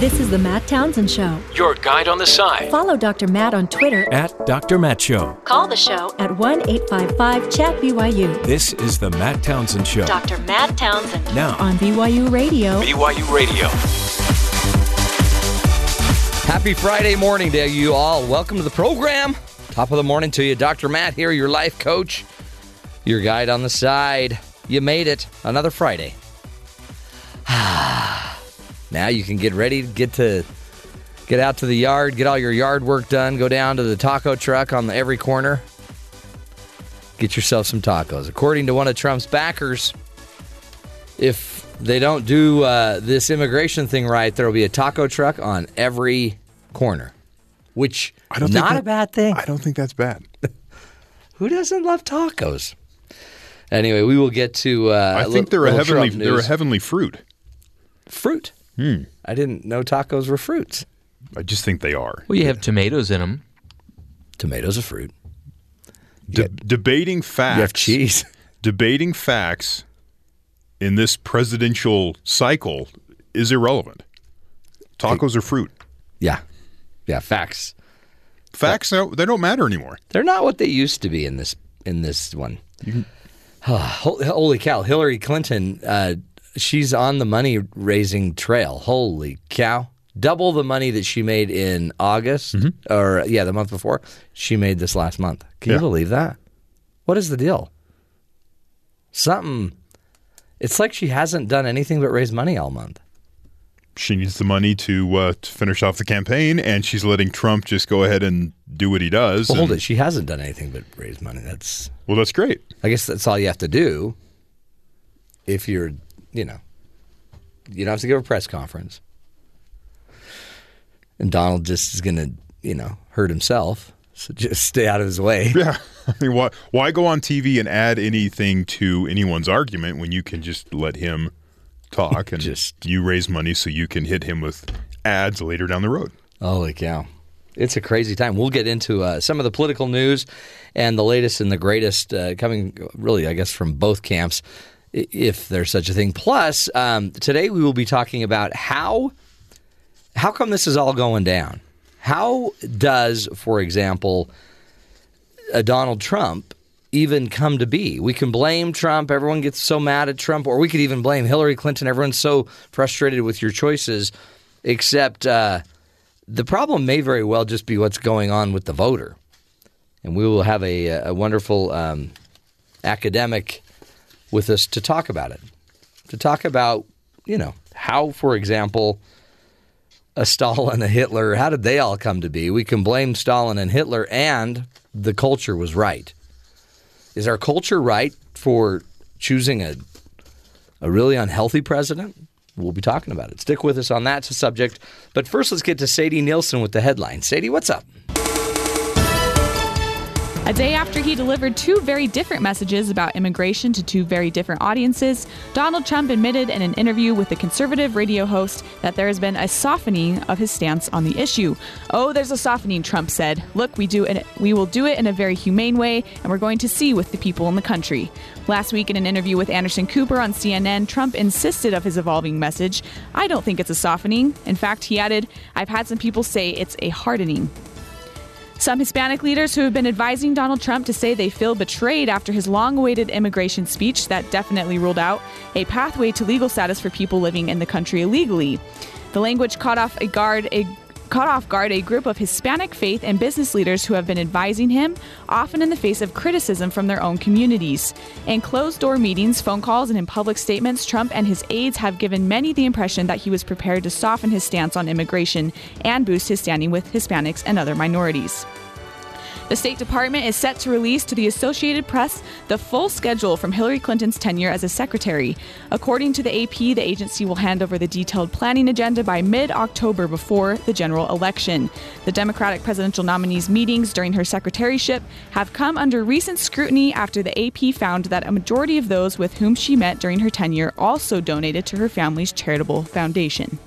This is the Matt Townsend Show. Your guide on the side. Follow Dr. Matt on Twitter. At Dr. Matt Show. Call the show at 1 855 Chat BYU. This is the Matt Townsend Show. Dr. Matt Townsend. Now on BYU Radio. BYU Radio. Happy Friday morning to you all. Welcome to the program. Top of the morning to you. Dr. Matt here, your life coach, your guide on the side. You made it. Another Friday. Ah. Now you can get ready to get to get out to the yard, get all your yard work done, go down to the taco truck on the every corner. Get yourself some tacos. According to one of Trump's backers, if they don't do uh, this immigration thing right, there will be a taco truck on every corner, which I don't not think a bad thing. I don't think that's bad. Who doesn't love tacos? Anyway, we will get to. Uh, I think they're a heavenly they're a heavenly fruit. fruit. Hmm. I didn't know tacos were fruits. I just think they are. Well, you have tomatoes in them. Tomatoes are fruit. De- debating facts. You have cheese. Debating facts in this presidential cycle is irrelevant. Tacos are fruit. Yeah, yeah. Facts. Facts no, they don't matter anymore. They're not what they used to be in this in this one. Holy cow! Hillary Clinton, uh, she's on the money raising trail. Holy cow! Double the money that she made in August, or yeah, the month before. She made this last month. Can Yeah. you believe that? What is the deal? Something. It's like she hasn't done anything but raise money all month. She needs the money to, uh, to finish off the campaign, and she's letting Trump just go ahead and do what he does. Well, hold it. She hasn't done anything but raise money. That's Well, that's great. I guess that's all you have to do if you're, you know, you don't have to give a press conference. And Donald just is going to, you know, hurt himself. So just stay out of his way. Yeah. I mean, why why go on TV and add anything to anyone's argument when you can just let him talk and Just- you raise money so you can hit him with ads later down the road. Holy cow. It's a crazy time. We'll get into uh, some of the political news and the latest and the greatest uh, coming, really, I guess, from both camps, if there's such a thing. Plus, um, today we will be talking about how how come this is all going down. How does, for example, a Donald Trump even come to be? We can blame Trump. Everyone gets so mad at Trump, or we could even blame Hillary Clinton. Everyone's so frustrated with your choices, except. Uh, the problem may very well just be what's going on with the voter. And we will have a, a wonderful um, academic with us to talk about it. To talk about, you know, how, for example, a Stalin, a Hitler, how did they all come to be? We can blame Stalin and Hitler, and the culture was right. Is our culture right for choosing a, a really unhealthy president? We'll be talking about it. Stick with us on that subject. But first, let's get to Sadie Nielsen with the headline. Sadie, what's up? A day after he delivered two very different messages about immigration to two very different audiences, Donald Trump admitted in an interview with the conservative radio host that there has been a softening of his stance on the issue. Oh, there's a softening, Trump said. Look, we do it we will do it in a very humane way and we're going to see with the people in the country. Last week in an interview with Anderson Cooper on CNN, Trump insisted of his evolving message. I don't think it's a softening. In fact, he added, I've had some people say it's a hardening. Some Hispanic leaders who have been advising Donald Trump to say they feel betrayed after his long awaited immigration speech that definitely ruled out a pathway to legal status for people living in the country illegally. The language caught off a guard a caught off guard a group of Hispanic faith and business leaders who have been advising him, often in the face of criticism from their own communities. In closed door meetings, phone calls, and in public statements, Trump and his aides have given many the impression that he was prepared to soften his stance on immigration and boost his standing with Hispanics and other minorities. The State Department is set to release to the Associated Press the full schedule from Hillary Clinton's tenure as a secretary. According to the AP, the agency will hand over the detailed planning agenda by mid October before the general election. The Democratic presidential nominee's meetings during her secretaryship have come under recent scrutiny after the AP found that a majority of those with whom she met during her tenure also donated to her family's charitable foundation.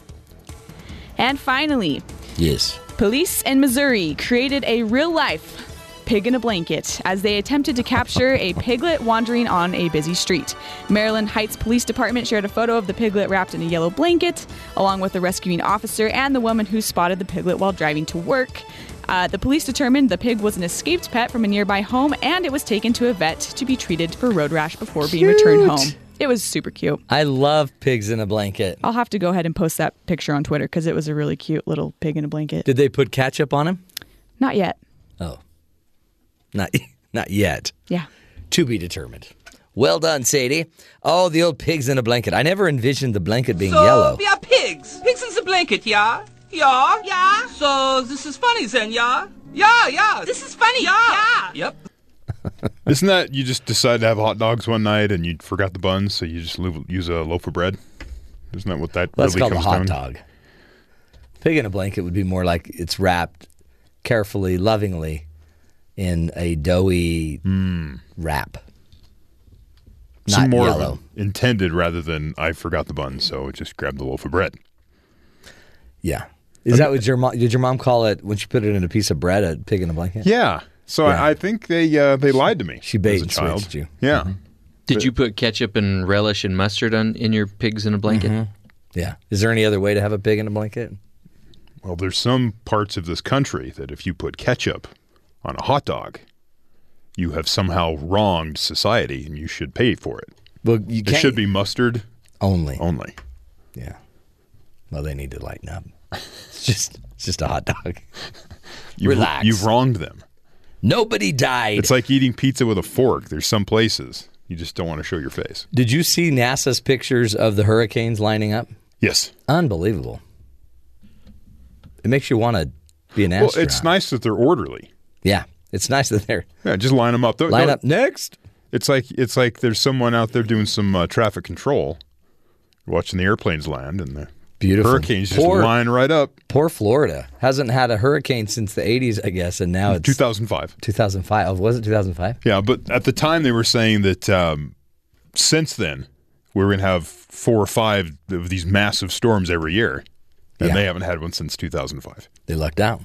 And finally, Yes. Police in Missouri created a real life Pig in a Blanket as they attempted to capture a piglet wandering on a busy street. Maryland Heights Police Department shared a photo of the piglet wrapped in a yellow blanket, along with the rescuing officer and the woman who spotted the piglet while driving to work. Uh, the police determined the pig was an escaped pet from a nearby home and it was taken to a vet to be treated for road rash before being returned home. It was super cute. I love pigs in a blanket. I'll have to go ahead and post that picture on Twitter because it was a really cute little pig in a blanket. Did they put ketchup on him? Not yet. Not not yet. Yeah. To be determined. Well done, Sadie. Oh, the old pigs in a blanket. I never envisioned the blanket being so, yellow. we are pigs. Pigs in the blanket, yeah? Yeah? Yeah. So, this is funny then, yeah? Yeah, yeah. This is funny, yeah. yeah. Yep. Isn't that you just decided to have hot dogs one night and you forgot the buns, so you just lo- use a loaf of bread? Isn't that what that That's really called a hot down? dog. Pig in a blanket would be more like it's wrapped carefully, lovingly in a doughy hmm. wrap. Not Some more yellow. intended rather than I forgot the bun, so just grab the loaf of bread. Yeah. Is that what your mom did your mom call it when she put it in a piece of bread, a pig in a blanket? Yeah. So Yeah. I, I think they uh, they lied to me. She bait as a and child. switched you. Yeah. Mm-hmm. Did you put ketchup and relish and mustard on in your pigs in a blanket? Mm-hmm. Yeah. Is there any other way to have a pig in a blanket? Well, there's some parts of this country that if you put ketchup on a hot dog, you have somehow wronged society and you should pay for it. Well, you It should be mustard only. only. Yeah. Well, they need to lighten up. It's just it's just a hot dog. You've, Relax. You've wronged them. Nobody died. It's like eating pizza with a fork. There's some places you just don't want to show your face. Did you see NASA's pictures of the hurricanes lining up? Yes. Unbelievable. It makes you want to be an astronaut. Well, it's nice that they're orderly. Yeah, it's nice that they're Yeah, just line them up. Don't- line don't- up next. It's like it's like there's someone out there doing some uh, traffic control, watching the airplanes land, and the Beautiful. hurricanes just Poor- line right up. Poor Florida hasn't had a hurricane since the 80s, I guess, and now it's 2005. 2005. Oh, was it 2005? Yeah, but at the time they were saying that um, since then we're going to have four or five of these massive storms every year, and Yeah. they haven't had one since 2005. They lucked out.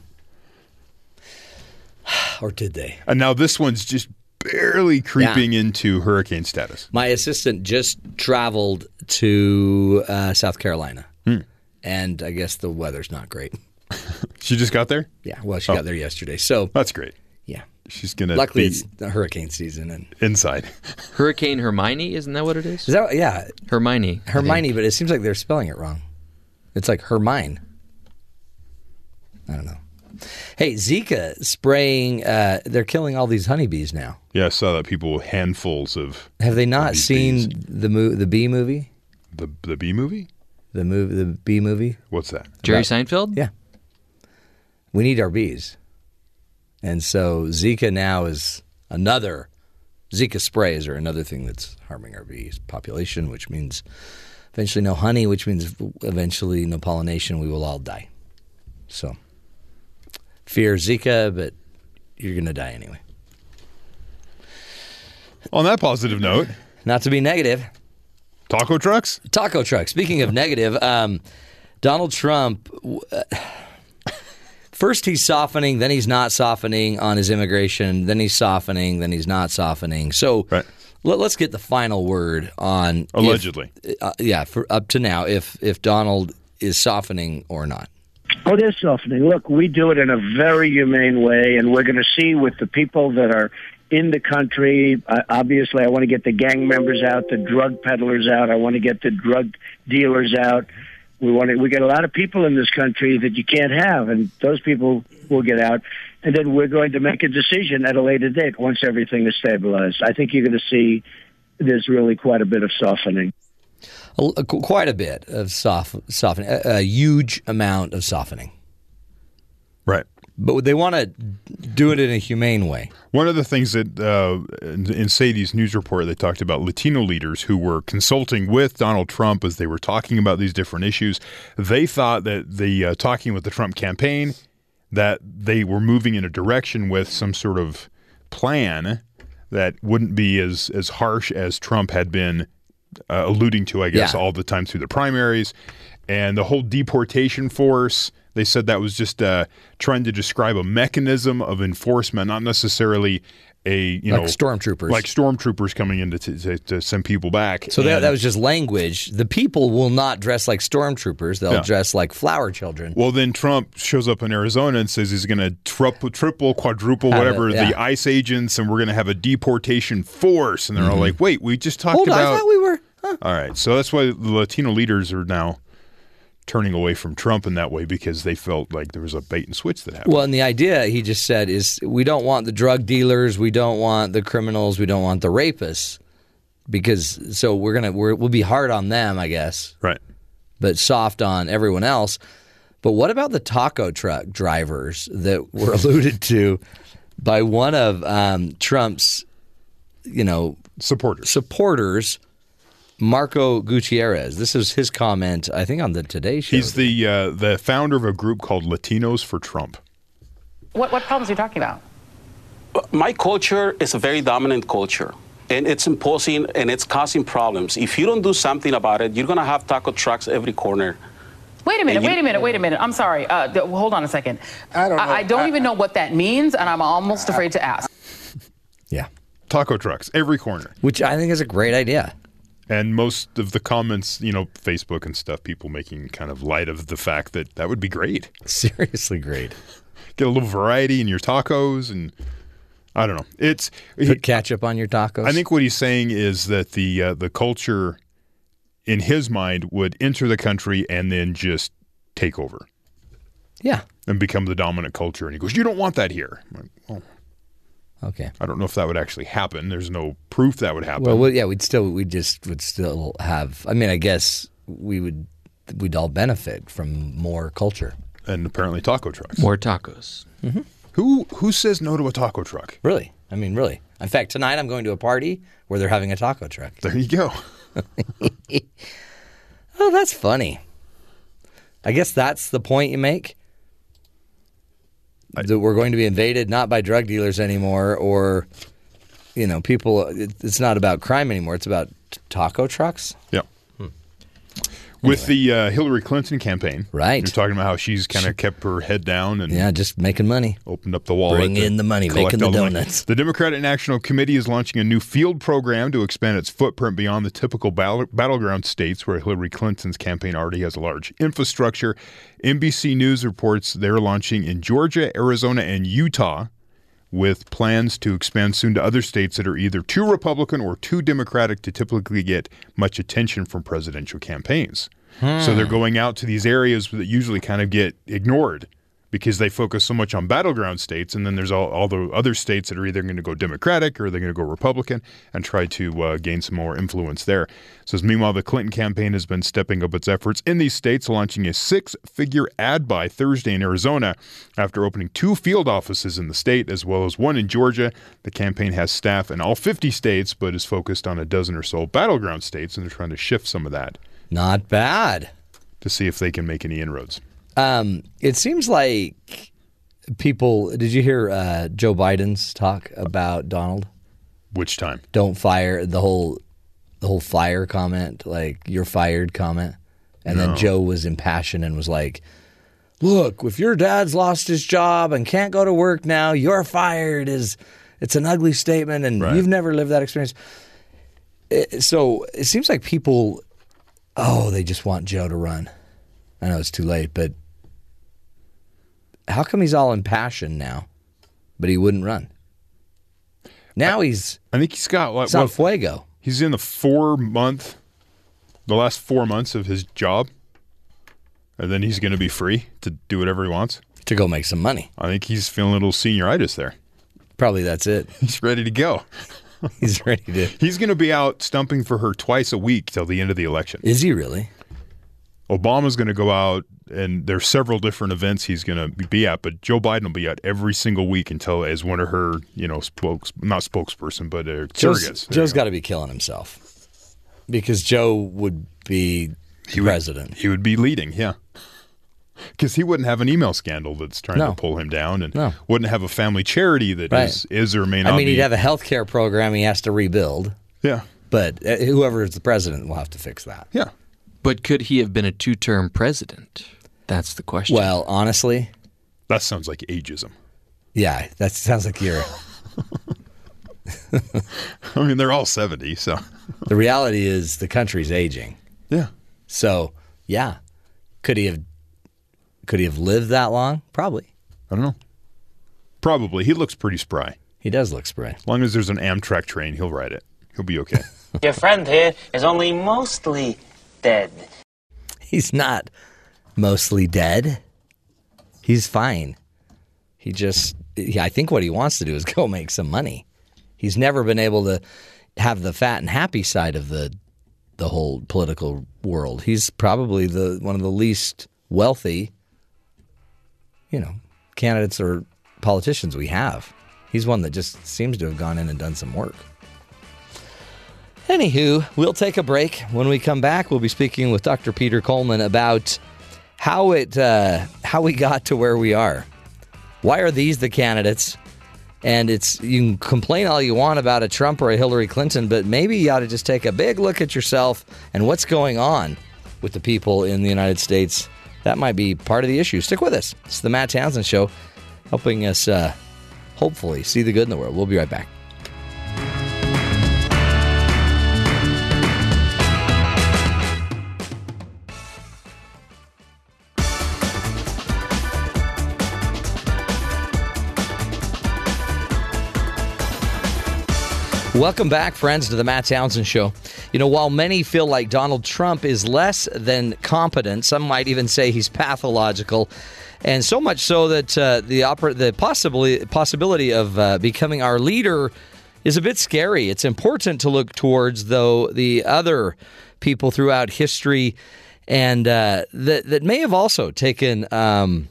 or did they? And now this one's just barely creeping into hurricane status. My assistant just traveled to uh, South Carolina, Hmm. and I guess the weather's not great. She just got there. Yeah, well, she got there yesterday, so That's great. yeah. She's going to Luckily, be it's the hurricane season, and inside. Hurricane Hermione, isn't that what it is? is that yeah Hermione. Hermione? But it seems like they're spelling it wrong. It's like Hermine. I don't know. Hey, Zika spraying. Uh, they're killing all these honeybees now. Yeah, I saw that people with handfuls of Have they not seen bees. the mo- the bee movie? the the bee movie. The movie, the bee movie. What's that? Jerry About- Seinfeld? Yeah. We need our bees. And so Zika now is another Zika sprays are another thing that's harming our bees population, which means eventually no honey, which means eventually no pollination. We will all die. So fear Zika, but you're going to die anyway. On that positive note, Not to be negative, taco trucks. taco trucks. Speaking of negative, um, Donald Trump. Uh, first, he's softening, then he's not softening on his immigration, then he's softening, then he's not softening. So, Right. let, us get the final word on if- Allegedly. uh, yeah, for up to now, if if Donald is softening or not. Oh, they're softening. Look, we do it in a very humane way, and we're going to see with the people that are in the country. Uh, obviously, I want to get the gang members out, the drug peddlers out. I want to get the drug dealers out. We want to. We get a lot of people in this country that you can't have, and those people will get out. And then we're going to make a decision at a later date once everything is stabilized. I think you're going to see there's really quite a bit of softening. A, quite a bit of soft, softening, a, a huge amount of softening. Right. But they want to do it in a humane way. One of the things that uh, in, in Sadie's news report, they talked about Latino leaders who were consulting with Donald Trump as they were talking about these different issues. They thought that the uh, talking with the Trump campaign that they were moving in a direction with some sort of plan that wouldn't be as as harsh as Trump had been uh, alluding to, I guess, Yeah. all the time through the primaries. and the whole deportation force. They said that was just uh, trying to describe a mechanism of enforcement, not necessarily a you Like know stormtroopers. like stormtroopers coming in to, to, to send people back. So that, that was just language. The people will not dress like stormtroopers. They'll dress like flower children. Well, then Trump shows up in Arizona and says he's going to triple, triple, quadruple, Have it, whatever yeah. the ICE agents, and we're going to have a deportation force. And they're all like, "Wait, we just talked Mm-hmm. Hold on, about." I thought we were. Huh. all right, so that's why the Latino leaders are now turning away from Trump in that way because they felt like there was a bait and switch that happened. Well, and the idea he just said is we don't want the drug dealers, we don't want the criminals, we don't want the rapists, because so we're gonna we're, we'll be hard on them, I guess, right. but soft on everyone else. But what about the taco truck drivers that were alluded to by one of um, Trump's, you know, Supporters. supporters, Marco Gutierrez? This is his comment, I think, on the Today Show. He's the uh, the founder of a group called Latinos for Trump. What, what problems are you talking about? my culture is a very dominant culture and it's imposing and it's causing problems if you don't do something about it you're going to have taco trucks every corner Wait a minute, you- wait a minute, wait a minute. I'm sorry. Uh, th- hold on a second. I don't know. I, don't I- even know what that means, and I'm almost afraid to ask. yeah, Taco trucks every corner. which I think is a great idea. And most of the comments, you know, Facebook and stuff, people making kind of light of the fact that that would be great. Seriously great. Get a little variety in your tacos, and I don't know. It's Put ketchup on your tacos. I think what he's saying is that the uh, the culture, in his mind, would enter the country and then just take over Yeah. and become the dominant culture. And he goes, "You don't want that here." I'm like, well, Okay. I don't know if that would actually happen. There's no proof that would happen. Well, we yeah, we'd still we just would still have. I mean, I guess we would we'd all benefit from more culture. and apparently, taco trucks. More tacos. Mm-hmm. Who who says no to a taco truck? Really, I mean, really. In fact, tonight I'm going to a party where they're having a taco truck. There you go. Oh, that's funny. I guess that's the point you make. That we're going to be invaded not by drug dealers anymore, or you know, people. It, it's not about crime anymore. It's about t- taco trucks. Yeah. With the uh, Hillary Clinton campaign, Right. You're talking about how she's kind of kept her head down and Yeah, just making money. opened up the wallet. Bring in the money, making the donuts. The Democratic National Committee is launching a new field program to expand its footprint beyond the typical battle, battleground states where Hillary Clinton's campaign already has a large infrastructure. NBC News reports they're launching in Georgia, Arizona, and Utah. With plans to expand soon to other states that are either too Republican or too Democratic to typically get much attention from presidential campaigns. So they're hmm. going out to these areas that usually kind of get ignored because they focus so much on battleground states, and then there's all, all the other states that are either going to go Democratic or they're going to go Republican and try to uh, gain some more influence there. Says meanwhile, the Clinton campaign has been stepping up its efforts in these states, launching a six-figure ad buy Thursday in Arizona after opening two field offices in the state as well as one in Georgia. The campaign has staff in all 50 states, but is focused on a dozen or so battleground states, and they're trying to shift some of that Not bad. to see if they can make any inroads. Um, it seems like people. Did you hear uh, Joe Biden's talk about Donald? Which time? Don't fire the whole the whole fire comment, like you're fired comment, and then Joe was impassioned and was like, "Look, if your dad's lost his job and can't go to work now, you're fired." Is it's an ugly statement, and Right. you've never lived that experience. It- so it seems like people, oh, they just want Joe to run. I know it's too late, but how come he's all impassioned now, but he wouldn't run? Now he's I think he's got what, he's on what fuego. He's in the four month, the last four months of his job, and then he's going to be free to do whatever he wants. to go make some money. I think he's feeling a little senioritis there. Probably that's it. He's ready to go. He's ready to. He's going to be out stumping for her twice a week till the end of the election. Is he really? Obama's going to go out, and there's several different events he's going to be at, but Joe Biden will be at every single week until as one of her, you know, spokes not spokesperson, but uh, Joe's, surrogates. There Joe's you go. got to be killing himself because Joe would be He would- president. He would be leading, yeah. Because he wouldn't have an email scandal that's trying No. to pull him down, and No. wouldn't have a family charity that is Right. is or may not I mean, be. he'd have a health care program he has to rebuild, yeah, but uh, whoever is the president will have to fix that. yeah. But could he have been a two-term president? That's the question. Well, honestly, That sounds like ageism. yeah, that sounds like you're. I mean, they're all 70, so. the reality is the country's aging. Yeah. So, yeah, could he have? Could he have lived that long? Probably. I don't know. Probably. He looks pretty spry. He does look spry. As long as there's an Amtrak train, he'll ride it. He'll be okay. Your friend here is only mostly dead. He's not mostly dead. He's fine. He just, I think what he wants to do is go make some money. He's never been able to have the fat and happy side of the the whole political world. He's probably the one of the least wealthy, you know, candidates or politicians we have. He's one that just seems to have gone in and done some work. Anywho, we'll take a break. When we come back, we'll be speaking with Dr. Peter Coleman about how it uh, how we got to where we are. Why are these the candidates? And it's you can complain all you want about a Trump or a Hillary Clinton, but maybe you ought to just take a big look at yourself and what's going on with the people in the United States. That might be part of the issue. Stick with us. It's the Matt Townsend Show, helping us uh, hopefully see the good in the world. We'll be right back. Welcome back, friends, to the Matt Townsend Show. You know, while many feel like Donald Trump is less than competent, some might even say he's pathological, and so much so that uh, the oper- the possibility possibility of uh, becoming our leader is a bit scary. It's important to look towards, though, the other people throughout history, and uh, that that may have also taken. Um,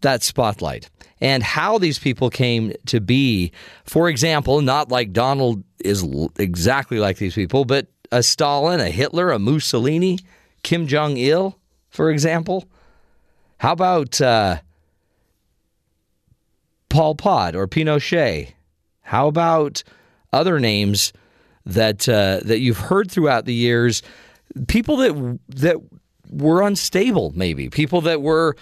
that spotlight and how these people came to be. For example, not like Donald is exactly like these people, but a Stalin, a Hitler, a Mussolini, Kim Jong il, for example. How about uh, Pol Pot or Pinochet? How about other names that uh, that you've heard throughout the years? People that that were unstable, maybe people that were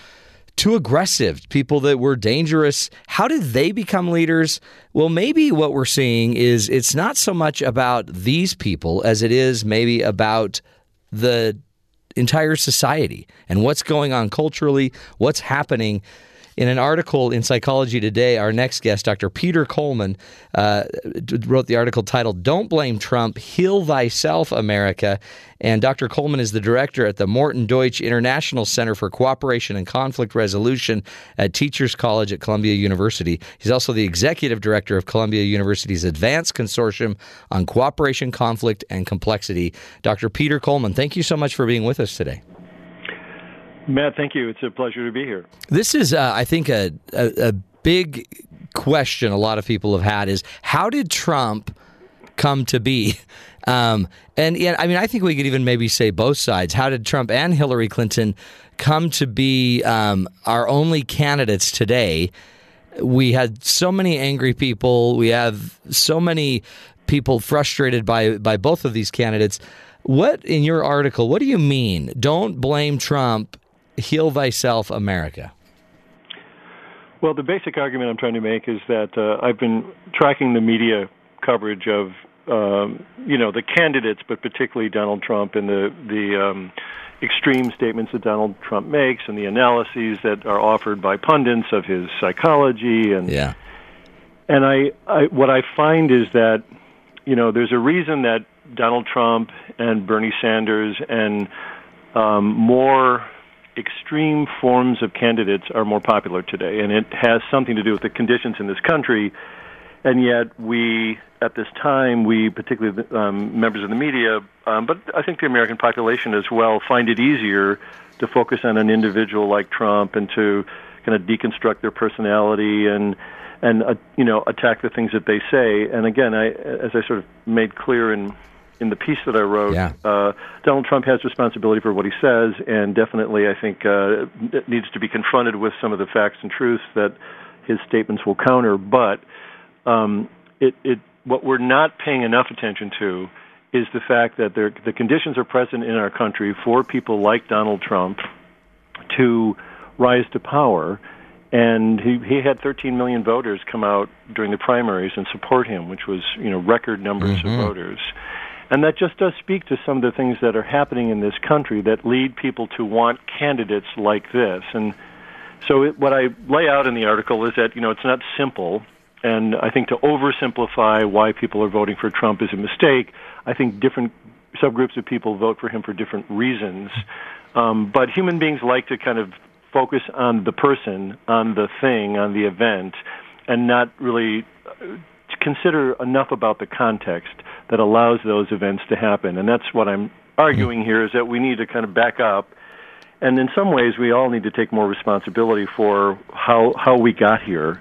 too aggressive, people that were dangerous. How did they become leaders? Well, maybe what we're seeing is it's not so much about these people as it is maybe about the entire society and what's going on culturally, what's happening. In an article in Psychology Today, our next guest, Dr. Peter Coleman, uh, wrote the article titled Don't Blame Trump, Heal Thyself, America. And Dr. Coleman is the director at the Morton Deutsch International Center for Cooperation and Conflict Resolution at Teachers College at Columbia University. He's also the executive director of Columbia University's Advanced Consortium on Cooperation, Conflict, and Complexity. Dr. Peter Coleman, thank you so much for being with us today. Matt, thank you. It's a pleasure to be here. This is, uh, I think, a, a, a big question a lot of people have had is how did Trump come to be? Um, and yeah, I mean, I think we could even maybe say both sides. How did Trump and Hillary Clinton come to be um, our only candidates today? We had so many angry people. We have so many people frustrated by by both of these candidates. What in your article? What do you mean? Don't blame Trump. Heal thyself, America. Well, the basic argument I'm trying to make is that uh, I've been tracking the media coverage of um, you know the candidates, but particularly Donald Trump and the the um, extreme statements that Donald Trump makes and the analyses that are offered by pundits of his psychology and yeah. And I, I what I find is that you know there's a reason that Donald Trump and Bernie Sanders and um, more extreme forms of candidates are more popular today, and it has something to do with the conditions in this country. And yet, we at this time, we particularly um, members of the media, um, but I think the American population as well, find it easier to focus on an individual like Trump and to kind of deconstruct their personality and and uh, you know attack the things that they say. And again, I as I sort of made clear in in the piece that I wrote, yeah. uh, Donald Trump has responsibility for what he says, and definitely, I think, uh, it needs to be confronted with some of the facts and truths that his statements will counter. But um, it, it, what we're not paying enough attention to is the fact that there, the conditions are present in our country for people like Donald Trump to rise to power. And he, he had 13 million voters come out during the primaries and support him, which was you know record numbers Mm-hmm. of voters. And that just does speak to some of the things that are happening in this country that lead people to want candidates like this. And so it, what I lay out in the article is that you know it's not simple, and I think to oversimplify why people are voting for Trump is a mistake. I think different subgroups of people vote for him for different reasons, um, but human beings like to kind of focus on the person, on the thing, on the event, and not really consider enough about the context that allows those events to happen. And that's what I'm arguing here is that we need to kind of back up and in some ways, we all need to take more responsibility for how how we got here,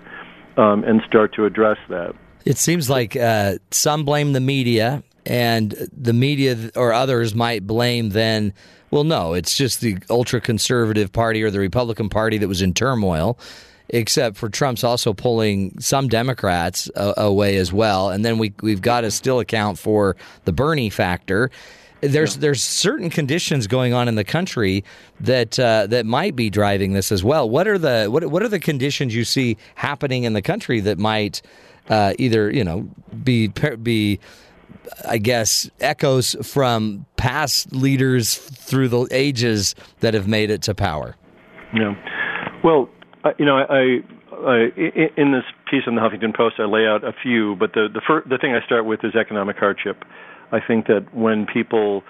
um, and start to address that. It seems like uh, some blame the media, and the media or others might blame then. Well, no, it's just the ultra conservative party or the Republican Party that was in turmoil. Except for Trump's also pulling some Democrats uh, away as well, and then we we've got to still account for the Bernie factor. There's there's certain conditions going on in the country that uh, that might be driving this as well. What are the what what are the conditions you see happening in the country that might uh, either you know be be I guess echoes from past leaders through the ages that have made it to power. Yeah. Well, you know, I, I in this piece in the Huffington Post, I lay out a few, but the the fir- the thing I start with is economic hardship. I think that when people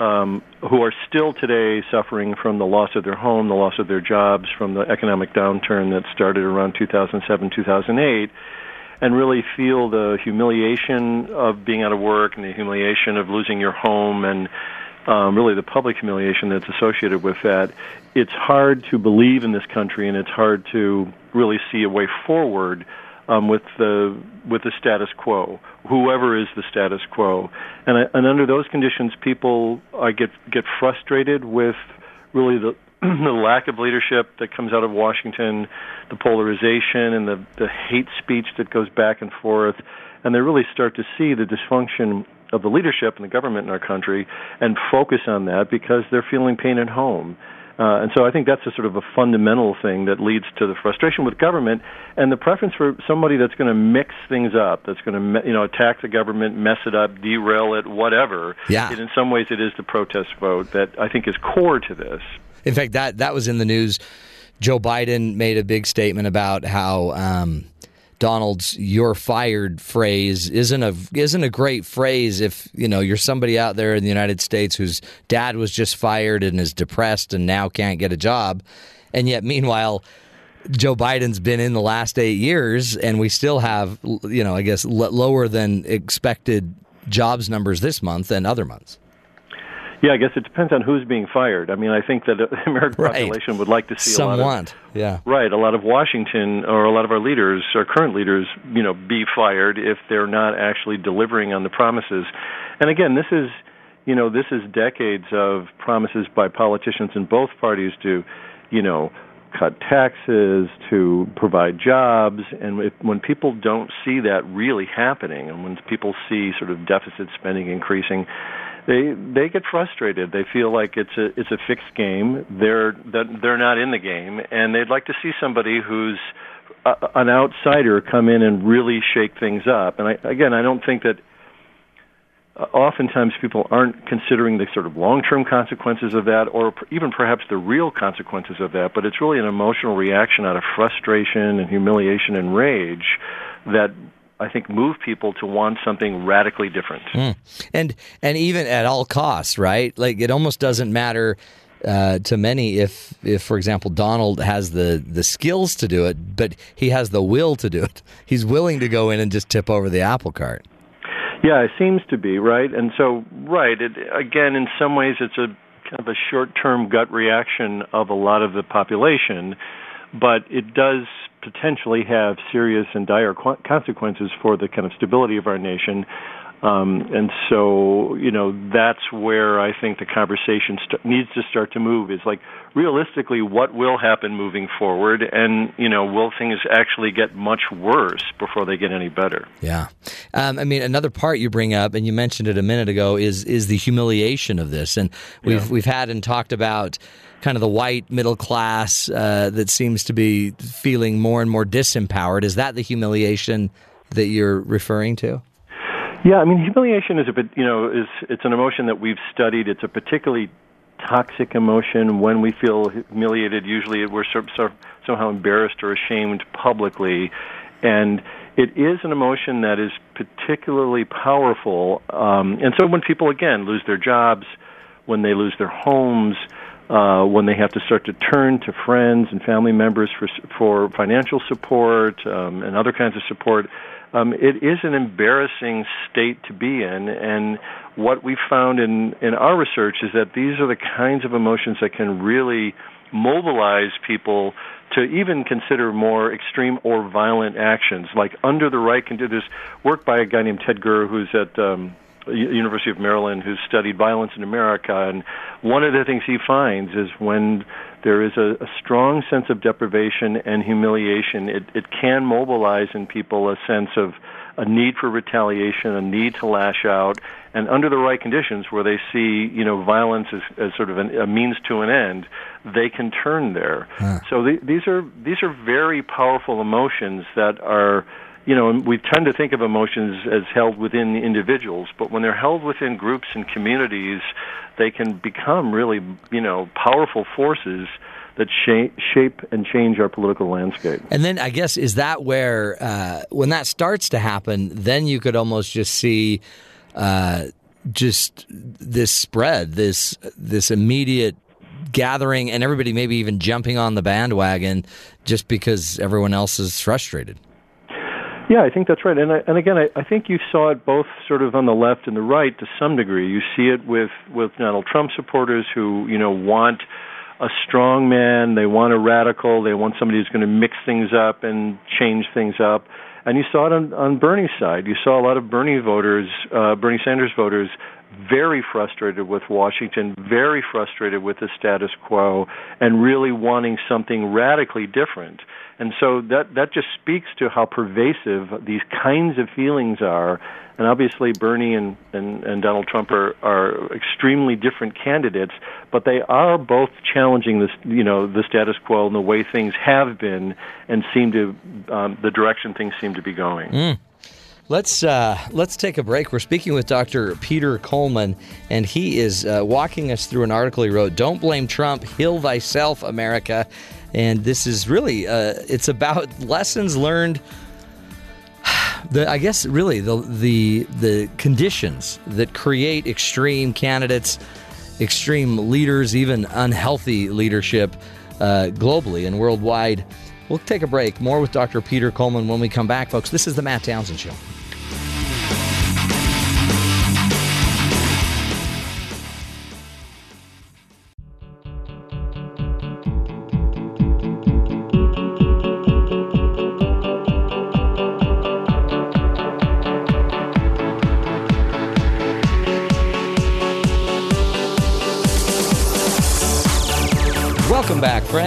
um, who are still today suffering from the loss of their home, the loss of their jobs, from the economic downturn that started around 2007, 2008, and really feel the humiliation of being out of work and the humiliation of losing your home and um, really the public humiliation that's associated with that, it's hard to believe in this country and it's hard to really see a way forward um, with the with the status quo, whoever is the status quo, and I, and under those conditions, people uh, get get frustrated with really the the lack of leadership that comes out of Washington, the polarization and the the hate speech that goes back and forth, and they really start to see the dysfunction of the leadership and the government in our country and focus on that because they're feeling pain at home. Uh, and so I think that's a sort of a fundamental thing that leads to the frustration with government and the preference for somebody that's going to mix things up, that's going to me- you know attack the government, mess it up, derail it, whatever. Yeah. And in some ways, it is the protest vote that I think is core to this. In fact, that that was in the news. Joe Biden made a big statement about how um, Donald's "you're fired" phrase isn't a isn't a great phrase if you know you're somebody out there in the United States whose dad was just fired and is depressed and now can't get a job, and yet meanwhile. Joe Biden's been in the last eight years, and we still have, you know, I guess l- lower than expected jobs numbers this month and other months. Yeah, I guess it depends on who's being fired. I mean, I think that uh, the American Right. population would like to see a lot of Somewhat, yeah. Right, a lot of Washington or a lot of our leaders, our current leaders, you know, be fired if they're not actually delivering on the promises. And again, this is, you know, this is decades of promises by politicians in both parties to, you know, cut taxes, to provide jobs, and if, when people don't see that really happening, and when people see sort of deficit spending increasing, they they get frustrated. They feel like it's a it's a fixed game. They're they're not in the game, and they'd like to see somebody who's a, an outsider come in and really shake things up. And I, again, I don't think that uh, oftentimes people aren't considering the sort of long-term consequences of that, or even perhaps the real consequences of that. But it's really an emotional reaction out of frustration and humiliation and rage that I think move people to want something radically different. Mm. And and even at all costs, right? Like it almost doesn't matter uh, to many if if for example Donald has the the skills to do it, but he has the will to do it. He's willing to go in and just tip over the apple cart. Yeah, it seems to be right, and so right. It, again, in some ways, it's a kind of a short-term gut reaction of a lot of the population, but it does potentially have serious and dire qu- consequences for the kind of stability of our nation. Um, and so, you know, that's where I think the conversation st- needs to start to move. Is like realistically, what will happen moving forward, and you know, will things actually get much worse before they get any better? Yeah, um, I mean, another part you bring up, and you mentioned it a minute ago, is is the humiliation of this, and we've Yeah. we've had and talked about kind of the white middle class uh, that seems to be feeling more and more disempowered. Is that the humiliation that you're referring to? Yeah, I mean, humiliation is a bit, you know, is it's an emotion that we've studied. It's a particularly toxic emotion. When we feel humiliated, usually we're so, so, somehow embarrassed or ashamed publicly, and it is an emotion that is particularly powerful. Um, and so, when people again lose their jobs, when they lose their homes, uh, when they have to start to turn to friends and family members for for financial support um, and other kinds of support. Um, it is an embarrassing state to be in, and what we found in in our research is that these are the kinds of emotions that can really mobilize people to even consider more extreme or violent actions, like under the right conditions. There's work by a guy named Ted Gurr, who's at um, University of Maryland, who's studied violence in America, and one of the things he finds is when there is a, a strong sense of deprivation and humiliation, it, it can mobilize in people a sense of a need for retaliation, a need to lash out, and under the right conditions, where they see you know violence as, as sort of an, a means to an end, they can turn there. So the, these are these are very powerful emotions that are you know, we tend to think of emotions as held within individuals, but when they're held within groups and communities, they can become really, you know, powerful forces that shape, shape and change our political landscape. And then I guess is that where uh, when that starts to happen, then you could almost just see uh, just this spread, this this immediate gathering, and everybody maybe even jumping on the bandwagon just because everyone else is frustrated. Yeah, I think that's right. And I, and again, I, I think you saw it both sort of on the left and the right to some degree. You see it with with Donald Trump supporters who you know want a strong man, they want a radical, they want somebody who's going to mix things up and change things up. And you saw it on, on Bernie's side. You saw a lot of Bernie voters, uh, Bernie Sanders voters, very frustrated with Washington, very frustrated with the status quo, and really wanting something radically different. And so that that just speaks to how pervasive these kinds of feelings are. And obviously, Bernie and, and, and Donald Trump are, are extremely different candidates, but they are both challenging this, you know, the status quo and the way things have been, and seem to um, the direction things seem to be going. Mm. Let's uh, let's take a break. We're speaking with Dr. Peter Coleman, and he is uh, walking us through an article he wrote. Don't blame Trump. Heal thyself, America. And this is really uh, it's about lessons learned. The, I guess really the the the conditions that create extreme candidates, extreme leaders, even unhealthy leadership uh, globally and worldwide. We'll take a break. More with Dr. Peter Coleman when we come back, folks. This is the Matt Townsend Show.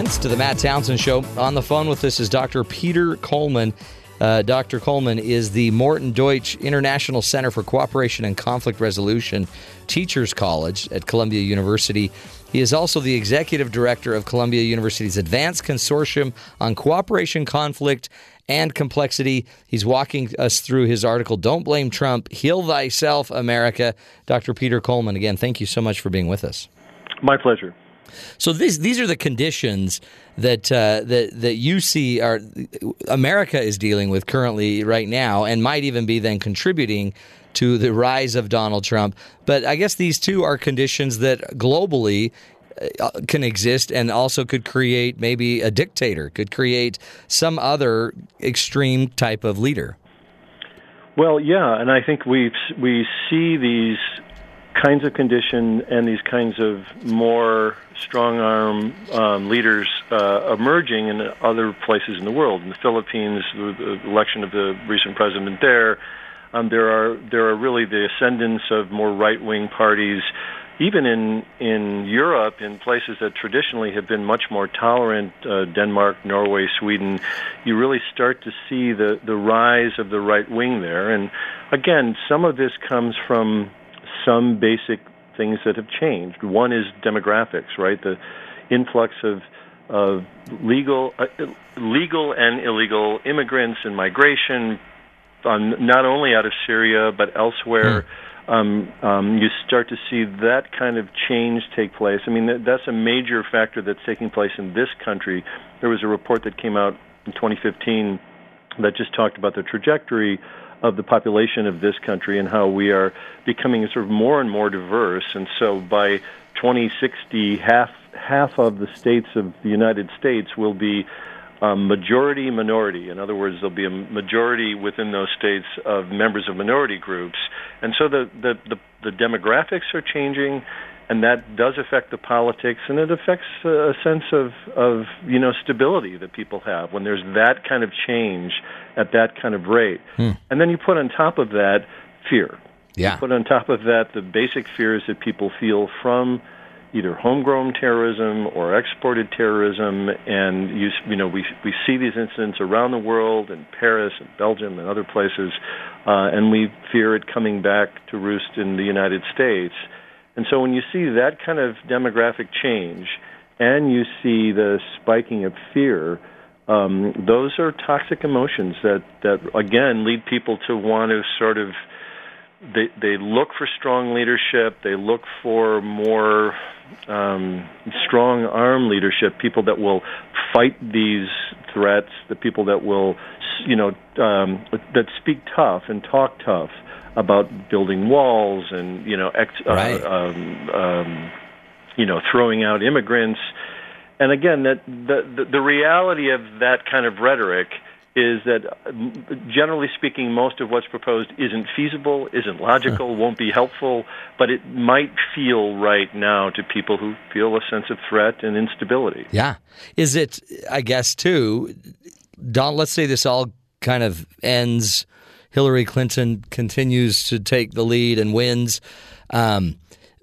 Friends, to the Matt Townsend Show. On the phone with us is Dr. Peter Coleman. Uh, Dr. Coleman is the Morton Deutsch International Center for Cooperation and Conflict Resolution Teachers College at Columbia University. He is also the executive director of Columbia University's Advanced Consortium on Cooperation, Conflict, and Complexity. He's walking us through his article, Don't Blame Trump, Heal Thyself, America. Dr. Peter Coleman, again, thank you so much for being with us. My pleasure. So these these are the conditions that uh, that that you see are America is dealing with currently right now, and might even be then contributing to the rise of Donald Trump. But I guess these two are conditions that globally uh, can exist and also could create maybe a dictator, could create some other extreme type of leader. Well, yeah, and I think we we see these kinds of condition and these kinds of more strong arm um, leaders uh, emerging in other places in the world. In the Philippines, the, election of the recent president there, Um, there are there are really the ascendance of more right wing parties, even in in Europe, in places that traditionally have been much more tolerant, uh, Denmark, Norway, Sweden. You really start to see the the rise of the right wing there, and again, some of this comes from some basic things that have changed. One is demographics, right? The influx of of legal uh, legal and illegal immigrants and migration, um, not only out of Syria but elsewhere. Um, um, you start to see that kind of change take place. I mean, that, that's a major factor that's taking place in this country. There was a report that came out in 2015 that just talked about the trajectory of the population of this country and how we are becoming sort of more and more diverse. And so by 2060, half half of the states of the United States will be um, majority minority. In other words, there'll be a majority within those states of members of minority groups, and so the the the, the demographics are changing, and that does affect the politics, and it affects a sense of of you know stability that people have when there's that kind of change at that kind of rate, Hmm. and then you put on top of that fear. Yeah. You put on top of that the basic fears that people feel from either homegrown terrorism or exported terrorism, and you, you know we we see these incidents around the world in Paris and Belgium and other places, uh, and we fear it coming back to roost in the United States. And so when you see that kind of demographic change, and you see the spiking of fear, um, those are toxic emotions that that again lead people to want to sort of they they look for strong leadership. They look for more um, strong arm leadership. People that will fight these threats. The people that will, you know, um, that speak tough and talk tough about building walls and you know, ex- Right. uh, um, um, you know, throwing out immigrants. And again, that the, the reality of that kind of rhetoric is that generally speaking, most of what's proposed isn't feasible, isn't logical, won't be helpful, but it might feel right now to people who feel a sense of threat and instability. Yeah. Is it, I guess, too, Don, let's say this all kind of ends. Hillary Clinton continues to take the lead and wins. Um,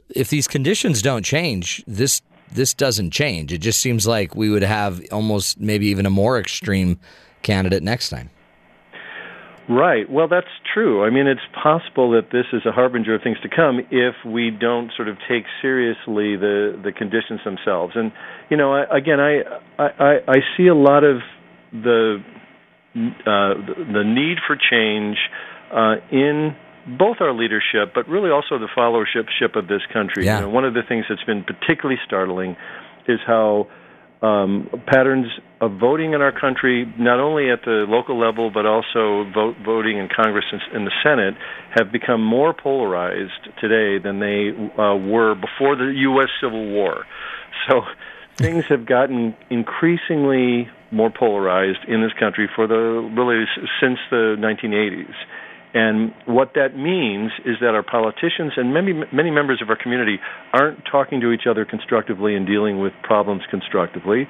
if these conditions don't change, this this doesn't change. It just seems like we would have almost maybe even a more extreme candidate next time. Right. Well, that's true. I mean, it's possible that this is a harbinger of things to come if we don't sort of take seriously the the conditions themselves. And you know, I, again, I, I I see a lot of the uh, the need for change uh, in both our leadership, but really also the followership of this country. Yeah. You know, one of the things that's been particularly startling is how um, patterns of voting in our country, not only at the local level but also vote, voting in Congress and in the Senate, have become more polarized today than they uh, were before the U.S. Civil War. So things have gotten increasingly more polarized in this country for the really since the 1980s. And what that means is that our politicians and many many members of our community aren't talking to each other constructively and dealing with problems constructively.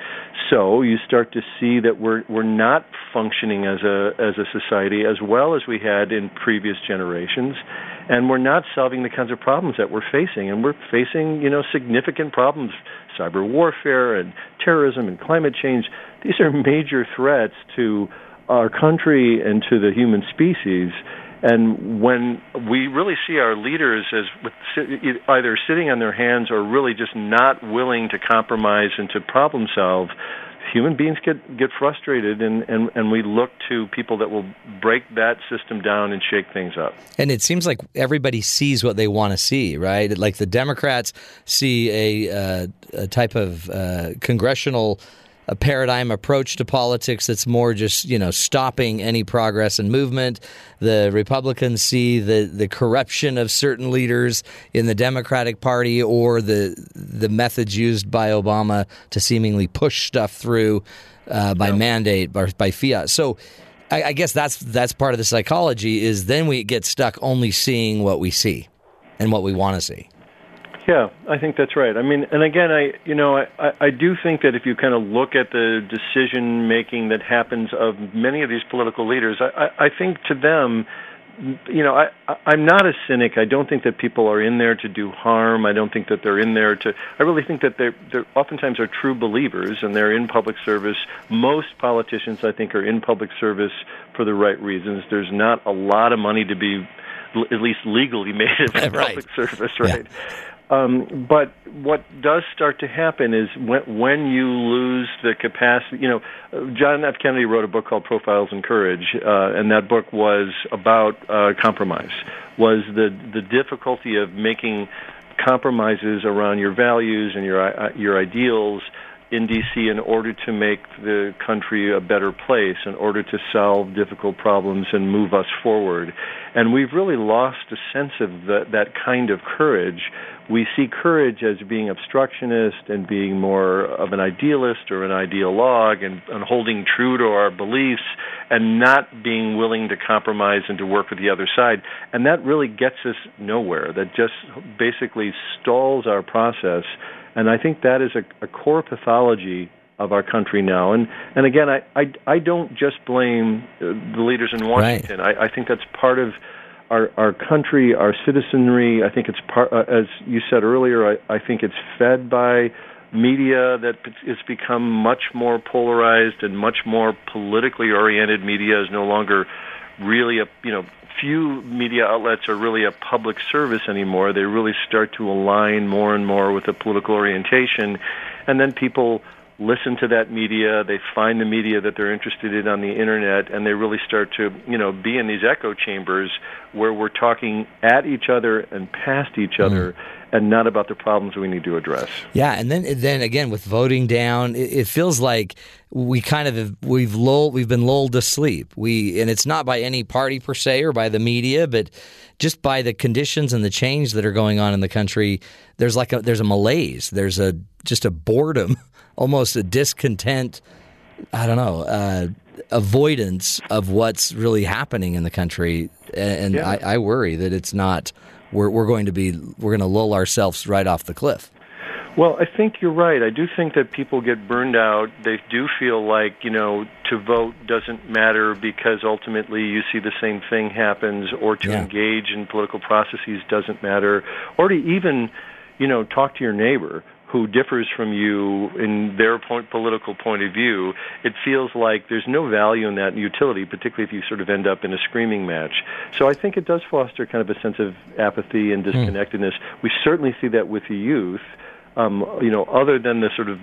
So you start to see that we're we're not functioning as a as a society as well as we had in previous generations, and we're not solving the kinds of problems that we're facing. And we're facing you know significant problems, cyber warfare and terrorism and climate change. These are major threats to our country and to the human species. And when we really see our leaders as either sitting on their hands or really just not willing to compromise and to problem solve, human beings get get frustrated, and, and, and we look to people that will break that system down and shake things up. And it seems like everybody sees what they want to see, right? Like the Democrats see a, uh, a type of uh, congressional a paradigm approach to politics that's more just you know stopping any progress and movement. The Republicans see the the corruption of certain leaders in the Democratic Party or the the methods used by Obama to seemingly push stuff through uh, by mandate or by fiat. So. I, I guess that's that's part of the psychology. Is then we get stuck only seeing what we see, and what we want to see. Yeah, I think that's right. I mean, and again, I you know, I, I- do think that if you kind of look at the decision making that happens of many of these political leaders, I, I, I think to them you know, I, I'm not a cynic. I don't think that people are in there to do harm. I don't think that they're in there to. I really think that they're, they're oftentimes are true believers and they're in public service. Most politicians, I think, are in public service for the right reasons. There's not a lot of money to be, at least legally, made in Right. public service, right? Um, but what does start to happen is when, when you lose the capacity. You know, John F. Kennedy wrote a book called Profiles in Courage, uh, and that book was about uh, compromise. Was the the difficulty of making compromises around your values and your uh, your ideals in DC in order to make the country a better place, in order to solve difficult problems and move us forward. And we've really lost a sense of that, that kind of courage. We see courage as being obstructionist and being more of an idealist or an ideologue and, and holding true to our beliefs and not being willing to compromise and to work with the other side. And that really gets us nowhere. That just basically stalls our process and I think that is a, a core pathology of our country now. And and again, I I, I don't just blame uh, the leaders in Washington. I, I think that's part of our our country, our citizenry. I think it's part, uh, as you said earlier. I, I think it's fed by media that is become much more polarized and much more politically oriented. Media is no longer really a you know few media outlets are really a public service anymore. They really start to align more and more with a political orientation, and then people listen to that media. They find the media that they're interested in on the internet, and they really start to you know be in these echo chambers where we're talking at each other and past each mm-hmm. other. And not about the problems we need to address. Yeah, and then then again with voting down, it, it feels like we kind of have, we've lulled, we've been lulled to sleep. We and it's not by any party per se or by the media, but just by the conditions and the change that are going on in the country. There's like a there's a malaise. There's a just a boredom, almost a discontent. I don't know. Uh, avoidance of what's really happening in the country, and, Yeah. I, I worry that it's not. We're, we're going to be we're going to lull ourselves right off the cliff. Well, I think you're right. I do think that people get burned out. They do feel like, you know, to vote doesn't matter because ultimately you see the same thing happens, or to Yeah. engage in political processes doesn't matter, or to even, you know, talk to your neighbor who differs from you in their point, political point of view. It feels like there's no value in that utility, particularly if you sort of end up in a screaming match. So I think it does foster kind of a sense of apathy and disconnectedness. We certainly see that with the youth um, you know, other than the sort of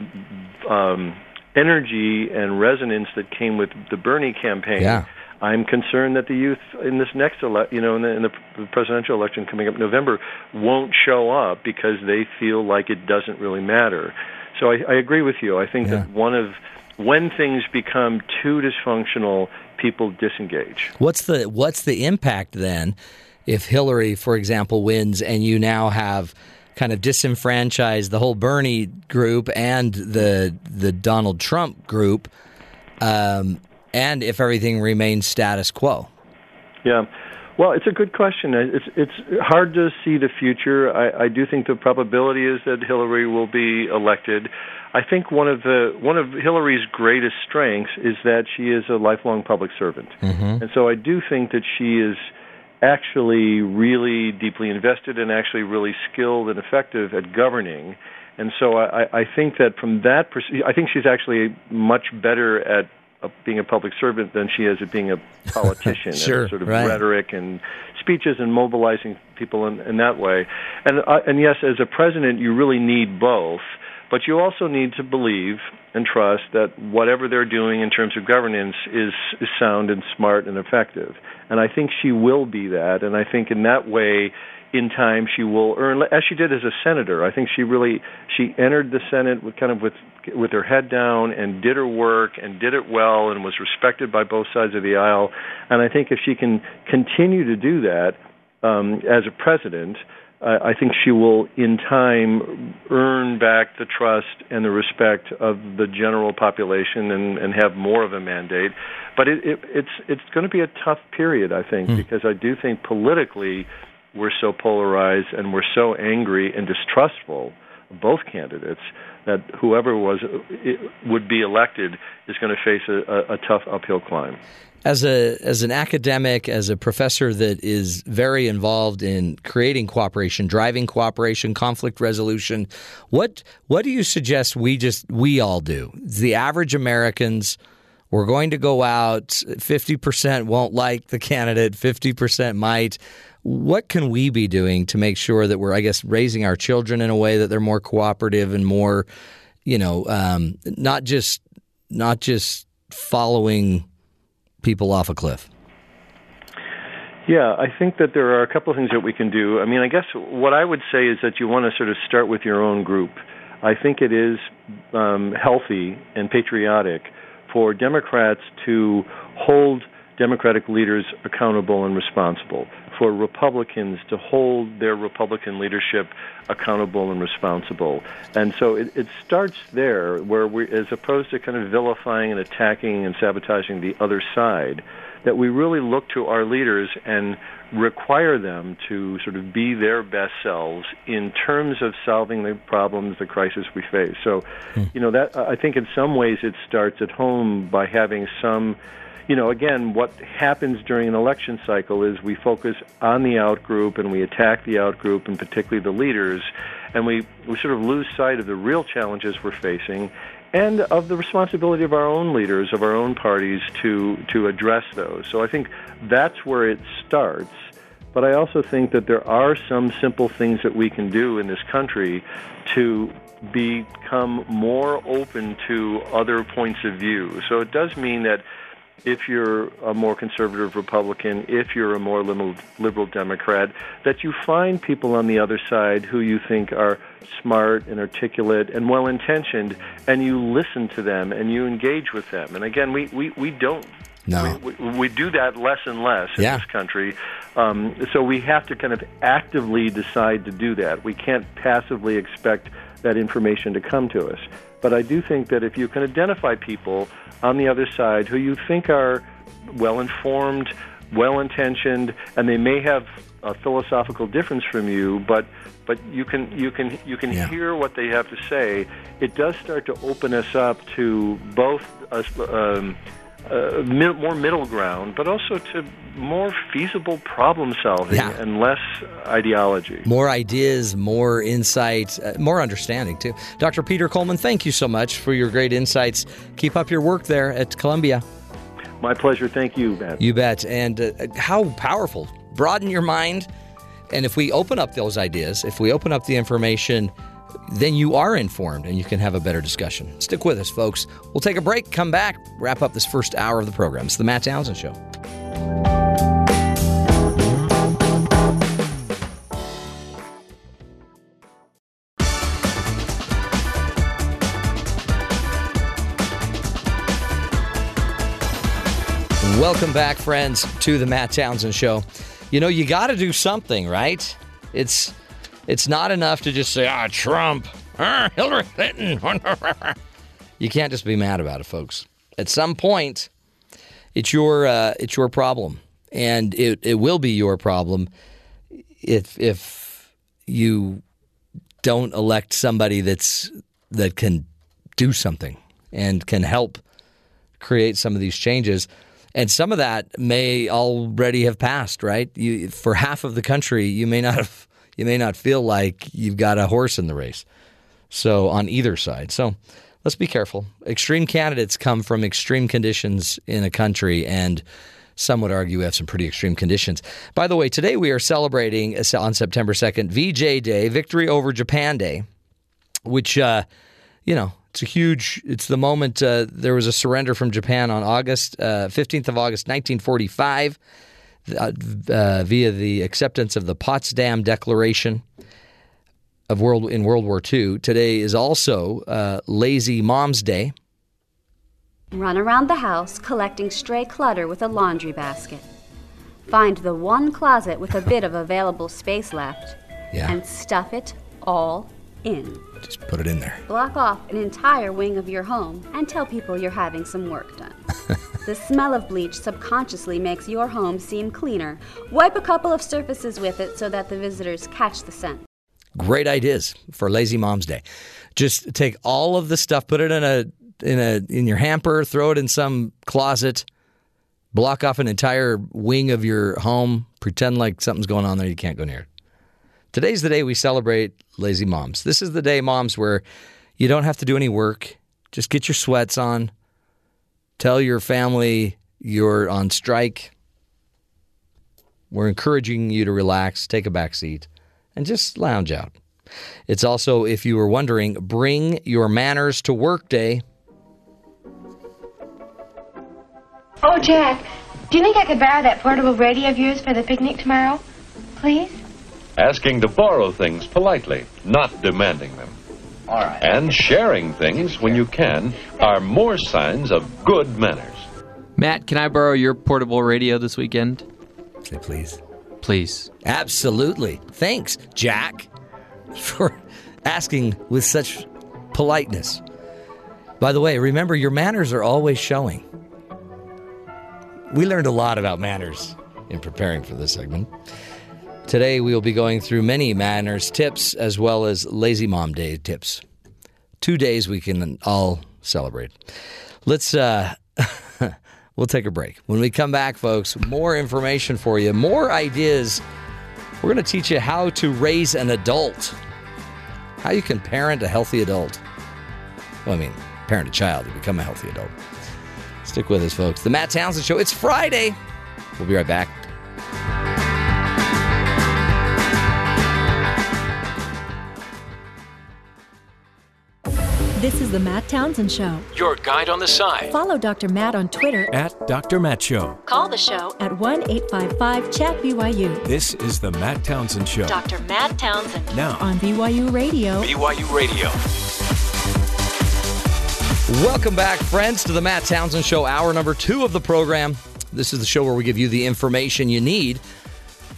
um, energy and resonance that came with the Bernie campaign, Yeah. I'm concerned that the youth in this next ele- you know, in the, in the presidential election coming up in November, won't show up because they feel like it doesn't really matter. So I, I agree with you. I think that one of when things become too dysfunctional, people disengage. What's the what's the impact then if Hillary, for example, wins and you now have kind of disenfranchised the whole Bernie group and the the Donald Trump group, um, and if everything remains status quo? Yeah. Well, it's a good question. It's it's hard to see the future. I, I do think the probability is that Hillary will be elected. I think one of the one of Hillary's greatest strengths is that she is a lifelong public servant, mm-hmm. and so I do think that she is actually really deeply invested and actually really skilled and effective at governing. And so I, I think that from that, pers- I think she's actually much better at uh, being a public servant than she is at being a politician. Sure, and sort of right. rhetoric and speeches and mobilizing people in, in that way. And uh, and yes, as a president, you really need both. But you also need to believe and trust that whatever they're doing in terms of governance is, is sound and smart and effective. And I think she will be that. And I think in that way, in time, she will earn, as she did as a senator. I think she really she entered the Senate with kind of with with her head down and did her work and did it well and was respected by both sides of the aisle. And I think if she can continue to do that um, as a president. Uh, I think she will, in time, earn back the trust and the respect of the general population and, and have more of a mandate. But it, it, it's it's going to be a tough period, I think, because I do think politically we're so polarized and we're so angry and distrustful of both candidates that whoever was would be elected is going to face a, a, a tough uphill climb. as a as an academic, as a professor that is very involved in creating cooperation, driving cooperation, conflict resolution, what what do you suggest we just we all do? The average Americans we're going to go out 50% won't like the candidate, 50% might. What can we be doing to make sure that we're I guess raising our children in a way that they're more cooperative and more you know, um, not just not just following people off a cliff? Yeah, I think that there are a couple of things that we can do. I mean, I guess what I would say is that you want to sort of start with your own group. I think it is um, healthy and patriotic for Democrats to hold Democratic leaders accountable and responsible, for Republicans to hold their Republican leadership accountable and responsible. And so it, it starts there, where we, as opposed to kind of vilifying and attacking and sabotaging the other side, that we really look to our leaders and require them to sort of be their best selves in terms of solving the problems, the crisis we face. So, hmm. you know, that I think in some ways it starts at home by having some you know, again, what happens during an election cycle is we focus on the outgroup and we attack the outgroup and particularly the leaders, and we, we sort of lose sight of the real challenges we're facing and of the responsibility of our own leaders, of our own parties to, to address those. So I think that's where it starts. But I also think that there are some simple things that we can do in this country to become more open to other points of view. So it does mean that if you're a more conservative Republican, if you're a more liberal, liberal Democrat, that you find people on the other side who you think are smart and articulate and well intentioned, and you listen to them and you engage with them. And again, we, we, we don't. No. We, we, we do that less and less in Yeah. this country. Um, so we have to kind of actively decide to do that. We can't passively expect that information to come to us. But I do think that if you can identify people on the other side who you think are well informed, well intentioned, and they may have a philosophical difference from you, but but you can you can you can hear what they have to say. It does start to open us up to both us. Um, uh, mi- more middle ground, but also to more feasible problem solving Yeah. and less ideology. More ideas, more insight, uh, more understanding too. Dr. Peter Coleman, thank you so much for your great insights. Keep up your work there at Columbia. My pleasure. Thank you, Matt. You bet. And uh, how powerful. Broaden your mind. And if we open up those ideas, if we open up the information, then you are informed and you can have a better discussion. Stick with us, folks. We'll take a break, come back, wrap up this first hour of the program. It's the Matt Townsend Show. Welcome back, friends, to the Matt Townsend Show. You know, you got to do something, right? It's it's not enough to just say, "Ah, Trump, ah, Hillary Clinton." you can't just be mad about it, folks. At some point, it's your uh, it's your problem, and it, it will be your problem if if you don't elect somebody that's that can do something and can help create some of these changes. And some of that may already have passed, right? You, for half of the country, you may not have, you may not feel like you've got a horse in the race. So on either side, so let's be careful. Extreme candidates come from extreme conditions in a country, and some would argue we have some pretty extreme conditions. By the way, today we are celebrating uh, on September second VJ Day, Victory over Japan Day, which uh, you know it's a huge. It's the moment uh, there was a surrender from Japan on August uh, fifteenth of August, nineteen forty-five, uh, uh, via the acceptance of the Potsdam Declaration of World in World War II. Today is also uh, Lazy Mom's Day. Run around the house collecting stray clutter with a laundry basket. Find the one closet with a bit of available space left Yeah. and stuff it all in. Just put it in there. Block off an entire wing of your home and tell people you're having some work done. the smell of bleach subconsciously makes your home seem cleaner. Wipe a couple of surfaces with it so that the visitors catch the scent. Great ideas for Lazy Mom's Day. Just take all of the stuff, put it in a in a in your hamper, throw it in some closet, Block off an entire wing of your home. Pretend like something's going on there. You can't go near it. Today's the day we celebrate lazy moms. This is the day, moms, where you don't have to do any work. Just get your sweats on. Tell your family you're on strike. We're encouraging you to relax, take a back seat, and just lounge out. It's also, if you were wondering, bring your manners to work day. Oh, Jack, do you think I could borrow that portable radio of yours for the picnic tomorrow? Please? Asking to borrow things politely, not demanding them. All right. And sharing things when you can are more signs of good manners. Matt, can I borrow your portable radio this weekend? Say please. Please. Absolutely. Thanks, Jack, for asking with such politeness. By the way, remember your manners are always showing. We learned a lot about manners in preparing for this segment. Today we will be going through many manners tips as well as Lazy Mom Day tips. Two days we can all celebrate. Let's uh we'll take a break. When we come back, folks, more information for you, more ideas. We're going to teach you how to raise an adult. How you can parent a healthy adult. Well, I mean, parent a child to become a healthy adult. Stick with us, folks. The Matt Townsend Show. It's Friday. We'll be right back. This is the Matt Townsend Show. Your guide on the side. Follow Dr. Matt on Twitter At Dr. Matt Show. Call the show at 1 855 Chat BYU. This is the Matt Townsend Show. Dr. Matt Townsend Now, on BYU Radio. BYU Radio. Welcome back, friends, to the Matt Townsend Show, hour number two of the program. This is the show where we give you the information you need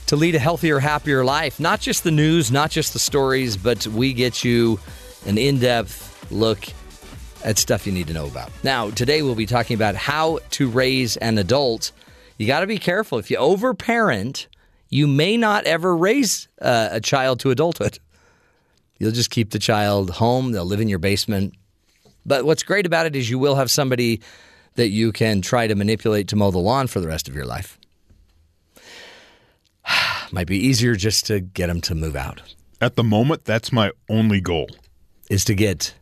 to lead a healthier, happier life. Not just the news, not just the stories, but we get you an in depth look at stuff you need to know about. Now, today we'll be talking about how to raise an adult. You got to be careful. If you overparent, you may not ever raise uh, a child to adulthood. You'll just keep the child home, they'll live in your basement. But what's great about it is you will have somebody that you can try to manipulate to mow the lawn for the rest of your life. Might be easier just to get them to move out. At the moment, that's my only goal. Is to get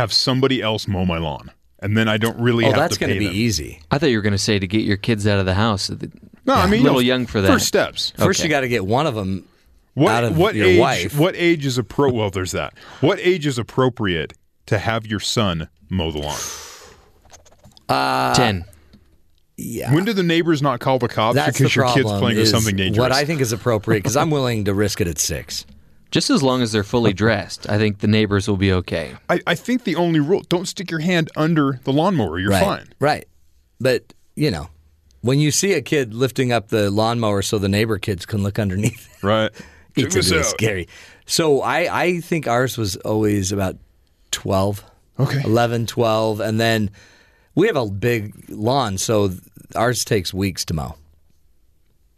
have somebody else mow my lawn, and then I don't really Oh, have that's to gonna be them. easy. I thought you were going to say to get your kids out of the house. No, I mean a little you know, young for that. First steps. First, Okay. you got to get one of them What out of what your age? wife. What age is appro? Well, there's that. What age is appropriate to have your son mow the lawn? Uh, Ten. Yeah. When do the neighbors not call the cops That's because the your kid's playing with something dangerous? What I think is appropriate, because I'm willing to risk it at six. Just as long as they're fully dressed, I think the neighbors will be okay. I, I think the only rule: don't stick your hand under the lawnmower. You're right. fine. Right. But, you know, when you see a kid lifting up the lawnmower so the neighbor kids can look underneath, Right. It's a bit out. scary. So I, I think ours was always about 12. Okay. 11, 12. And then we have a big lawn, so ours takes weeks to mow.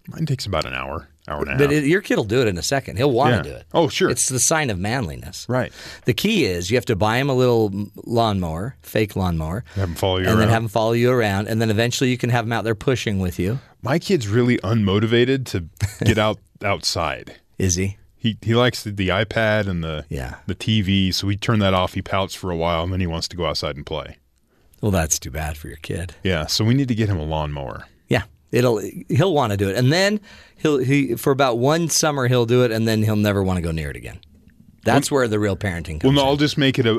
Mine takes about an hour, hour and a half. But your kid will do it in a second. He'll want Yeah. to do it. Oh, sure. It's the sign of manliness. Right. The key is you have to buy him a little lawnmower, fake lawnmower, Have him follow you and around. then have him follow you around, and then eventually you can have him out there pushing with you. My kid's really unmotivated to get out outside. Is he? He he likes the, the iPad and the Yeah. the TV, so we turn that off. He pouts for a while, and then he wants to go outside and play. Well, that's too bad for your kid. Yeah, so we need to get him a lawnmower. It'll he'll want to do it, and then he'll he for about one summer he'll do it, and then he'll never want to go near it again. That's where the real parenting comes. In. Well, no, I'll just make it a,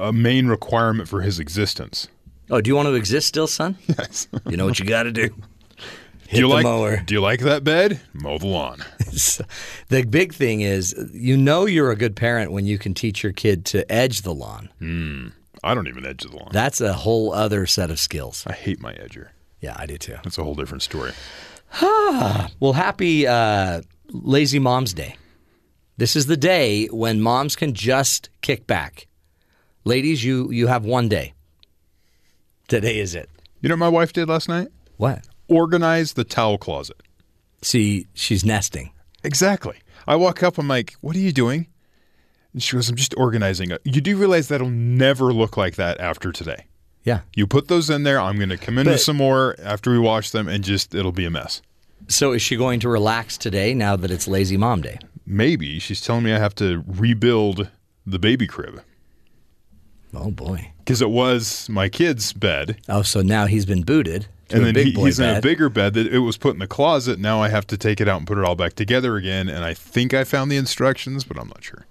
a a main requirement for his existence. oh, do you want to exist still, son? Yes. You know what you got to do. Hit do you the like mower. Do you like that bed? Mow the lawn. The big thing is, you know, you're a good parent when you can teach your kid to edge the lawn. Hmm. I don't even edge the lawn. That's a whole other set of skills. I hate my edger. Yeah, I do too. That's a whole different story. Well, happy uh, Lazy Moms Day. This is the day when moms can just kick back. Ladies, you you have one day. Today is it. You know what my wife did last night? What? Organize the towel closet. See, she's nesting. Exactly. I walk up, I'm like, what are you doing? And she goes, I'm just organizing it. You do realize that'll never look like that after today. Yeah. You put those in there. I'm going to come in But- with some more after we wash them, and just it'll be a mess. So is she going to relax today now that it's Lazy Mom Day? Maybe she's telling me I have to rebuild the baby crib Oh boy. because it was my kid's bed. Oh, so now he's been booted. To and a then he, he's in a bigger bed that it was put in the closet. Now I have to take it out and put it all back together again. And I think I found the instructions, but I'm not sure.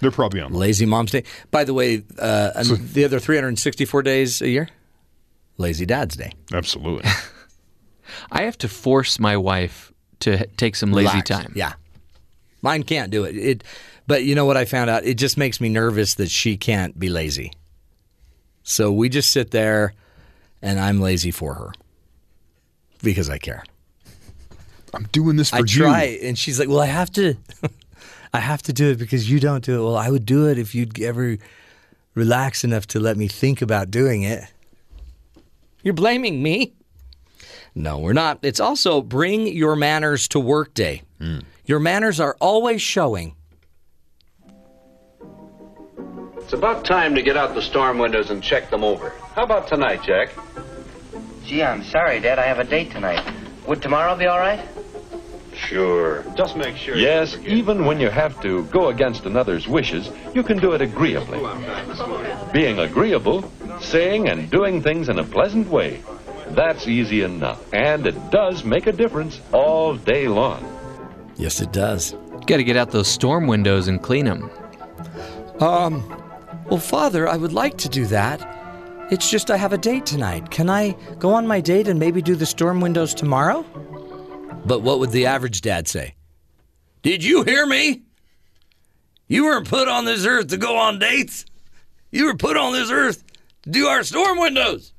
They're probably on. Lazy Mom's Day. By the way, uh, and the other 364 days a year, Lazy Dad's Day. Absolutely. I have to force my wife to take some lazy Relax. time. Yeah. Mine can't do it. It, but you know what I found out? It just makes me nervous that she can't be lazy. So we just sit there, and I'm lazy for her because I care. I'm doing this for I you. try, and she's like, "Well, I have to, I have to do it because you don't do it." Well, I would do it if you'd ever relax enough to let me think about doing it. You're blaming me? No, we're not. It's also bring your manners to work day. Hmm. Your manners are always showing. It's about time to get out the storm windows and check them over. How about tonight, Jack? Gee, I'm sorry, Dad. I have a date tonight. Would tomorrow be all right? Sure. Just make sure. Yes, even when you have to go against another's wishes, you can do it agreeably. Being agreeable, saying and doing things in a pleasant way, that's easy enough. And it does make a difference all day long. Yes, it does. Got to get out those storm windows and clean them. Um, well, Father, I would like to do that. It's just I have a date tonight. Can I go on my date and maybe do the storm windows tomorrow? But what would the average dad say? Did you hear me? You weren't put on this earth to go on dates. You were put on this earth to do our storm windows.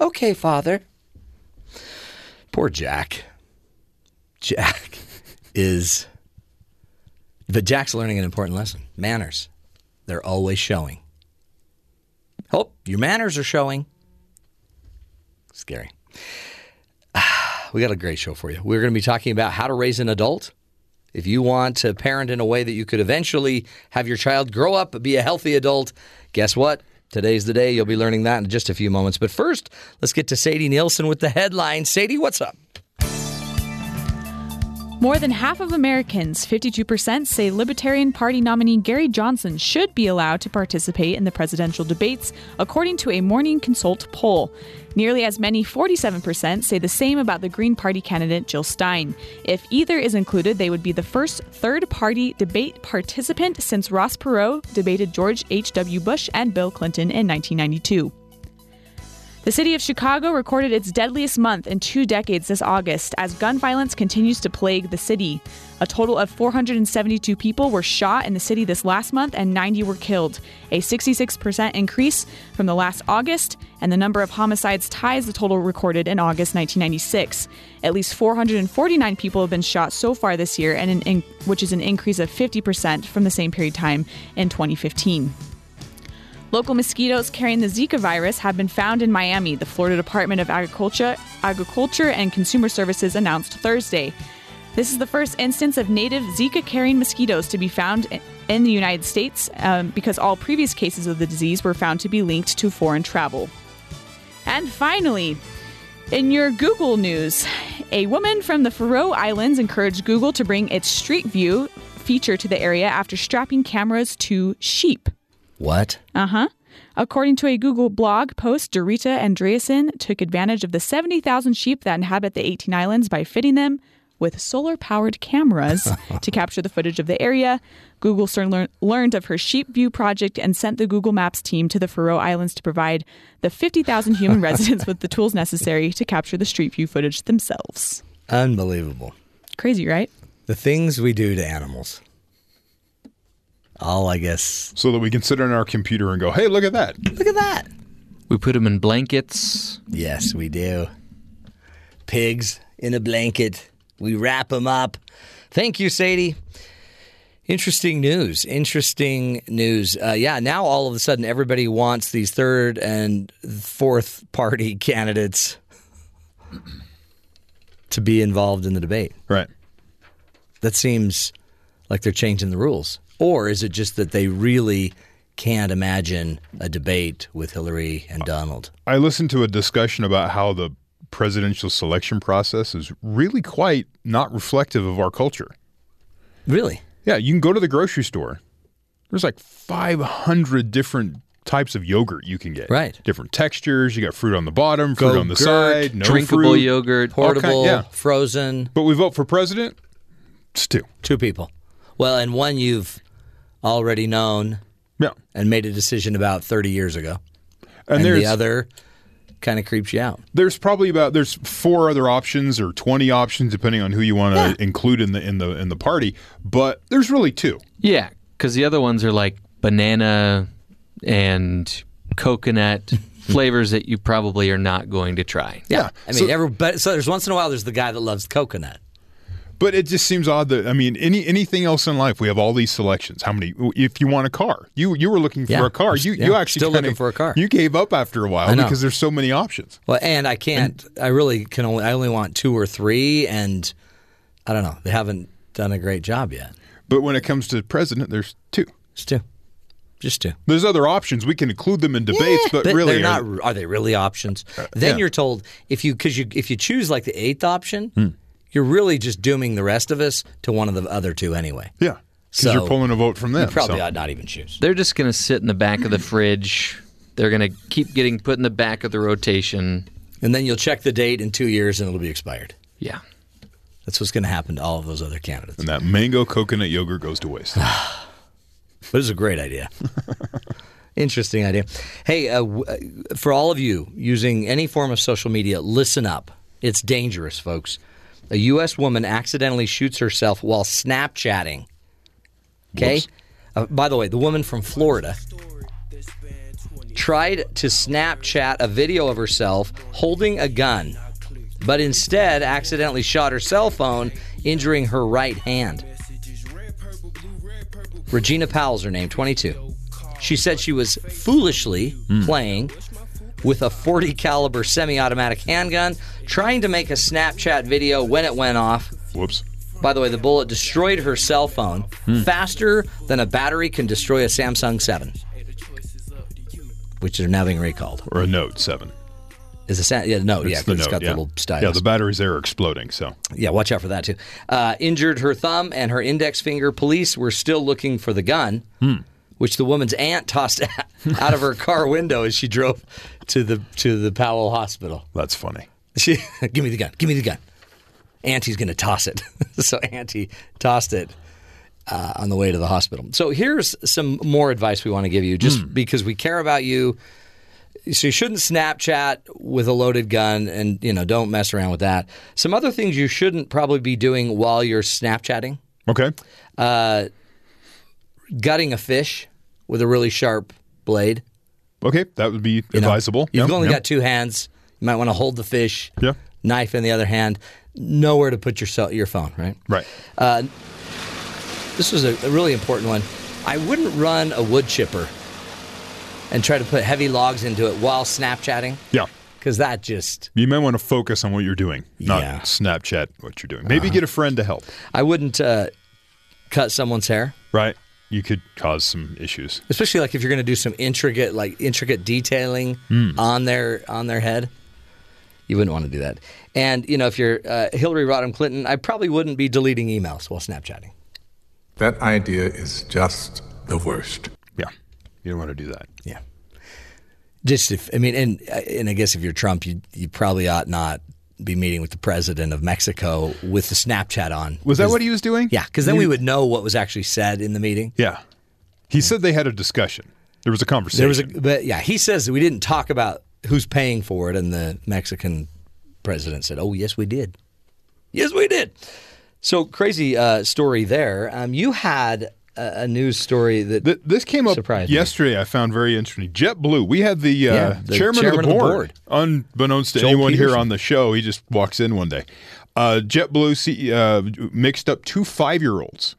Okay, Father. Poor Jack. Jack is. But Jack's learning an important lesson manners. They're always showing. Oh, your manners are showing. Scary. Ah. We got a great show for you. We're going to be talking about how to raise an adult. If you want to parent in a way that you could eventually have your child grow up, be a healthy adult, guess what? Today's the day. You'll be learning that in just a few moments. But first, let's get to Sadie Nielsen with the headline. Sadie, what's up? More than half of Americans, 52%, say Libertarian Party nominee Gary Johnson should be allowed to participate in the presidential debates, according to a Morning Consult poll. Nearly as many, 47%, say the same about the Green Party candidate Jill Stein. If either is included, they would be the first third party debate participant since Ross Perot debated George H.W. Bush and Bill Clinton in 1992. The city of Chicago recorded its deadliest month in two decades this August as gun violence continues to plague the city. A total of 472 people were shot in the city this last month and 90 were killed, a 66% increase from the last August, and the number of homicides ties the total recorded in August 1996. At least 449 people have been shot so far this year, and an in- which is an increase of 50% from the same period time in 2015. Local mosquitoes carrying the Zika virus have been found in Miami, the Florida Department of Agriculture, Agriculture and Consumer Services announced Thursday. This is the first instance of native Zika carrying mosquitoes to be found in the United States um, because all previous cases of the disease were found to be linked to foreign travel. And finally, in your Google news, a woman from the Faroe Islands encouraged Google to bring its Street View feature to the area after strapping cameras to sheep. What? Uh huh. According to a Google blog post, Dorita Andreasen took advantage of the 70,000 sheep that inhabit the 18 islands by fitting them with solar powered cameras to capture the footage of the area. Google soon lear- learned of her Sheep View project and sent the Google Maps team to the Faroe Islands to provide the 50,000 human residents with the tools necessary to capture the Street View footage themselves. Unbelievable. Crazy, right? The things we do to animals. All, I guess. So that we can sit on our computer and go, hey, look at that. Look at that. We put them in blankets. Yes, we do. Pigs in a blanket. We wrap them up. Thank you, Sadie. Interesting news. Interesting news. Uh, yeah, now all of a sudden everybody wants these third and fourth party candidates to be involved in the debate. Right. That seems like they're changing the rules. Or is it just that they really can't imagine a debate with Hillary and Donald. I listened to a discussion about how the presidential selection process is really quite not reflective of our culture. Really? Yeah, you can go to the grocery store. There's like 500 different types of yogurt you can get. Right. Different textures. You got fruit on the bottom, fruit on the side, no drinkable fruit, yogurt. all kind- Portable, yeah. frozen. But we vote for president? It's two. Two people. Well, and one you've already known Yeah. and made a decision about 30 years ago. And And, there's- the other kind of creeps you out. There's probably about there's four other options or 20 options depending on who you want to include in the in the in the party, but there's really two. Yeah, because the other ones are like banana and coconut flavors that you probably are not going to try. Yeah. I mean, so- every, but, so there's once in a while there's the guy that loves coconut. But it just seems odd that I mean, any anything else in life, we have all these selections. How many? If you want a car, you you were looking for Yeah. a car. You Yeah. you actually Still kinda- looking for a car. You gave up after a while because there's so many options. Well, and I can't. I really can only. I only want two or three, and I don't know. They haven't done a great job yet. But when it comes to the president, there's two. Just two. Just two. There's other options. We can include them in debates, but, really, they're not. Are they really options? then yeah. you're told if you because you if you choose like the eighth option, Hmm. You're really just dooming the rest of us to one of the other two anyway. Yeah, because you're pulling a vote from them. You probably so. ought not even choose. They're just going to sit in the back of the fridge. They're going to keep getting put in the back of the rotation. And then you'll check the date in two years, and it'll be expired. Yeah. That's what's going to happen to all of those other candidates. And that mango coconut yogurt goes to waste. But it's a great idea. Interesting idea. Hey, uh, w- uh, for all of you using any form of social media, listen up. It's dangerous, folks. A U.S. woman accidentally shoots herself while Snapchatting. Okay? Uh, by the way, the woman from Florida tried to Snapchat a video of herself holding a gun, but instead accidentally shot her cell phone, injuring her right hand. Regina Powell's her name, 22. She said she was foolishly playing with a 40 caliber semi-automatic handgun, trying to make a Snapchat video when it went off. Whoops. By the way, the bullet destroyed her cell phone faster than a battery can destroy a Samsung 7, which are now being recalled. Or a Note 7. Is a Sa- yeah, no, It's yeah, the it's Note, got yeah. the little stylus. Yeah, the batteries there are exploding. So Yeah, watch out for that too. Uh, injured her thumb and her index finger. Police were still looking for the gun, which the woman's aunt tossed out of her car window as she drove to the to the Powell Hospital. that's funny. She, give me the gun. Give me the gun. Auntie's going to toss it. so Auntie tossed it uh, on the way to the hospital. So here's some more advice we want to give you, just because we care about you. So you shouldn't Snapchat with a loaded gun, and you know don't mess around with that. Some other things you shouldn't probably be doing while you're Snapchatting: Okay. uh, gutting a fish with a really sharp blade. Okay, that would be You know, advisable. You've only got two hands. You might want to hold the fish. Yeah. Knife in the other hand. Nowhere to put your cell, your phone. Right. Right. Uh, this was a, a really important one. I wouldn't run a wood chipper and try to put heavy logs into it while Snapchatting Yeah. because that just You may want to focus on what you're doing, not Yeah. Snapchat what you're doing. Maybe get a friend to help. I wouldn't uh, cut someone's hair. Right. You could cause some issues. especially like if you're going to do some intricate like intricate detailing Hmm. on their on their head you wouldn't want to do that and you know if you're uh, hillary rodham clinton i probably wouldn't be deleting emails while snapchatting That idea is just the worst. Yeah. You don't want to do that. yeah just if i mean and uh, and i guess if you're trump you you probably ought not be meeting with the president of mexico with the snapchat on Was that what he was doing? yeah because then He- we would know what was actually said in the meeting Yeah. He said they had a discussion. There was a conversation. There was a, but yeah, he says that we didn't talk about who's paying for it, and the Mexican president said, "Oh, yes, we did. Yes, we did." So crazy uh, story there. Um, you had a, a news story that Th- this came up surprised me. yesterday. I found very interesting. JetBlue. We had the, uh, Yeah, the chairman, chairman of the of the board, board. unbeknownst to Joel anyone here on the show. He just walks in one day. Uh, JetBlue C- uh, mixed up two five-year-olds.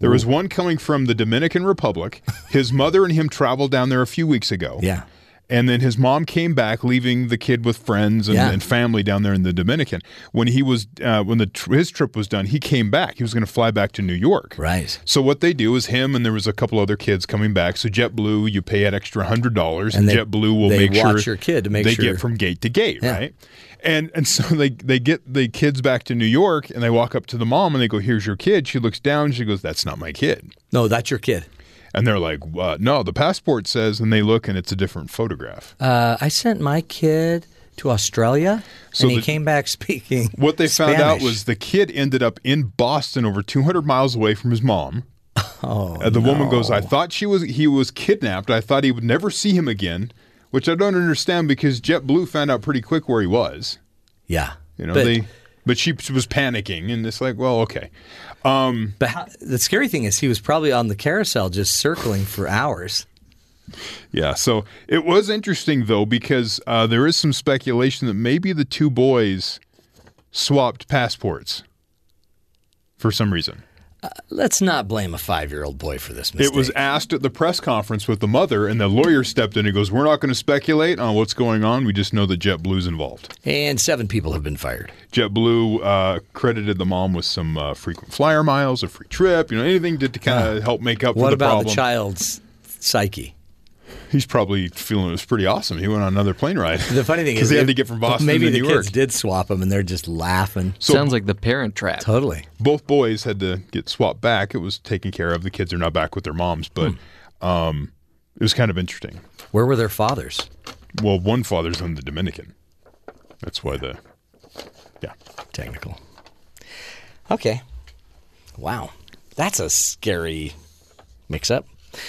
There was one coming from the Dominican Republic. His mother and him traveled down there a few weeks ago. Yeah. And then his mom came back, leaving the kid with friends and, Yeah. and family down there in the Dominican. When he was uh, when the his trip was done, he came back. He was going to fly back to New York. Right. So what they do is him and there was a couple other kids coming back. So JetBlue, you pay an extra hundred dollars, And and, they- JetBlue will make sure watch your kid to make sure. they sure- get from gate to gate, Yeah. right? And and so they they get the kids back to New York, and they walk up to the mom and they go, "Here's your kid." She looks down. She goes, "That's not my kid." No, that's your kid. And they're like, uh, "No, the passport says." And they look, and it's a different photograph. Uh, I sent my kid to Australia, So and he the- came back speaking. What they found out was the kid ended up in Boston, over 200 miles away from his mom. Oh, Uh, the woman goes, "I thought she was he was kidnapped. I thought he would never see him again." Which I don't understand because JetBlue found out pretty quick where he was. Yeah, You know, But- they but she was panicking and it's like, well, okay. Um, But how, the scary thing is, he was probably on the carousel just circling for hours. yeah, so it was interesting though because uh, there is some speculation that maybe the two boys swapped passports for some reason. Let's not blame a five-year-old boy for this mistake. It was asked at the press conference with the mother, and the lawyer stepped in and goes, "We're not going to speculate on what's going on. We just know that JetBlue's involved." and seven people have been fired. JetBlue uh, credited the mom with some uh, frequent flyer miles, a free trip, you know, anything to, to kind of help make up for What about the child's psyche? He's probably feeling it was pretty awesome. He went on another plane ride. The funny thing is, he had to get from Boston Maybe to the New kids York. did swap them, and they're just laughing. So- Sounds like the Parent Trap. Totally. Both boys had to get swapped back. It was taken care of. The kids are now back with their moms, but Hmm. um, it was kind of interesting. Where were their fathers? Well, one father's in the Dominican. That's why the yeah technical. Okay. Wow, that's a scary mix-up.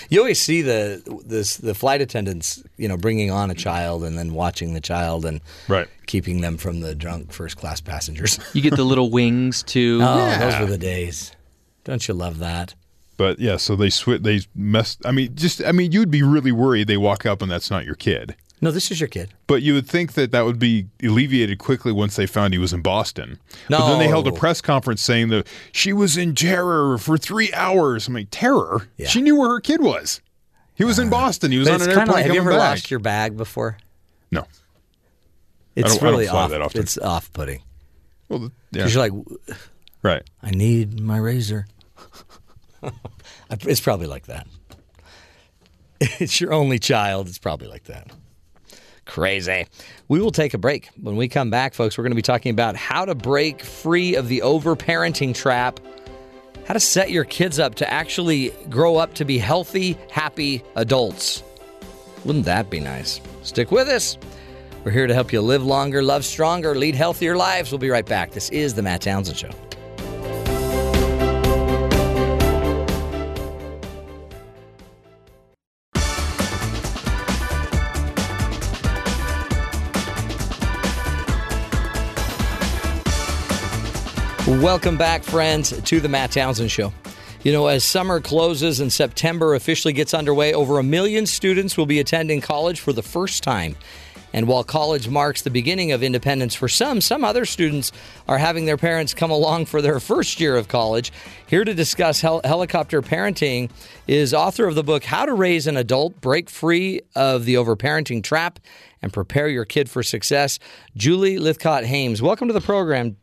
You always see the this the flight attendants, you know, bringing on a child and then watching the child and right. keeping them from the drunk first class passengers. You get the little wings too. Oh, those were the days. Don't you love that? But yeah, so they sw- they mess. I mean, just I mean, you'd be really worried they walk up and that's not your kid. No, this is your kid. But you would think that that would be alleviated quickly once they found he was in Boston. But then they held a press conference saying that she was in terror for three hours. I mean, terror? She knew where her kid was. He was in uh, Boston. He was But on an airplane like, have you ever back. lost your bag before? No. It's don't- I don't really off. It's off-putting. Well, the- yeah. you're like, right. I need my razor. it's probably like that. It's your only child. It's probably like that. Crazy. We will take a break. When we come back, folks, we're going to be talking about how to break free of the overparenting trap, how to set your kids up to actually grow up to be healthy, happy adults. Wouldn't that be nice? Stick with us. We're here to help you live longer, love stronger, lead healthier lives. We'll be right back. This is The Matt Townsend Show. Welcome back, friends, to the Matt Townsend Show. You know, as summer closes and September officially gets underway, over a million students will be attending college for the first time. And while college marks the beginning of independence for some, some other students are having their parents come along for their first year of college. Here to discuss hel- helicopter parenting is author of the book How to Raise an Adult, Break Free of the Overparenting Trap, and Prepare Your Kid for Success, Julie Lythcott-Haims. Welcome to the program,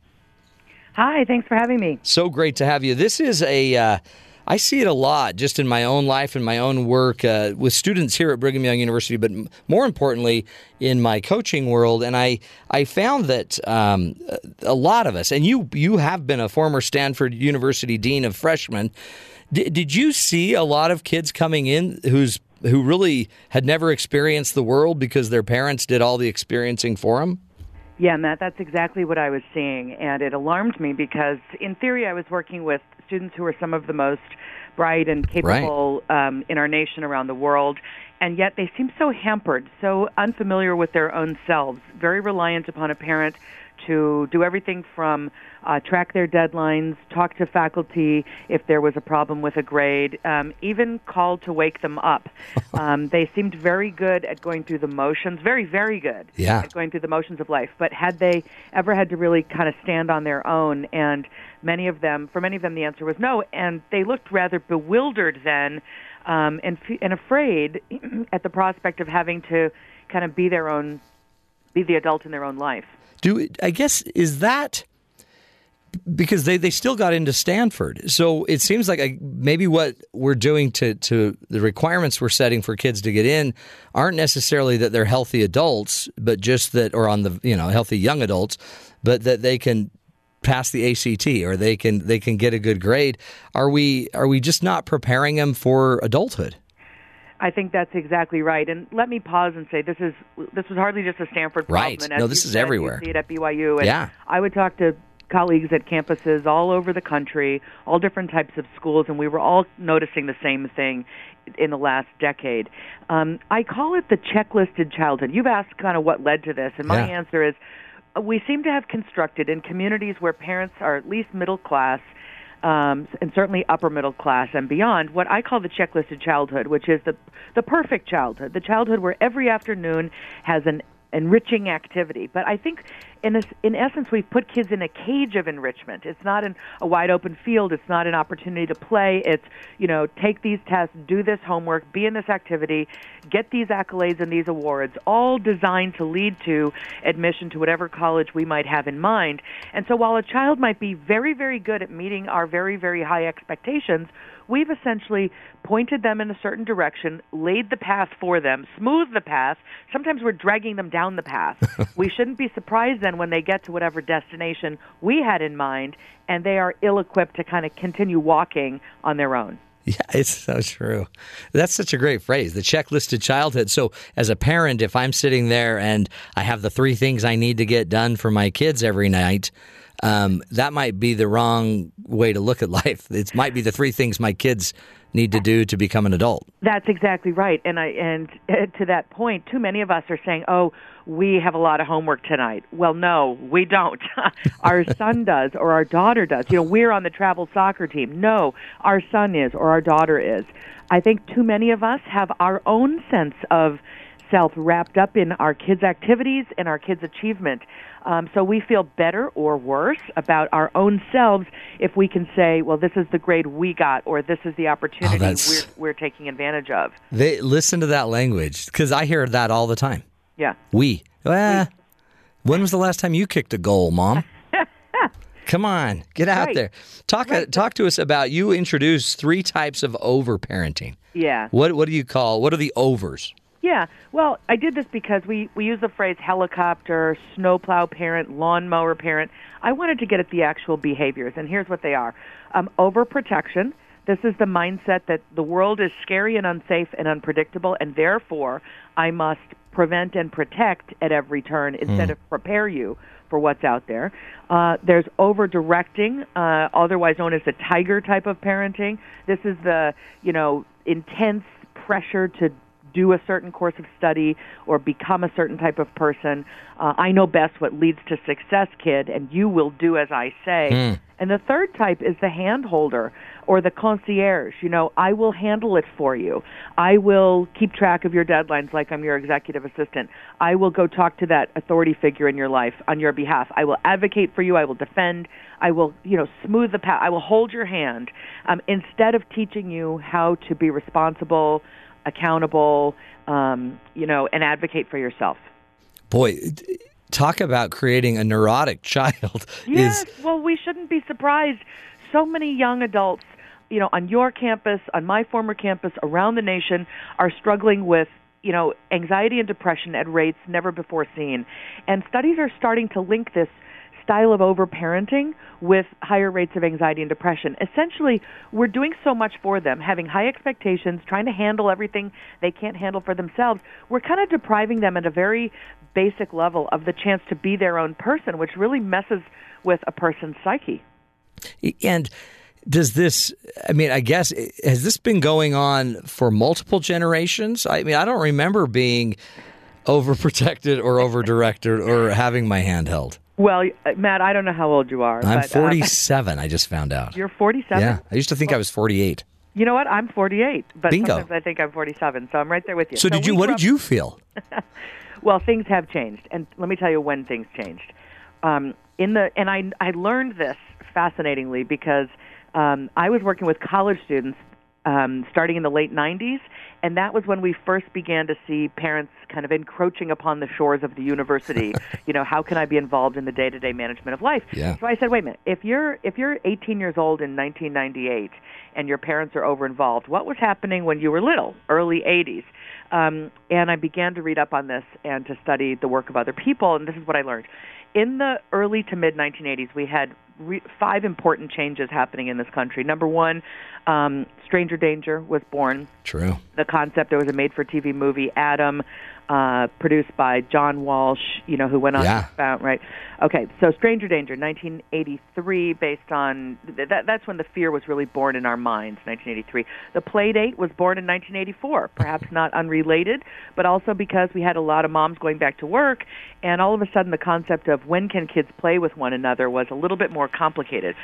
Hi, thanks for having me. so great to have you. This is a, uh, I see it a lot just in my own life and my own work uh, with students here at Brigham Young University, but more importantly in my coaching world. And I, I found that um, a lot of us, and you, you have been a former Stanford University dean of freshmen. D- did you see a lot of kids coming in who's who really had never experienced the world because their parents did all the experiencing for them? Yeah, Matt, that's exactly what I was seeing, and it alarmed me because, in theory, I was working with students who are some of the most bright and capable um, in our nation around the world, and yet they seem so hampered, so unfamiliar with their own selves, very reliant upon a parent to do everything from uh, track their deadlines, talk to faculty if there was a problem with a grade, um, even call to wake them up. Um, they seemed very good at going through the motions, very, very good Yeah. at going through the motions of life. But had they ever had to really kind of stand on their own? And many of them, for many of them, the answer was no. And they looked rather bewildered then um, and, f- and afraid at the prospect of having to kind of be their own, be the adult in their own life. Do I guess is that because they, they still got into Stanford. So it seems like I, maybe what we're doing to, to the requirements we're setting for kids to get in aren't necessarily that they're healthy adults, but just that, or on the, you know, healthy young adults, but that they can pass the ACT or they can, they can get a good grade. Are we, are we just not preparing them for adulthood? I think that's exactly right. And let me pause and say this is this was hardly just a Stanford problem. Right. And No, this is said, you everywhere. see it at BYU. And Yeah. I would talk to colleagues at campuses all over the country, all different types of schools, and we were all noticing the same thing in the last decade. Um, I call it the checklisted childhood. You've asked kind of what led to this, and my Yeah. answer is uh, we seem to have constructed in communities where parents are at least middle class um, and certainly upper middle class and beyond, what I call the checklisted childhood, which is the the perfect childhood, the childhood where every afternoon has an enriching activity. But I think, in a, in essence, we've put kids in a cage of enrichment. It's not in a wide open field. It's not an opportunity to play. It's you know take these tests, do this homework, be in this activity, get these accolades and these awards, all designed to lead to admission to whatever college we might have in mind. And so while a child might be very, very good at meeting our very, very high expectations, we've essentially pointed them in a certain direction, laid the path for them, smoothed the path. Sometimes we're dragging them down the path. we shouldn't be surprised then when they get to whatever destination we had in mind and they are ill equipped to kind of continue walking on their own. Yeah, it's so true. That's such a great phrase, the checklisted childhood. So, as a parent, if I'm sitting there and I have the three things I need to get done for my kids every night, um, that might be the wrong way to look at life. It might be the three things my kids need to do to become an adult. That's exactly right. And I and uh, to that point, too many of us are saying, "Oh, we have a lot of homework tonight." Well, no, we don't. our son does or our daughter does. You know, we're on the travel soccer team. No, our son is or our daughter is. I think too many of us have our own sense of self wrapped up in our kids' activities and our kids' achievement. Um, so we feel better or worse about our own selves if we can say, well, this is the grade we got, or this is the opportunity that's- we're, we're taking advantage of. They listen to that language because I hear that all the time. Yeah. We. Well, when was the last time you kicked a goal, mom? Come on, get out Right. there. Talk uh, talk to us about you introduced three types of overparenting. Yeah. What what do you call what are the overs? Yeah. Well, I did this because we, we use the phrase helicopter, snowplow parent, lawnmower parent. I wanted to get at the actual behaviors, and here's what they are um, overprotection. This is the mindset that the world is scary and unsafe and unpredictable, and therefore I must prevent and protect at every turn instead Mm. of prepare you for what's out there. Uh, there's over directing, uh, otherwise known as the tiger type of parenting. This is the you know intense pressure to do a certain course of study or become a certain type of person. Uh, I know best what leads to success, kid, and you will do as I say. Hmm. And the third type is the hand holder or the concierge. You know, I will handle it for you. I will keep track of your deadlines like I'm your executive assistant. I will go talk to that authority figure in your life on your behalf. I will advocate for you. I will defend. I will, you know, smooth the path. I will hold your hand um, instead of teaching you how to be responsible, accountable, um, you know, and advocate for yourself. Boy, talk about creating a neurotic child. Yes, Is well, we shouldn't be surprised. So many young adults, you know, on your campus, on my former campus, around the nation, are struggling with, you know, anxiety and depression at rates never before seen. And studies are starting to link this style of overparenting with higher rates of anxiety and depression. Essentially, we're doing so much for them, having high expectations, trying to handle everything they can't handle for themselves. We're kind of depriving them at a very basic level of the chance to be their own person, which really messes with a person's psyche. and does this I mean, I guess has this been going on for multiple generations? I mean, I don't remember being overprotected or overdirected or having my hand held. Well, uh, Matt, I don't know how old you are. I'm but, uh, 47, I just found out. you're 47? Yeah, I used to think I was 48. You know what? I'm 48, but Bingo. sometimes I think I'm 47, so I'm right there with you. So did you what did you feel? Well, things have changed, and let me tell you when things changed. Um, in the and I I learned this fascinatingly because um, I was working with college students um, starting in the late 90s. And that was when we first began to see parents kind of encroaching upon the shores of the university. you know, how can I be involved in the day-to-day management of life? Yeah. So I said, wait a minute. If you're if you're 18 years old in 1998 and your parents are over involved, what was happening when you were little, early 80s? Um, and I began to read up on this and to study the work of other people. And this is what I learned. In the early to mid 1980s, we had re- five important changes happening in this country. Number one, um, Stranger Danger was born. True. The concept there was a made-for-TV movie, Adam, uh, produced by John Walsh. You know who went on Yeah. found right. Okay, so Stranger Danger, 1983, based on that. That's when the fear was really born in our minds. 1983. The Playdate was born in 1984. Perhaps not unrelated, but also because we had a lot of moms going back to work, and all of a sudden the concept of when can kids play with one another was a little bit more complicated.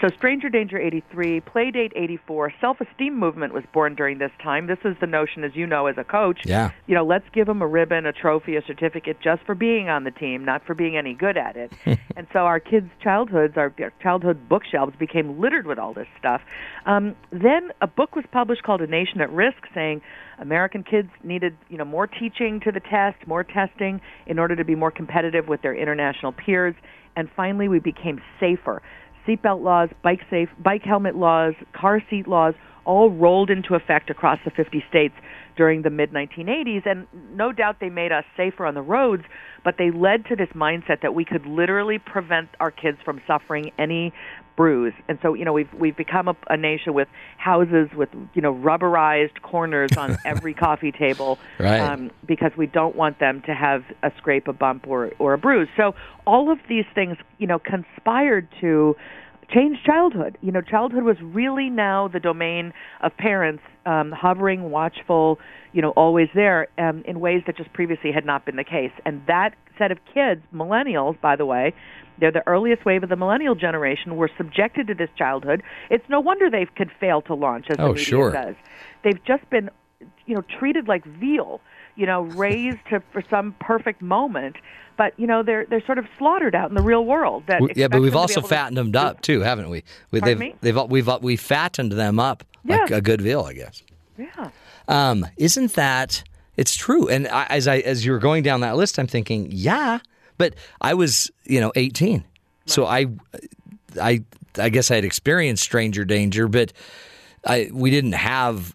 So Stranger Danger 83, Playdate 84, Self-Esteem Movement was born during this time. This is the notion, as you know, as a coach. Yeah. You know, let's give them a ribbon, a trophy, a certificate just for being on the team, not for being any good at it. and so our kids' childhoods, our our childhood bookshelves became littered with all this stuff. Um, then a book was published called A Nation at Risk, saying American kids needed, you know, more teaching to the test, more testing in order to be more competitive with their international peers. And finally, we became safer. Seatbelt laws, bike safe, bike helmet laws, car seat laws, all rolled into effect across the 50 states during the mid 1980s. And no doubt they made us safer on the roads, but they led to this mindset that we could literally prevent our kids from suffering any bruise. And so, you know, we've we've become a, a nation with houses with you know rubberized corners on every coffee table, Right. um, because we don't want them to have a scrape, a bump, or or a bruise. So all of these things, you know, conspired to change childhood. You know, childhood was really now the domain of parents, um, hovering, watchful, you know, always there, um, in ways that just previously had not been the case. And that set of kids, millennials, by the way, they're the earliest wave of the millennial generation, were subjected to this childhood. It's no wonder they could fail to launch, as the Oh, media sure. says. They've just been, you know, treated like veal. You know, raised to for some perfect moment, but you know they're they're sort of slaughtered out in the real world. That yeah, but we've them to be also able to- fattened them up too, haven't we? we they've, me? they've we've we fattened them up like Yeah. a good veal, I guess. Yeah. Um, isn't that it's true? And I, as I as you were going down that list, I'm thinking, yeah, but I was you know 18, so I I I guess I had experienced stranger danger, but I we didn't have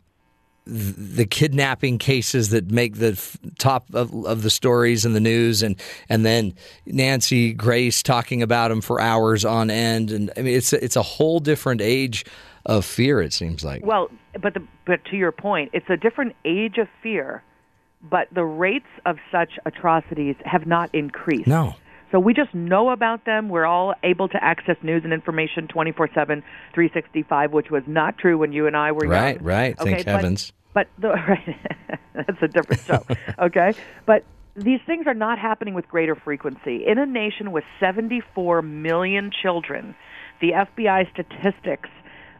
the kidnapping cases that make the f- top of, of the stories in the news, and and then Nancy Grace talking about them for hours on end, and I mean it's a, it's a whole different age of fear. It seems like. Well, but the, but to your point, it's a different age of fear, but the rates of such atrocities have not increased. No. So we just know about them. We're all able to access news and information 24/7, 365, which was not true when you and I were Right, young. right. Thank Okay, but- heavens. But the, right, that's a different show. okay, but these things are not happening with greater frequency in a nation with 74 million children. The FBI statistics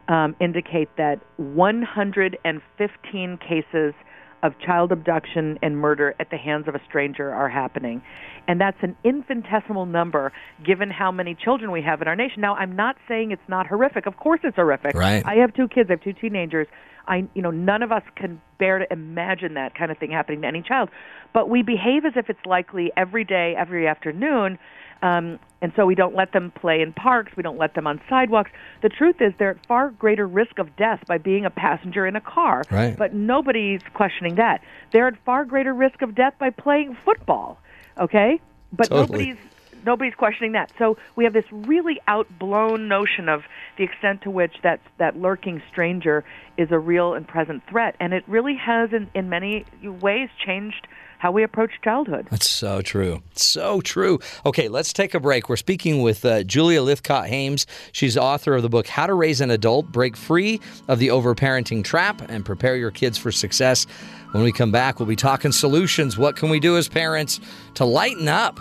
um, indicate that 115 cases of child abduction and murder at the hands of a stranger are happening. And that's an infinitesimal number given how many children we have in our nation. Now, I'm not saying it's not horrific. Of course it's horrific. Right. I have two kids, I have two teenagers. I you know, none of us can bear to imagine that kind of thing happening to any child. But we behave as if it's likely every day, every afternoon. Um, and so we don't let them play in parks. We don't let them on sidewalks. The truth is, they're at far greater risk of death by being a passenger in a car. Right. But nobody's questioning that. They're at far greater risk of death by playing football. Okay. But Totally. nobody's nobody's questioning that. So we have this really outblown notion of the extent to which that that lurking stranger is a real and present threat, and it really has, in, in many ways, changed how we approach childhood. That's so true. So true. Okay, let's take a break. We're speaking with uh, Julia Lythcott-Haims. She's author of the book How to Raise an Adult, Break Free of the Overparenting Trap, and Prepare Your Kids for Success. When we come back, we'll be talking solutions. What can we do as parents to lighten up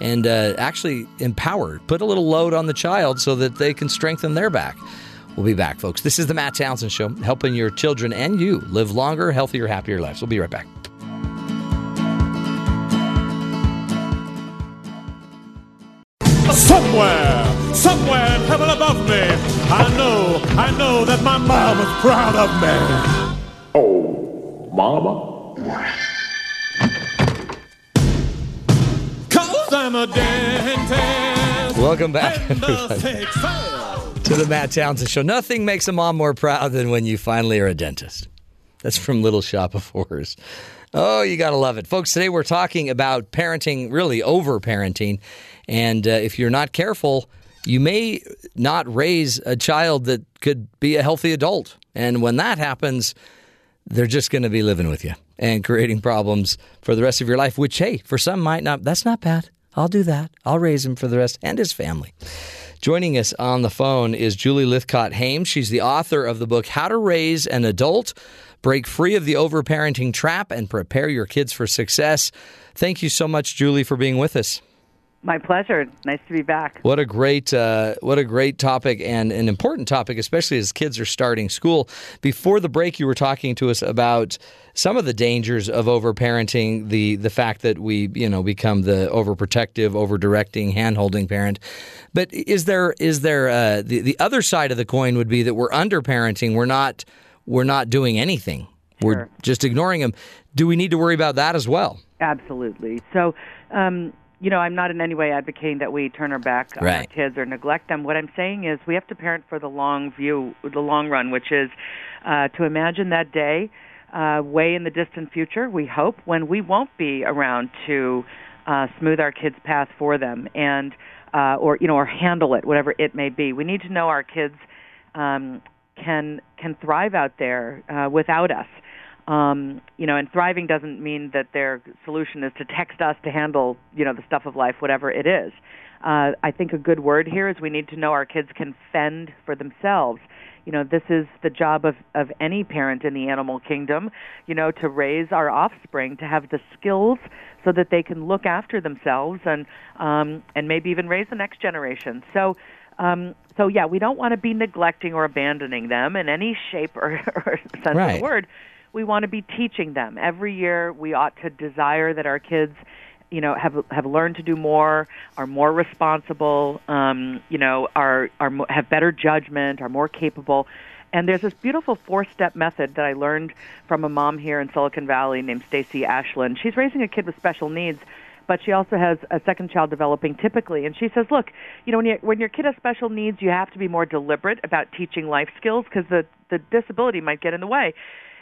and uh, actually empower, put a little load on the child so that they can strengthen their back? We'll be back, folks. This is the Matt Townsend Show, helping your children and you live longer, healthier, happier lives. We'll be right back. Somewhere, somewhere in heaven above me, I know, I know that my mom is proud of me. Oh, mama. Cause I'm a dentist. Welcome back, everybody, to the Matt Townsend Show. Nothing makes a mom more proud than when you finally are a dentist. That's from Little Shop of Horrors. Oh, you got to love it. Folks, today we're talking about parenting, really over parenting. And uh, if you're not careful, you may not raise a child that could be a healthy adult. And when that happens, they're just going to be living with you and creating problems for the rest of your life, which, hey, for some might not, that's not bad. I'll do that. I'll raise him for the rest and his family. Joining us on the phone is Julie Lythcott-Haims. She's the author of the book How to Raise an Adult, Break Free of the Overparenting Trap, and Prepare Your Kids for Success. Thank you so much, Julie, for being with us. My pleasure. Nice to be back. What a great, uh, what a great topic and an important topic, especially as kids are starting school. Before the break, you were talking to us about some of the dangers of overparenting, the the fact that we, you know, become the overprotective, overdirecting, handholding parent. But is there is there uh, the the other side of the coin would be that we're underparenting. We're not we're not doing anything. We're just ignoring them. Do we need to worry about that as well? Absolutely. So, um, you know, I'm not in any way advocating that we turn our back on our kids or neglect them. What I'm saying is we have to parent for the long view, the long run, which is uh, to imagine that day uh, way in the distant future, we hope, when we won't be around to uh, smooth our kids' path for them and uh, or you know or handle it, whatever it may be. We need to know our kids um, can can thrive out there uh, without us. Um, you know, and thriving doesn't mean that their solution is to text us to handle, you know, the stuff of life, whatever it is. Uh, I think a good word here is we need to know our kids can fend for themselves. You know, this is the job of, of any parent in the animal kingdom, you know, to raise our offspring to have the skills so that they can look after themselves and um, and maybe even raise the next generation. So um, so yeah, we don't want to be neglecting or abandoning them in any shape or, or sense of the word. We want to be teaching them. Every year, we ought to desire that our kids, you know, have have learned to do more, are more responsible, um, you know, are are have better judgment, are more capable. And there's this beautiful four-step method that I learned from a mom here in Silicon Valley named Stacy Ashland. She's raising a kid with special needs, but she also has a second child developing typically. And she says, look, you know, when, you, when your kid has special needs, you have to be more deliberate about teaching life skills because the, the disability might get in the way.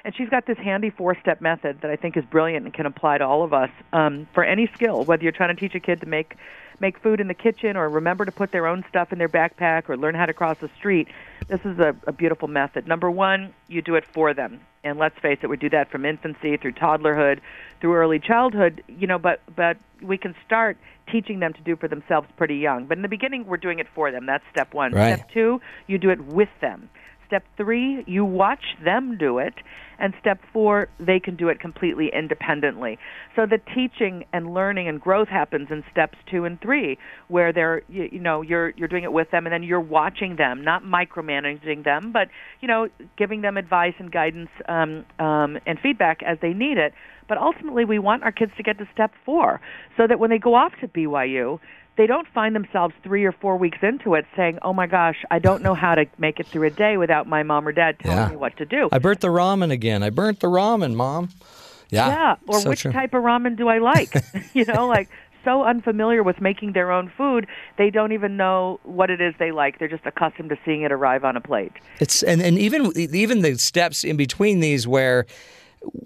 And she's got this handy four step method that I think is brilliant and can apply to all of us um, for any skill, whether you're trying to teach a kid to make make food in the kitchen or remember to put their own stuff in their backpack or learn how to cross the street. This is a, a beautiful method. Number one, you do it for them. And let's face it, we do that from infancy through toddlerhood, through early childhood, you know, but but we can start teaching them to do for themselves pretty young. But in the beginning we're doing it for them. That's step one. Right. Step two, you do it with them. Step three, you watch them do it. And step four, they can do it completely independently. So the teaching and learning and growth happens in steps two and three, where they're you, you know you're you're doing it with them, and then you're watching them, not micromanaging them, but you know giving them advice and guidance um, um, and feedback as they need it. But ultimately, we want our kids to get to step four, so that when they go off to BYU, they don't find themselves three or four weeks into it saying, "Oh my gosh, I don't know how to make it through a day without my mom or dad telling Yeah. me what to do." I burnt the ramen again. I burnt the ramen, mom. Yeah. Yeah, or so which true. type of ramen do I like? you know, like so unfamiliar with making their own food, they don't even know what it is they like. They're just accustomed to seeing it arrive on a plate. It's and, and even even the steps in between these where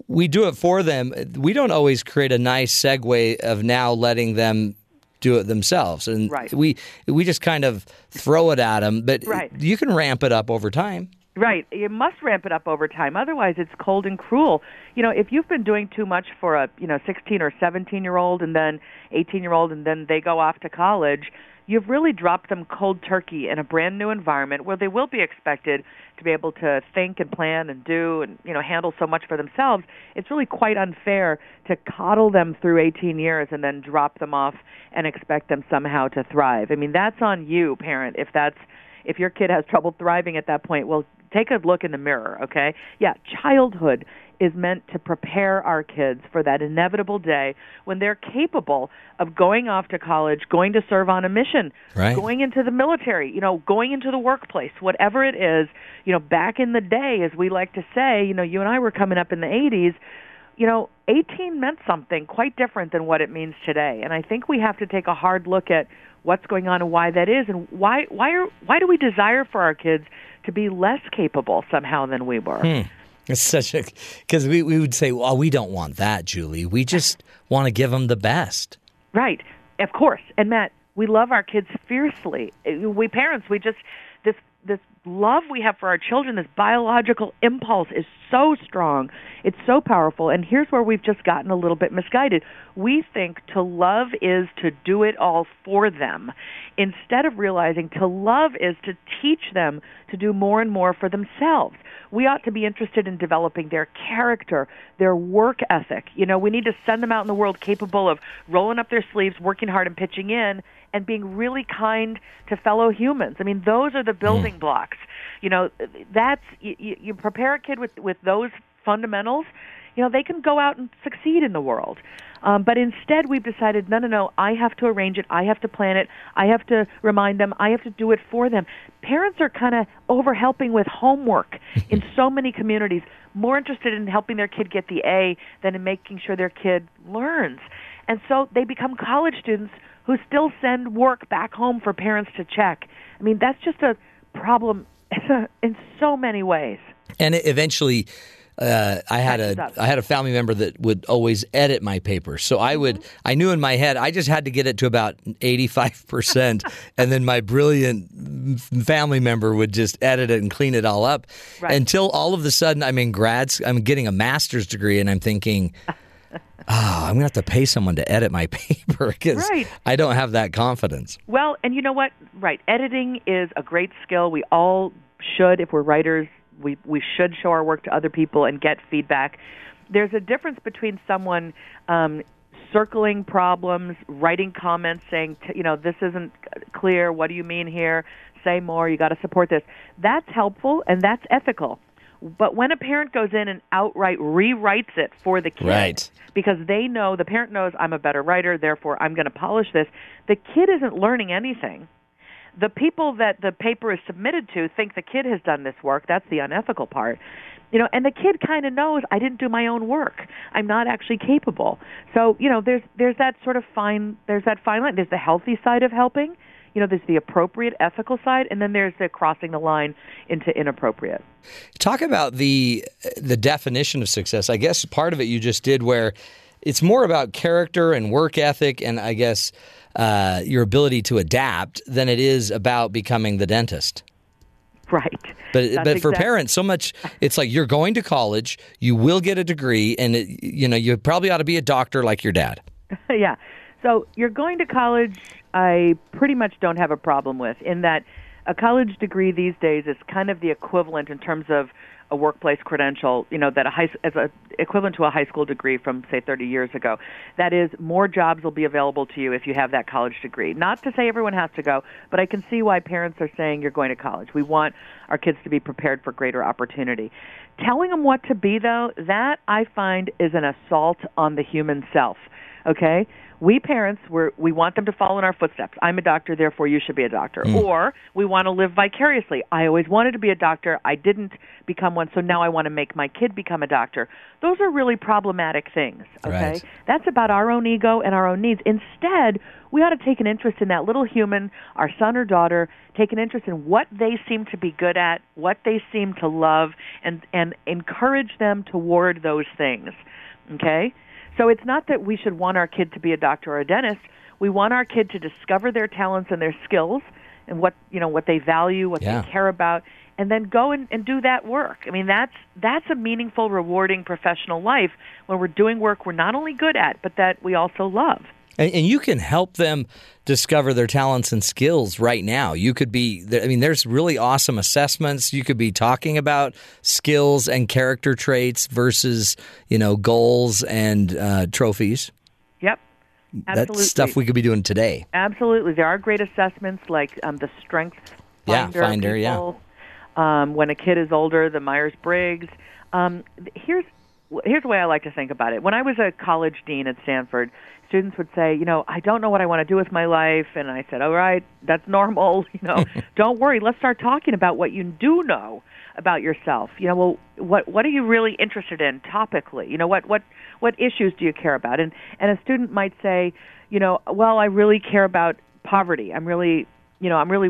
we do it for them, we don't always create a nice segue of now letting them do it themselves, and Right. we we just kind of throw it at them. But Right. you can ramp it up over time. Right. You must ramp it up over time. Otherwise, it's cold and cruel. You know, if you've been doing too much for a, you know, 16 or 17 year old and then 18 year old and then they go off to college, you've really dropped them cold turkey in a brand new environment where they will be expected to be able to think and plan and do and, you know, handle so much for themselves. It's really quite unfair to coddle them through 18 years and then drop them off and expect them somehow to thrive. I mean, that's on you, parent, if that's if your kid has trouble thriving at that point, well, take a look in the mirror, okay? Yeah, childhood is meant to prepare our kids for that inevitable day when they're capable of going off to college, going to serve on a mission, Right. going into the military, you know, going into the workplace, whatever it is. You know, back in the day, as we like to say, you know, you and I were coming up in the 80s, you know, 18 meant something quite different than what it means today. And I think we have to take a hard look at what's going on and why that is and why why are why do we desire for our kids to be less capable somehow than we were? Hmm. It's such a because we, we would say, well, we don't want that, Julie. We just want to give them the best. Right. Of course. And Matt, we love our kids fiercely. We parents, we just this this love we have for our children, this biological impulse is so strong. It's so powerful. And here's where we've just gotten a little bit misguided. We think to love is to do it all for them instead of realizing to love is to teach them to do more and more for themselves. We ought to be interested in developing their character, their work ethic. You know, we need to send them out in the world capable of rolling up their sleeves, working hard, and pitching in, and being really kind to fellow humans. I mean, those are the building blocks. You know, that's you, you you prepare a kid with with those fundamentals. You know, they can go out and succeed in the world. Um, but instead, we've decided, no, no, no, I have to arrange it. I have to plan it. I have to remind them. I have to do it for them. Parents are kind of over helping with homework in so many communities, more interested in helping their kid get the A than in making sure their kid learns. And so they become college students who still send work back home for parents to check. I mean, that's just a problem in so many ways. And eventually, uh, I had a had a family member that would always edit my papers. So I would Mm-hmm. I knew in my head I just had to get it to about eighty five percent, and then my brilliant family member would just edit it and clean it all up Right. until all of a sudden I'm in grad. I'm getting a master's degree, and I'm thinking. Oh, I'm gonna have to pay someone to edit my paper because Right. I don't have that confidence. Well, and you know what? Right, editing is a great skill. We all should, if we're writers, we we should show our work to other people and get feedback. There's a difference between someone um, circling problems, writing comments, saying, t- you know, this isn't clear. What do you mean here? Say more. You got to support this. That's helpful and that's ethical. But when a parent goes in and outright rewrites it for the kid, Right. because they know the parent knows I'm a better writer, therefore I'm going to polish this. The kid isn't learning anything. The people that the paper is submitted to think the kid has done this work. That's the unethical part. You know, and the kid kind of knows I didn't do my own work. I'm not actually capable. So, you know, there's there's that sort of fine there's that fine line. There's the healthy side of helping. You know, there's the appropriate ethical side and then there's the crossing the line into inappropriate. Talk about the the definition of success. I guess part of it you just did where it's more about character and work ethic and I guess uh, your ability to adapt than it is about becoming the dentist. Right. But That's but for exact- parents, so much it's like you're going to college, you will get a degree, and it, you know you probably ought to be a doctor like your dad. yeah. So you're going to college. I pretty much don't have a problem with in that a college degree these days is kind of the equivalent in terms of a workplace credential. You know that a high as a equivalent to a high school degree from say 30 years ago. That is, more jobs will be available to you if you have that college degree. Not to say everyone has to go, but I can see why parents are saying you're going to college. We want our kids to be prepared for greater opportunity. Telling them what to be, though, that I find is an assault on the human self. Okay? We parents, we're, we want them to follow in our footsteps. I'm a doctor, therefore you should be a doctor. Mm. Or we want to live vicariously. I always wanted to be a doctor. I didn't become one, so now I want to make my kid become a doctor. Those are really problematic things. Okay? Right. That's about our own ego and our own needs. Instead, we ought to take an interest in that little human, our son or daughter, take an interest in what they seem to be good at, what they seem to love, and, and encourage them toward those things. Okay? So it's not that we should want our kid to be a doctor or a dentist. We want our kid to discover their talents and their skills and what you know what they value, what Yeah. they care about, and then go and, and do that work. I mean that's that's a meaningful, rewarding professional life when we're doing work we're not only good at, but that we also love. And, and you can help them discover their talents and skills right now. You could be, I mean, there's really awesome assessments. You could be talking about skills and character traits versus, you know, goals and uh, trophies. Yep. Absolutely. That's stuff we could be doing today. Absolutely. There are great assessments like um, the Strength Yeah, Finder. Finder, yeah. Um, when a kid is older, the Myers Briggs. Um, here's here's the way I like to think about it. When I was a college dean at Stanford, students would say, you know, I don't know what I want to do with my life, and I said, all right, that's normal. You know, don't worry. Let's start talking about what you do know about yourself. You know, well, what what are you really interested in topically? You know, what what what issues do you care about? And and a student might say, you know, well, I really care about poverty. I'm really, you know, I'm really,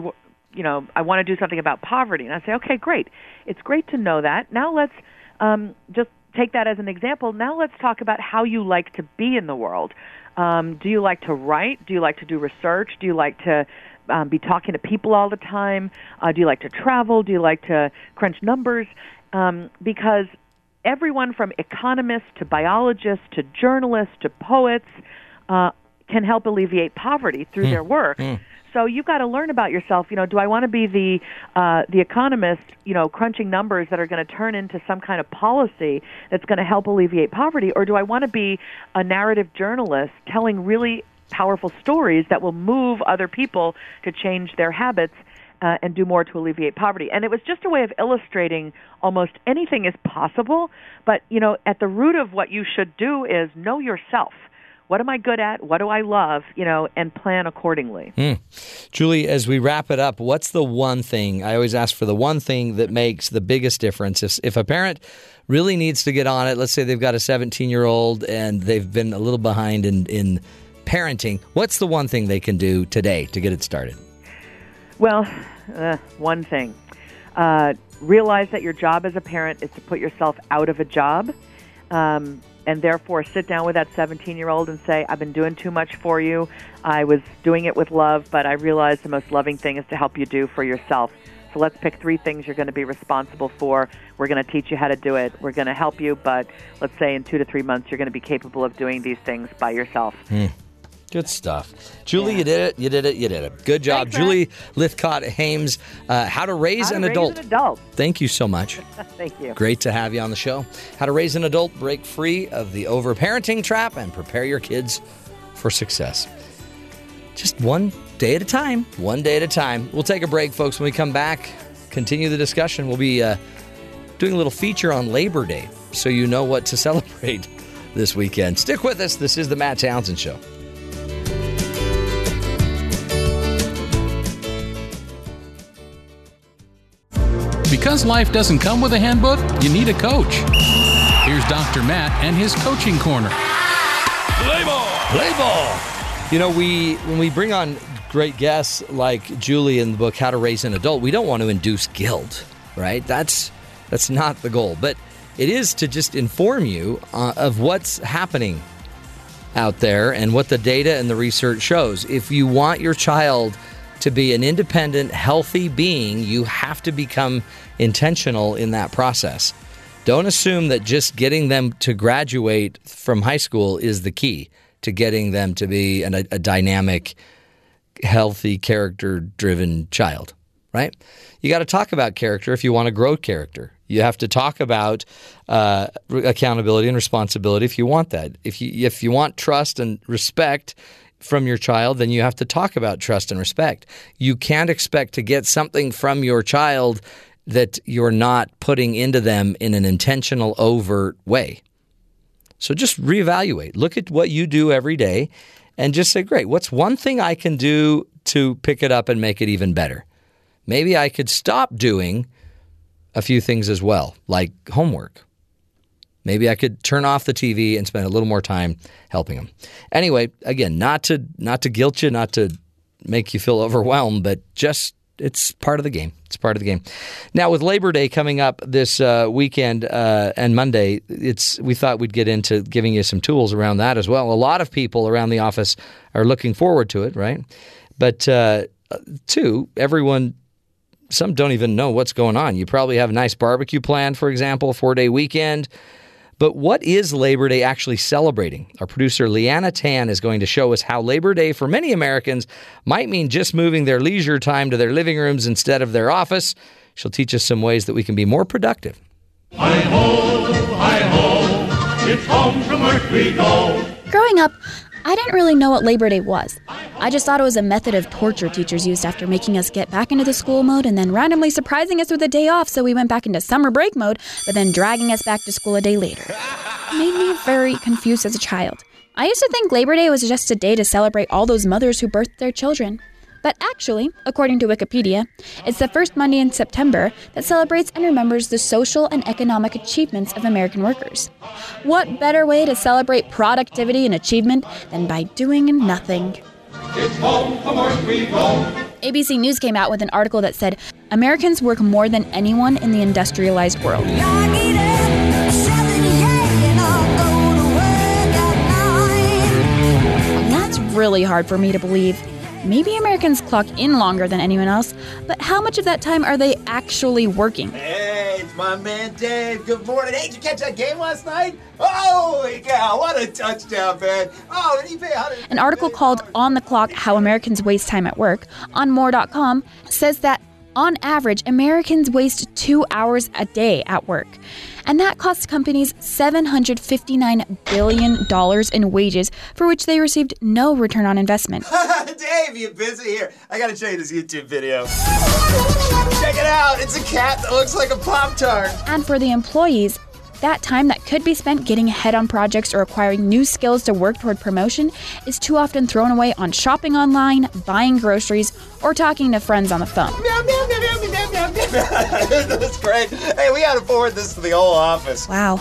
you know, I want to do something about poverty. And I say, okay, great. It's great to know that. Now let's um, just take that as an example. Now let's talk about how you like to be in the world. Um, do you like to write? Do you like to do research? Do you like to um, be talking to people all the time? Uh, do you like to travel? Do you like to crunch numbers? Um, because everyone from economists to biologists to journalists to poets uh, can help alleviate poverty through Hmm. their work. So you've got to learn about yourself. You know, do I want to be the uh, the economist? You know, crunching numbers that are going to turn into some kind of policy that's going to help alleviate poverty, or do I want to be a narrative journalist telling really powerful stories that will move other people to change their habits uh, and do more to alleviate poverty. And it was just a way of illustrating almost anything is possible. But you know, at the root of what you should do is know yourself. What am I good at? What do I love? You know, and plan accordingly. Hmm. Julie, as we wrap it up, what's the one thing? I always ask for the one thing that makes the biggest difference. If, if a parent really needs to get on it, let's say they've got a 17 year old and they've been a little behind in, in parenting, what's the one thing they can do today to get it started? Well, uh, one thing. Uh, realize that your job as a parent is to put yourself out of a job. Um, and therefore, sit down with that 17 year old and say, I've been doing too much for you. I was doing it with love, but I realized the most loving thing is to help you do for yourself. So let's pick three things you're going to be responsible for. We're going to teach you how to do it. We're going to help you, but let's say in two to three months, you're going to be capable of doing these things by yourself. Hmm. Good stuff. Julie, you did it. You did it. You did it. Good job. Julie Lythcott-Haims, uh, How to Raise How to an raise Adult. an adult. Thank you so much. Thank you. Great to have you on the show. How to raise an adult, break free of the overparenting trap, and prepare your kids for success. Just one day at a time. One day at a time. We'll take a break, folks. When we come back, continue the discussion. We'll be uh, doing a little feature on Labor Day so you know what to celebrate this weekend. Stick with us. This is the Matt Townsend Show. Because life doesn't come with a handbook, you need a coach. Here's Dr. Matt and his coaching corner. Play ball. Play ball. You know, we when we bring on great guests like Julie in the book How to Raise an Adult, we don't want to induce guilt, right? That's that's not the goal, but it is to just inform you uh, of what's happening out there and what the data and the research shows. If you want your child to be an independent, healthy being, you have to become intentional in that process. Don't assume that just getting them to graduate from high school is the key to getting them to be an, a, a dynamic, healthy, character driven child, right? You got to talk about character if you want to grow character. You have to talk about uh, accountability and responsibility if you want that. If you if you want trust and respect from your child, then you have to talk about trust and respect. You can't expect to get something from your child that you're not putting into them in an intentional, overt way. So just reevaluate. Look at what you do every day and just say, great, what's one thing I can do to pick it up and make it even better? Maybe I could stop doing a few things as well, like homework. Maybe I could turn off the TV and spend a little more time helping them. Anyway, again, not to not to guilt you, not to make you feel overwhelmed, but just it's part of the game. It's part of the game. Now, with Labor Day coming up this uh, weekend uh, and Monday, it's we thought we'd get into giving you some tools around that as well. A lot of people around the office are looking forward to it, right? But uh, two, everyone some don't even know what's going on. You probably have a nice barbecue planned, for example, four day weekend. But what is Labor Day actually celebrating? Our producer Liana Tan is going to show us how Labor Day for many Americans might mean just moving their leisure time to their living rooms instead of their office. She'll teach us some ways that we can be more productive. Hi ho, hi ho, it's home from work we go. Growing up, I didn't really know what Labor Day was. I just thought it was a method of torture teachers used after making us get back into the school mode and then randomly surprising us with a day off so we went back into summer break mode, but then dragging us back to school a day later. It made me very confused as a child. I used to think Labor Day was just a day to celebrate all those mothers who birthed their children. But actually, according to Wikipedia, it's the first Monday in September that celebrates and remembers the social and economic achievements of American workers. What better way to celebrate productivity and achievement than by doing nothing? ABC News came out with an article that said Americans work more than anyone in the industrialized world. That's really hard for me to believe. Maybe Americans clock in longer than anyone else, but how much of that time are they actually working? Hey, it's my man Dave. Good morning. Hey, did you catch that game last night? Holy cow, what a touchdown, man. Oh, did he pay An article called On the Clock How Americans Waste Time at Work on more.com says that on average, Americans waste two hours a day at work. And that cost companies $759 billion in wages for which they received no return on investment. Dave, you busy here? I gotta show you this YouTube video. Check it out. It's a cat that looks like a Pop Tart. And for the employees, that time that could be spent getting ahead on projects or acquiring new skills to work toward promotion is too often thrown away on shopping online, buying groceries, or talking to friends on the phone. That's great. Hey, we gotta forward this to the whole office. Wow.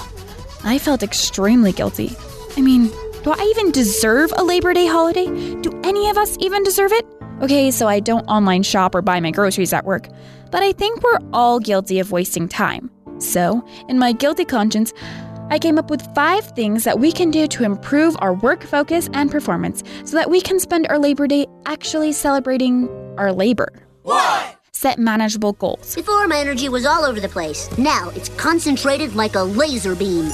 I felt extremely guilty. I mean, do I even deserve a Labor Day holiday? Do any of us even deserve it? Okay, so I don't online shop or buy my groceries at work, but I think we're all guilty of wasting time. So, in my guilty conscience, I came up with five things that we can do to improve our work focus and performance so that we can spend our Labor Day actually celebrating our labor. What? Set manageable goals. Before, my energy was all over the place. Now it's concentrated like a laser beam.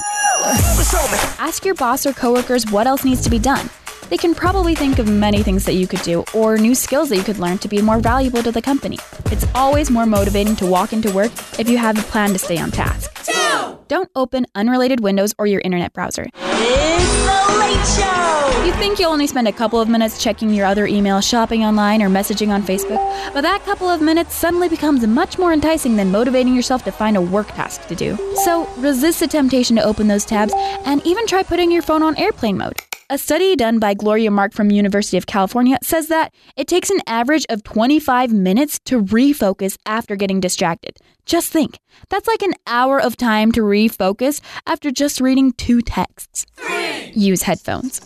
Ask your boss or coworkers what else needs to be done. They can probably think of many things that you could do or new skills that you could learn to be more valuable to the company. It's always more motivating to walk into work if you have a plan to stay on task. Two. Don't open unrelated windows or your internet browser. It's the Late Show. You think you'll only spend a couple of minutes checking your other email, shopping online, or messaging on Facebook, but that couple of minutes suddenly becomes much more enticing than motivating yourself to find a work task to do. So resist the temptation to open those tabs and even try putting your phone on airplane mode. A study done by Gloria Mark from University of California says that it takes an average of 25 minutes to refocus after getting distracted. Just think, that's like an hour of time to refocus after just reading two texts. Use headphones.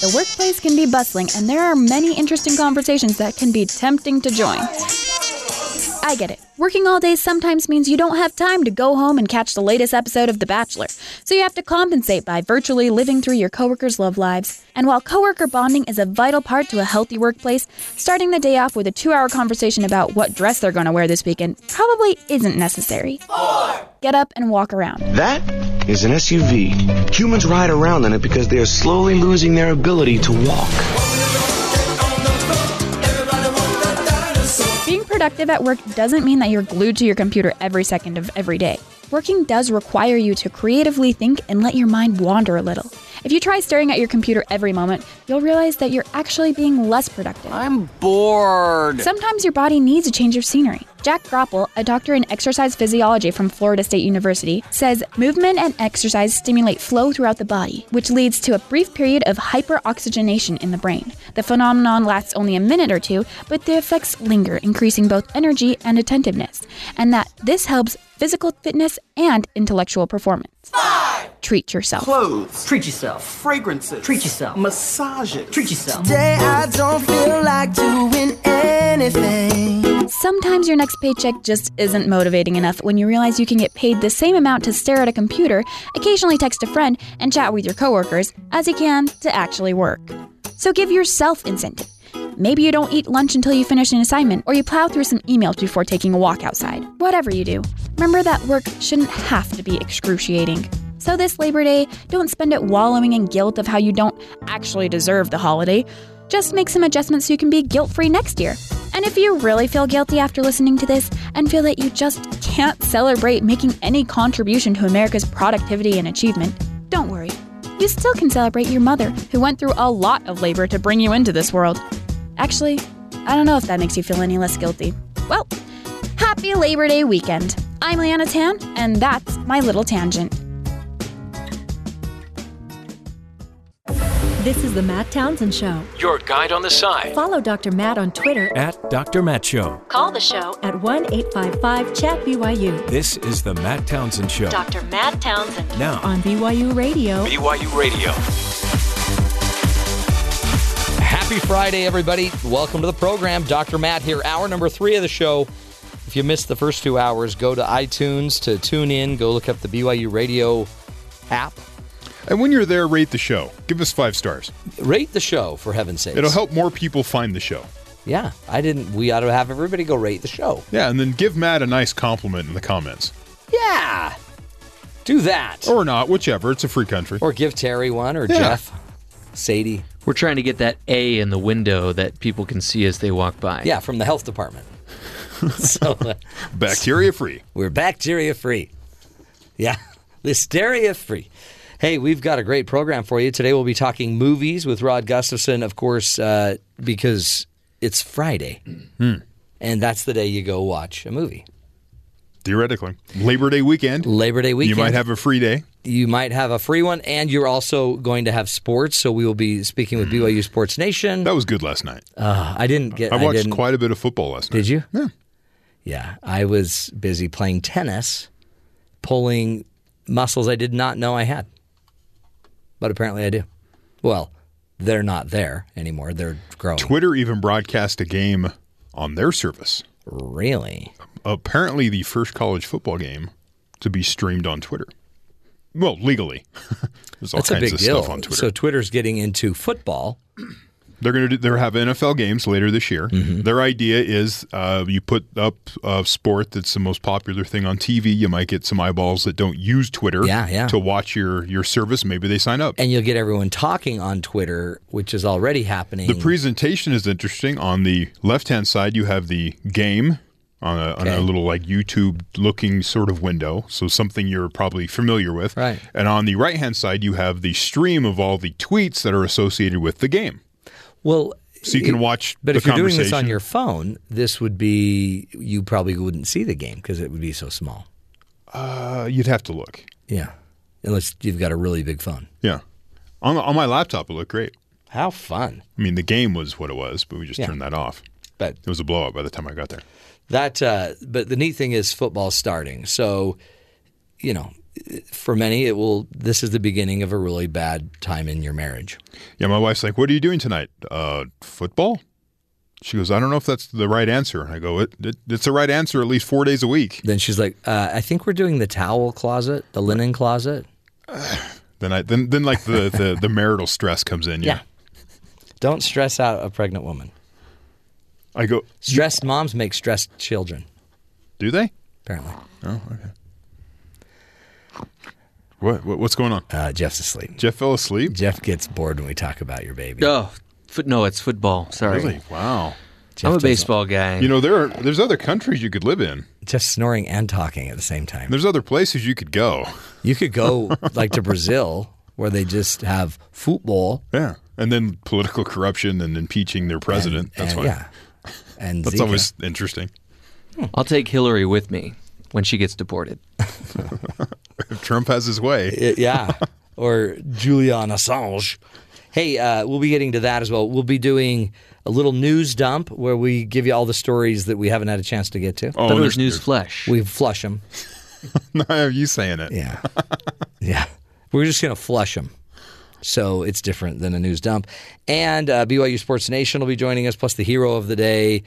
The workplace can be bustling, and there are many interesting conversations that can be tempting to join. I get it. Working all day sometimes means you don't have time to go home and catch the latest episode of The Bachelor, so you have to compensate by virtually living through your coworkers' love lives. And while coworker bonding is a vital part to a healthy workplace, starting the day off with a two hour conversation about what dress they're going to wear this weekend probably isn't necessary. Four. Get up and walk around. That is an SUV. Humans ride around in it because they are slowly losing their ability to walk. Productive at work doesn't mean that you're glued to your computer every second of every day. Working does require you to creatively think and let your mind wander a little. If you try staring at your computer every moment, you'll realize that you're actually being less productive. I'm bored. Sometimes your body needs a change of scenery. Jack Groppel, a doctor in exercise physiology from Florida State University, says movement and exercise stimulate flow throughout the body, which leads to a brief period of hyperoxygenation in the brain. The phenomenon lasts only a minute or two, but the effects linger, increasing both energy and attentiveness, and that this helps physical fitness and intellectual performance. Five. Treat yourself. Clothes. Treat yourself. Fragrances. Treat yourself. Massages. Treat yourself. Today I don't feel like doing anything. Sometimes your next paycheck just isn't motivating enough when you realize you can get paid the same amount to stare at a computer, occasionally text a friend, and chat with your coworkers as you can to actually work. So give yourself incentive. Maybe you don't eat lunch until you finish an assignment, or you plow through some emails before taking a walk outside. Whatever you do, remember that work shouldn't have to be excruciating. So this Labor Day, don't spend it wallowing in guilt of how you don't actually deserve the holiday. Just make some adjustments so you can be guilt free next year. And if you really feel guilty after listening to this and feel that you just can't celebrate making any contribution to America's productivity and achievement, don't worry. you still can celebrate your mother, who went through a lot of labor to bring you into this world. Actually, I don't know if that makes you feel any less guilty. Well, happy Labor Day weekend. I'm Liana Tan, and that's my little tangent. This is the Matt Townsend Show. Your guide on the side. Follow Dr. Matt on Twitter At Dr. Matt Show. Call the show at 1 855 Chat BYU. This is the Matt Townsend Show. Dr. Matt Townsend. Now. On BYU Radio. BYU Radio. Happy Friday, everybody. Welcome to the program. Dr. Matt here, hour number three of the show. If you missed the first two hours, go to iTunes to tune in. Go look up the BYU Radio app. And when you're there, rate the show. Give us five stars. Rate the show, for heaven's sake. It'll help more people find the show. Yeah, I didn't. We ought to have everybody go rate the show. Yeah, and then give Matt a nice compliment in the comments. Yeah. Do that. Or not, whichever. It's a free country. Or give Terry one or Yeah. Jeff, Sadie. We're trying to get that A in the window that people can see as they walk by. Yeah, from the health department. so uh, Bacteria free. We're bacteria free. Yeah, listeria free. Hey, we've got a great program for you. Today we'll be talking movies with Rod Gustafson, of course, uh, because it's Friday. And that's the day you go watch a movie. Theoretically. Labor Day weekend. Labor Day weekend. You might have a free day. You might have a free one, and you're also going to have sports. So we will be speaking with BYU Sports Nation. That was good last night. Uh, I didn't get. I watched didn't, quite a bit of football last night. Did you? Yeah. Yeah, I was busy playing tennis, pulling muscles I did not know I had. But apparently I do. Well, they're not there anymore. They're growing. Twitter even broadcast a game on their service. Really? Apparently, the first college football game to be streamed on Twitter. Well, legally. There's all That's a kinds big of deal. stuff on Twitter. So Twitter's getting into football. They're going to they're have NFL games later this year. Mm-hmm. Their idea is uh, you put up a sport that's the most popular thing on TV. You might get some eyeballs that don't use Twitter Yeah, yeah. to watch your, your service. Maybe they sign up. And you'll get everyone talking on Twitter, which is already happening. The presentation is interesting. On the left hand side, you have the game on a, on a little like YouTube looking sort of window. So something you're probably familiar with. Right. And on the right hand side, you have the stream of all the tweets that are associated with the game. Well, So you can watch But the if you're doing this on your phone, this would be you probably wouldn't see the game because it would be so small. Uh, you'd have to look. Yeah, unless you've got a really big phone. Yeah. On, on my laptop, it looked great. How fun! I mean, the game was what it was, but we just Yeah. turned that off. But It was a blowout by the time I got there. That, uh, but the neat thing is football's starting. So, you know, for many, it will. This is the beginning of a really bad time in your marriage. Yeah, my wife's like, "What are you doing tonight? Uh, football?" She goes, "I don't know if that's the right answer." And I go, it, it, "It's the right answer at least four days a week." Then she's like, uh, "I think we're doing the towel closet, the linen closet." Then I then then like the the, the marital stress comes in. Yeah. Don't stress out a pregnant woman. I go. Stressed moms make stressed children. Do they? Apparently. Oh, okay. What, what what's going on? Uh, Jeff's asleep. Jeff fell asleep. Jeff gets bored when we talk about your baby. Oh, foot, no, it's football. Sorry. Really? Wow. Jeff I'm a doesn't- baseball guy. You know there are there's other countries you could live in. Just snoring and talking at the same time. There's other places you could go. You could go like to Brazil where they just have football. Yeah, and then political corruption and impeaching their president. that's and- fine. yeah. And That's Zika. always interesting. I'll take Hillary with me when she gets deported. If Trump has his way. I- yeah. or Julian Assange. Hey, uh, we'll be getting to that as well. We'll be doing a little news dump where we give you all the stories that we haven't had a chance to get to. Oh, it there's was news flesh. We flush them. no, you saying it? Yeah. yeah. We're just going to flush them. So it's different than a news dump. And uh, BYU Sports Nation will be joining us, plus the hero of the day,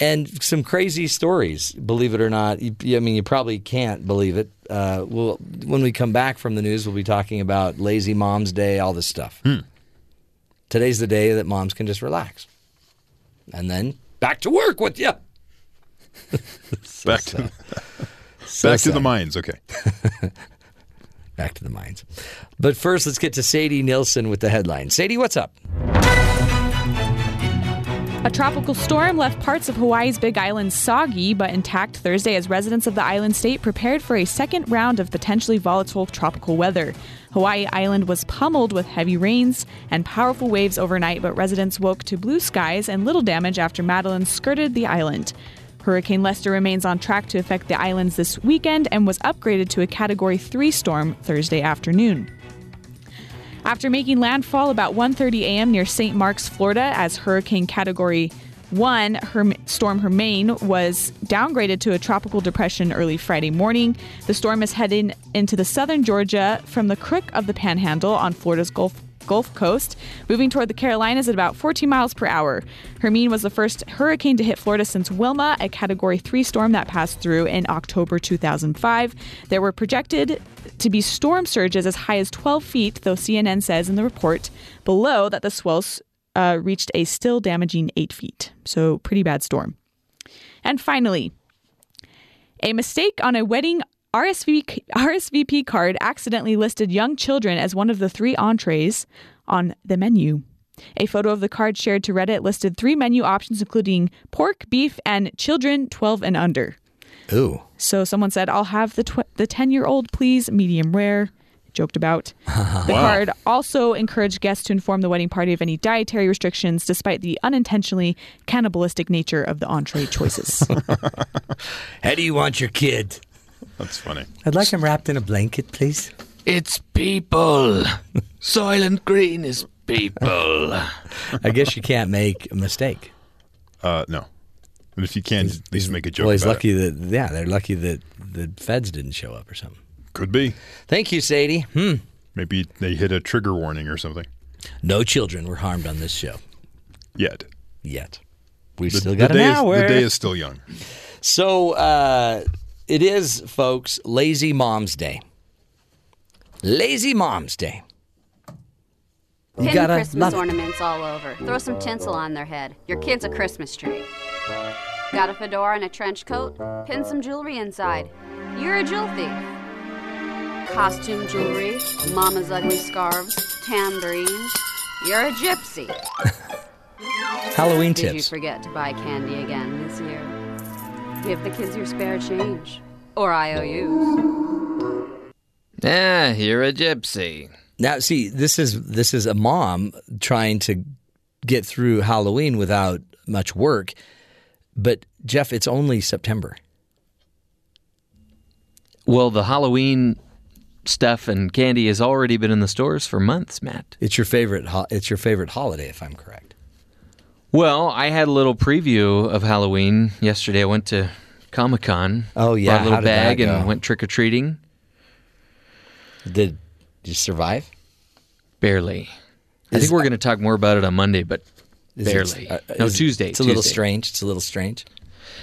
and some crazy stories. Believe it or not, you, I mean, you probably can't believe it. Uh, we'll, when we come back from the news, we'll be talking about Lazy Mom's Day, all this stuff. Today's the day that moms can just relax, and then back to work with you. back to So back to the mines. Okay. Back to the mines. But first, let's get to Sadie Nilsson with the headline. Sadie, what's up? A tropical storm left parts of Hawaii's Big Island soggy but intact Thursday as residents of the island state prepared for a second round of potentially volatile tropical weather. Hawaii Island was pummeled with heavy rains and powerful waves overnight, but residents woke to blue skies and little damage after Madeline skirted the island. Hurricane Lester remains on track to affect the islands this weekend and was upgraded to a Category 3 storm Thursday afternoon. After making landfall about 1:30 a.m. near St. Marks, Florida, as Hurricane Category 1, Herm- Storm Hermine was downgraded to a tropical depression early Friday morning. The storm is heading into the southern Georgia from the crook of the Panhandle on Florida's Gulf Gulf Coast, moving toward the Carolinas at about 14 miles per hour. Hermine was the first hurricane to hit Florida since Wilma, a Category 3 storm that passed through in October 2005. There were projected to be storm surges as high as 12 feet, though CNN says in the report below that the swells uh, reached a still damaging 8 feet. So, pretty bad storm. And finally, a mistake on a wedding RSVP, RSVP card accidentally listed young children as one of the three entrees on the menu. A photo of the card shared to Reddit listed three menu options, including pork, beef, and children 12 and under. Ooh. So someone said, I'll have the, tw- the 10 year old, please, medium rare. Joked about. The Wow. card also encouraged guests to inform the wedding party of any dietary restrictions, despite the unintentionally cannibalistic nature of the entree choices. How do you want your kid? That's funny. I'd like him wrapped in a blanket, please. It's people. Soylent Green is people. I guess you can't make a mistake. Uh, no. And if you can, at least make a joke Well, he's about lucky that yeah, they're lucky that the feds didn't show up or something. Could be. Thank you, Sadie. Hmm. Maybe they hit a trigger warning or something. No children were harmed on this show Yet. yet. We've The- still the got an day is- hour. the day is still young. So uh, it is, folks, Lazy Mom's Day. Lazy Mom's Day. You Pin gotta Christmas love ornaments all over. Throw some tinsel on their head. Your kid's a Christmas tree. Got a fedora and a trench coat? Pin some jewelry inside. You're a jewel thief. Costume jewelry, mama's ugly scarves, tambourines. You're a gypsy. Halloween Did you forget to buy candy again this year? Give the kids your spare change. Or IOUs. Ah, you're a gypsy. Now, see, this is this is a mom trying to get through Halloween without much work. But Jeff, it's only September. Well, the Halloween stuff and candy has already been in the stores for months, Matt. It's your favorite. Ho- it's your favorite holiday, if I'm correct. Well, I had a little preview of Halloween yesterday. I went to Comic Con. Oh, yeah. brought a little did bag and went trick or treating. Did you survive? Barely. I think we're going to talk more about it on Monday, but Is it- barely. uh, no, is- Tuesday. It's a little strange. It's a little strange.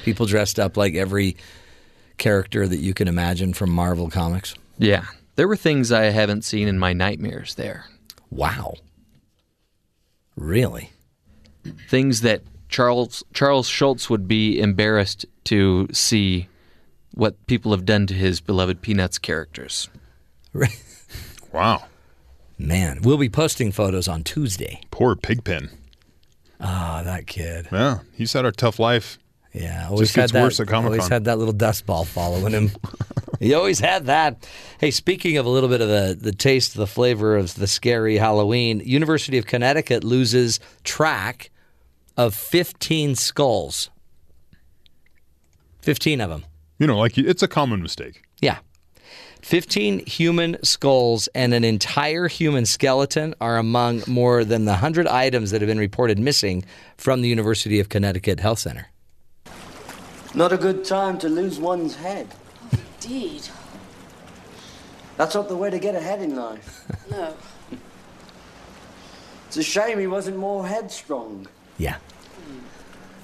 People dressed up like every character that you can imagine from Marvel Comics. Yeah, there were things I haven't seen in my nightmares there. Wow. Really? Things that Charles Charles Schulz would be embarrassed to see what people have done to his beloved Peanuts characters. Wow. Man, we'll be posting photos on Tuesday. Poor Pigpen. Ah, that kid. Yeah, he's had a tough life. Yeah, always Just gets had that, worse at Comic Always had that little dust ball following him. he always had that. Hey, speaking of a little bit of the, the taste, the flavor of the scary Halloween, University of Connecticut loses track of 15 skulls. 15 of them. You know, like it's a common mistake. Yeah. 15 human skulls and an entire human skeleton are among more than the 100 items that have been reported missing from the University of Connecticut Health Center. Not a good time to lose one's head. Indeed. That's not the way to get ahead in life. No. It's a shame he wasn't more headstrong. Yeah.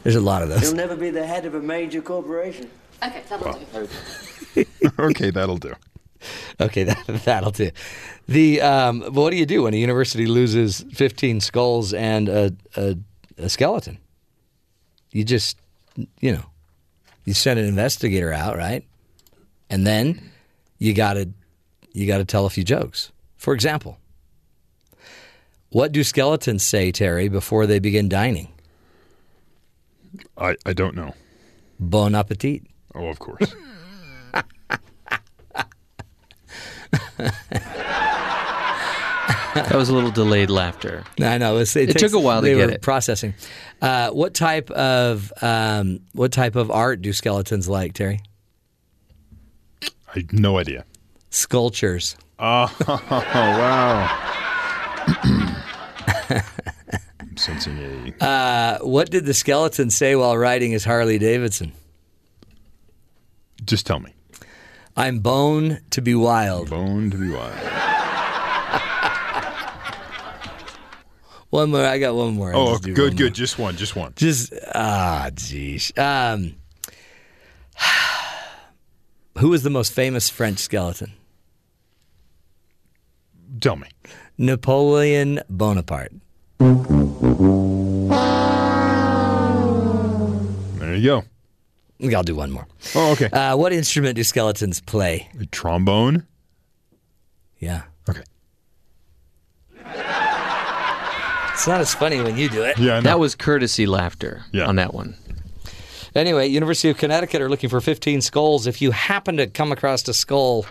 There's a lot of those. He'll never be the head of a major corporation. Okay, that'll do. okay, that'll do. Okay, that, that'll do. The um, but what do you do when a university loses 15 skulls and a, a, a skeleton? You just, you know, you send an investigator out, right? And then you got to you got to tell a few jokes. For example, what do skeletons say, Terry, before they begin dining? I, I don't know. Bon appetit. Oh, of course. That was a little delayed laughter. I know it, It took a while to they get were it. Processing. Uh, what type of um, what type of art do skeletons like, Terry? I have no idea. Sculptures. Oh, wow. I'm sensing a. Uh, what did the skeleton say while riding his Harley Davidson? Just tell me. I'm bone to be wild. Bone to be wild. One more. I got one more. Oh, good, good. more. Just one, just one. Just ah, jeez. Um, who is the most famous French skeleton? Tell me. Napoleon Bonaparte. There you go. I'll do one more. Oh, okay. Uh, what instrument do skeletons play? A trombone. Yeah. Okay. It's not as funny when you do it. Yeah, I know. That was courtesy laughter Yeah. on that one. Anyway, University of Connecticut are looking for 15 skulls. If you happen to come across a skull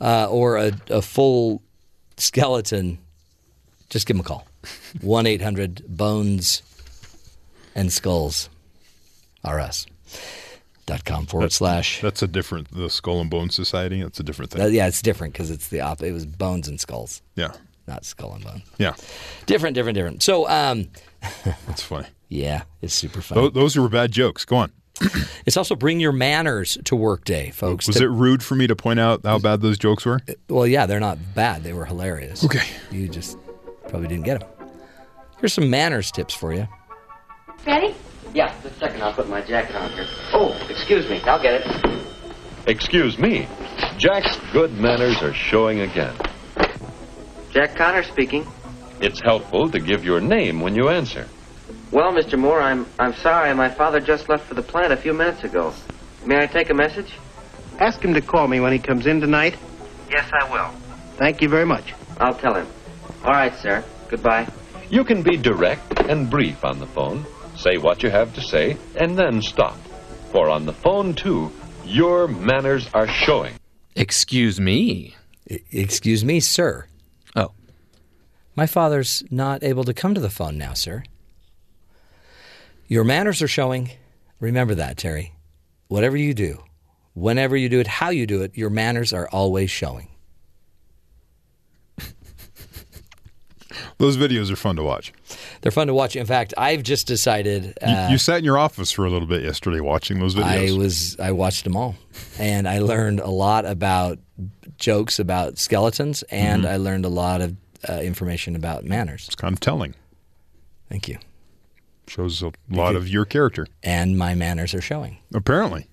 uh, or a, a full skeleton, just give them a call. 1 800 Bones and Skulls are us. Dot com forward slash. That's a different. The Skull and Bone Society. That's a different thing. Uh, yeah, it's different because it's the op. It was Bones and Skulls, yeah. not Skull and Bone. Yeah. Different, different, different. So, um, That's funny. yeah, it's super fun. Those, those were bad jokes. Go on. It's also Bring Your Manners to Work Day, folks. Was To- it rude for me to point out how bad those jokes were? Well, yeah, they're not bad. They were hilarious. Okay. You just probably didn't get them. Here's some manners tips for you. Ready? Yeah, just a second. I'll put my jacket on here. Oh, excuse me. I'll get it. Excuse me. Jack's good manners are showing again. Jack Connor speaking. It's helpful to give your name when you answer. Well, Mr. Moore, I'm I'm sorry. My father just left for the plant a few minutes ago. May I take a message? Ask him to call me when he comes in tonight. Yes, I will. Thank you very much. I'll tell him. All right, sir. Goodbye. You can be direct and brief on the phone. Say what you have to say and then stop. For on the phone, too, your manners are showing. Excuse me. E- Excuse me, sir. Oh. My father's not able to come to the phone now, sir. Your manners are showing. Remember that, Terry. Whatever you do, whenever you do it, how you do it, your manners are always showing. Those videos are fun to watch. They're fun to watch. In fact, I've just decided. You, Uh, you sat in your office for a little bit yesterday watching those videos. I was I watched them all, and I learned a lot about jokes about skeletons, and Mhm. I learned a lot of uh, information about manners. It's kind of telling. Thank you. Shows a lot of your character. And my manners are showing. Apparently.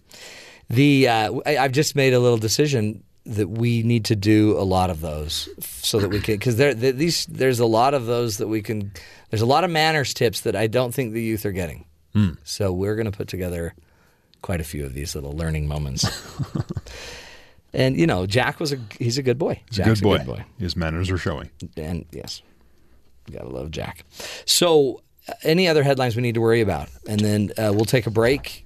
The uh, I, I've just made a little decision that we need to do a lot of those so that we can because there th- these there's a lot of those that we can there's a lot of manners tips that I don't think the youth are getting. Hmm. So we're going to put together quite a few of these little learning moments. and you know, Jack was a he's a good boy. He's a Jack's good boy. His manners are showing. And yes, gotta love Jack. So, any other headlines we need to worry about, and then uh, we'll take a break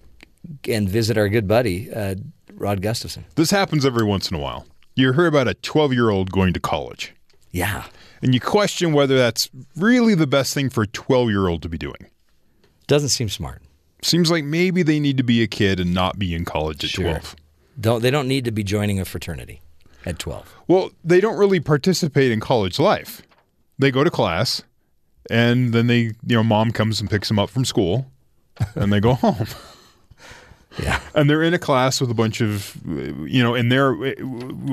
and visit our good buddy uh, Rod Gustafson. This happens every once in a while. You hear about a 12 year old going to college. Yeah. And you question whether that's really the best thing for a 12 year old to be doing. Doesn't seem smart. Seems like maybe they need to be a kid and not be in college at Sure. 12. Don't they don't need to be joining a fraternity at twelve. Well, they don't really participate in college life. They go to class and then they, you know, mom comes and picks them up from school and they go home. Yeah. And they're in a class with a bunch of, you know, and they're,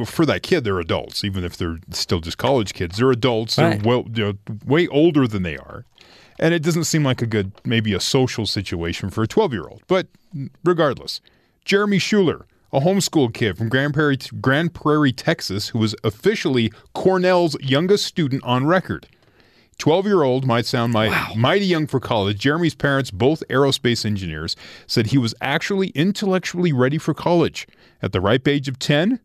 for that kid, they're adults, even if they're still just college kids. They're adults. They're well, you know, way older than they are. And it doesn't seem like a good, maybe a social situation for a 12 year old. But regardless, Jeremy Shuler, a homeschool kid from Grand Prairie, Grand Prairie, Texas, who was officially Cornell's youngest student on record. 12 year old might sound mighty, mighty young for college. Jeremy's parents, both aerospace engineers, said he was actually intellectually ready for college. At the ripe age of 10,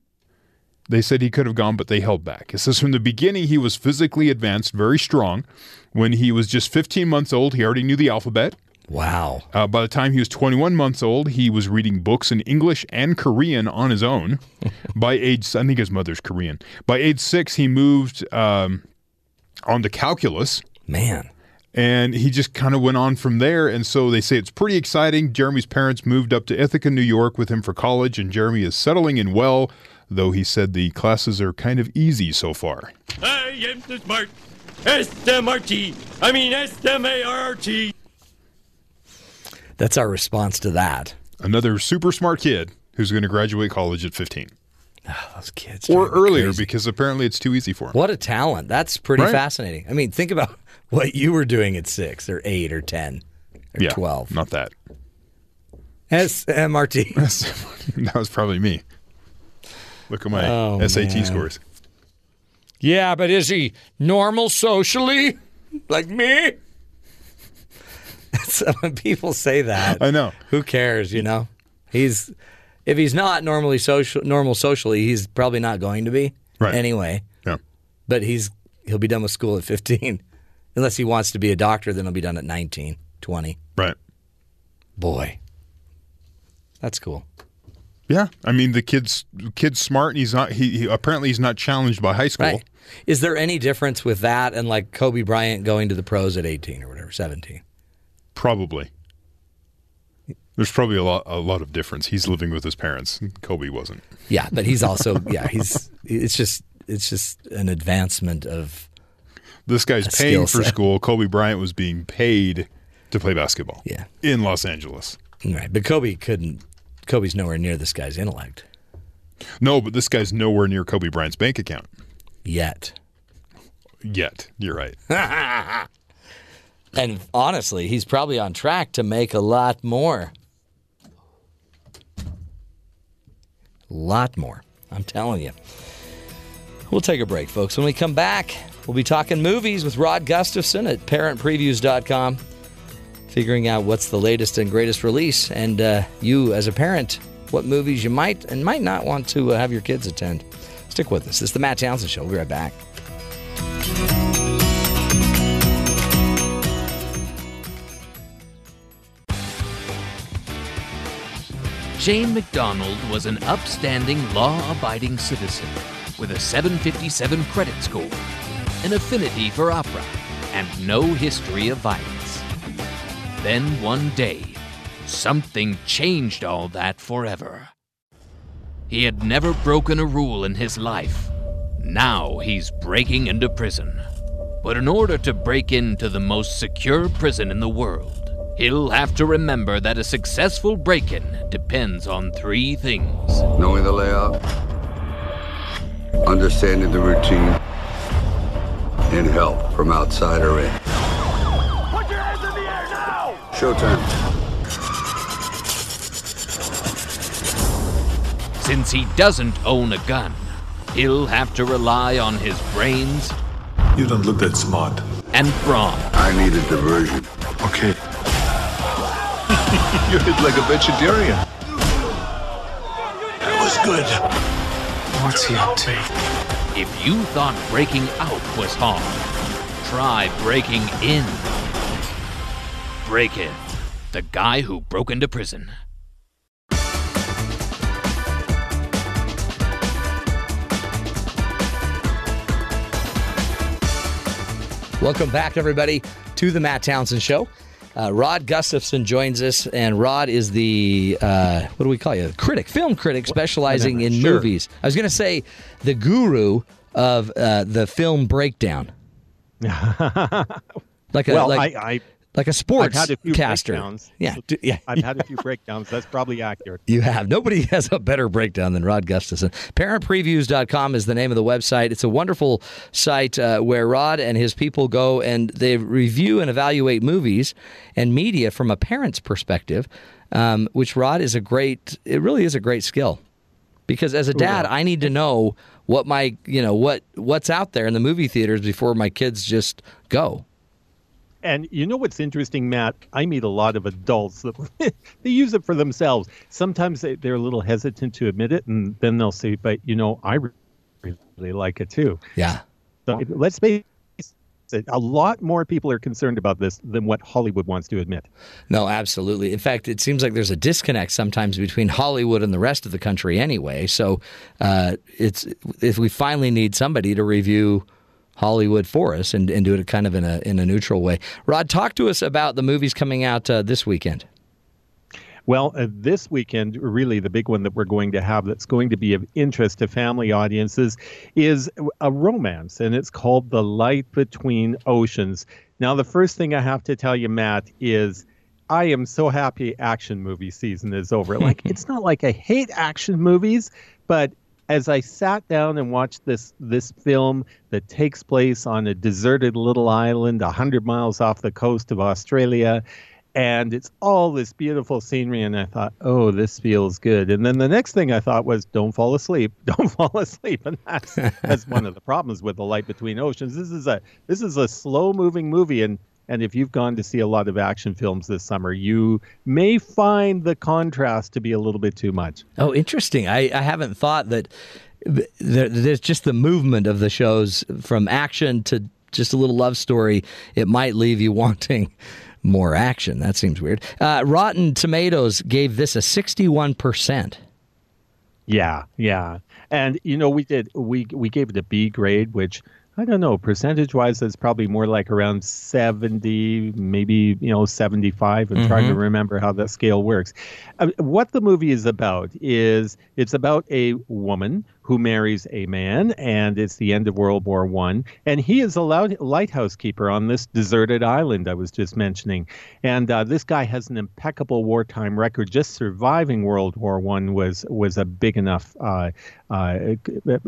they said he could have gone, but they held back. It says from the beginning he was physically advanced, very strong. When he was just 15 months old, he already knew the alphabet. Wow. Uh, by the time he was 21 months old, he was reading books in English and Korean on his own. by age, I think his mother's Korean. By age six, he moved um, on the calculus. Man. And he just kind of went on from there. And so they say it's pretty exciting. Jeremy's parents moved up to Ithaca, New York with him for college, and Jeremy is settling in well, though he said the classes are kind of easy so far. I am the smart S-M-R-T. I mean S-M-A-R-R-T. That's our response to that. Another super smart kid who's going to graduate college at 15. Oh, those kids. Or earlier crazy. because apparently it's too easy for him. What a talent. That's pretty Right. fascinating. I mean, think about what you were doing at six or eight or 10 or Yeah, 12. Not that. SMRT. that was probably me. Look at my Oh, SAT man. scores. Yeah, but is he normal socially? Like me? so when people say that, I know. Who cares, you know? He's if he's not normally social normal socially, he's probably not going to be. Right. Anyway. Yeah. But he's he'll be done with school at 15. Unless he wants to be a doctor, then he'll be done at 19, 20. Right. Boy. That's cool. Yeah, I mean the kid's kid's smart. And he's not. He, he apparently he's not challenged by high school. Right. Is there any difference with that and like Kobe Bryant going to the pros at 18 or whatever, 17? Probably. There's probably a lot a lot of difference. He's living with his parents. Kobe wasn't. Yeah, but he's also yeah, he's it's just it's just an advancement of This guy's paying for set. school. Kobe Bryant was being paid to play basketball. Yeah. In Los Angeles. right. But Kobe couldn't Kobe's nowhere near this guy's intellect No, but this guy's nowhere near Kobe Bryant's bank account yet. yet. You're right. And honestly, he's probably on track to make a lot more. Lot more. I'm telling you. We'll take a break, folks. When we come back, we'll be talking movies with Rod Gustafson at parentpreviews.com, figuring out what's the latest and greatest release, and uh, you, as a parent, what movies you might and might not want to uh, have your kids attend. Stick with us. This is the Matt Townsend Show. We'll be right back. Jane McDonald was an upstanding, law abiding citizen with a 757 credit score, an affinity for opera, and no history of violence. Then one day, something changed all that forever. He had never broken a rule in his life. Now he's breaking into prison. But in order to break into the most secure prison in the world, he'll have to remember that a successful break in depends on three things. Knowing the layout, understanding the routine, and help from outside or in. Put your hands in the air now! Showtime. Since he doesn't own a gun, he'll have to rely on his brains. You don't look that smart. And brawn. I need a diversion. Okay. you hit like a vegetarian. That was good. What's he up to? If you thought breaking out was hard, try breaking in. Break In, the guy who broke into prison. Welcome back, everybody, to the Matt Townsend Show. Uh, Rod Gustafson joins us, and Rod is the uh, what do we call you? Critic, film critic, specializing whatever, in sure. movies. I was going to say the guru of uh, the film breakdown, like a well, like, I, I like a sports I've had a few caster. breakdowns. Yeah, yeah. I've had a few breakdowns. That's probably accurate. You have. Nobody has a better breakdown than Rod Gustafson. Parentpreviews.com is the name of the website. It's a wonderful site uh, where Rod and his people go and they review and evaluate movies and media from a parent's perspective, um, which Rod is a great, it really is a great skill. Because as a dad, I need to know what my, you know, what what's out there in the movie theaters before my kids just go. And you know what's interesting, Matt? I meet a lot of adults that they use it for themselves. Sometimes they, they're a little hesitant to admit it, and then they'll say, "But you know, I really like it too." Yeah. So let's face A lot more people are concerned about this than what Hollywood wants to admit. No, absolutely. In fact, it seems like there's a disconnect sometimes between Hollywood and the rest of the country, anyway. So, uh, it's if we finally need somebody to review Hollywood for us and, and do it kind of in a in a neutral way. Rod, talk to us about the movies coming out uh, this weekend. Well, uh, this weekend, really the big one that we're going to have that's going to be of interest to family audiences is a romance, and it's called The Light Between Oceans. Now, the first thing I have to tell you, Matt, is I am so happy action movie season is over. Like, it's not like I hate action movies, but as I sat down and watched this this film that takes place on a deserted little island, hundred miles off the coast of Australia, and it's all this beautiful scenery and i thought oh this feels good. And then the next thing i thought was don't fall asleep don't fall asleep. And that's that's one of the problems with the light between oceans. This is a this is a slow moving movie and and if you've gone to see a lot of action films this summer, you may find the contrast to be a little bit too much. Oh, interesting. I, I haven't thought that there's just the movement of the shows from action to just a little love story. It might leave you wanting more action. That seems weird. Uh, Rotten Tomatoes gave this a 61%. Yeah, yeah. And you know, we did we we gave it a B grade, which I don't know, percentage wise, it's probably more like around 70, maybe, you know, 75. I'm mm-hmm. trying to mm-hmm. remember how that scale works. Uh, what the movie is about is it's about a woman who marries a man, and it's the end of World War One, and he is a lighthouse keeper on this deserted island I was just mentioning. And uh, this guy has an impeccable wartime record. Just surviving World War One was was a big enough uh, uh,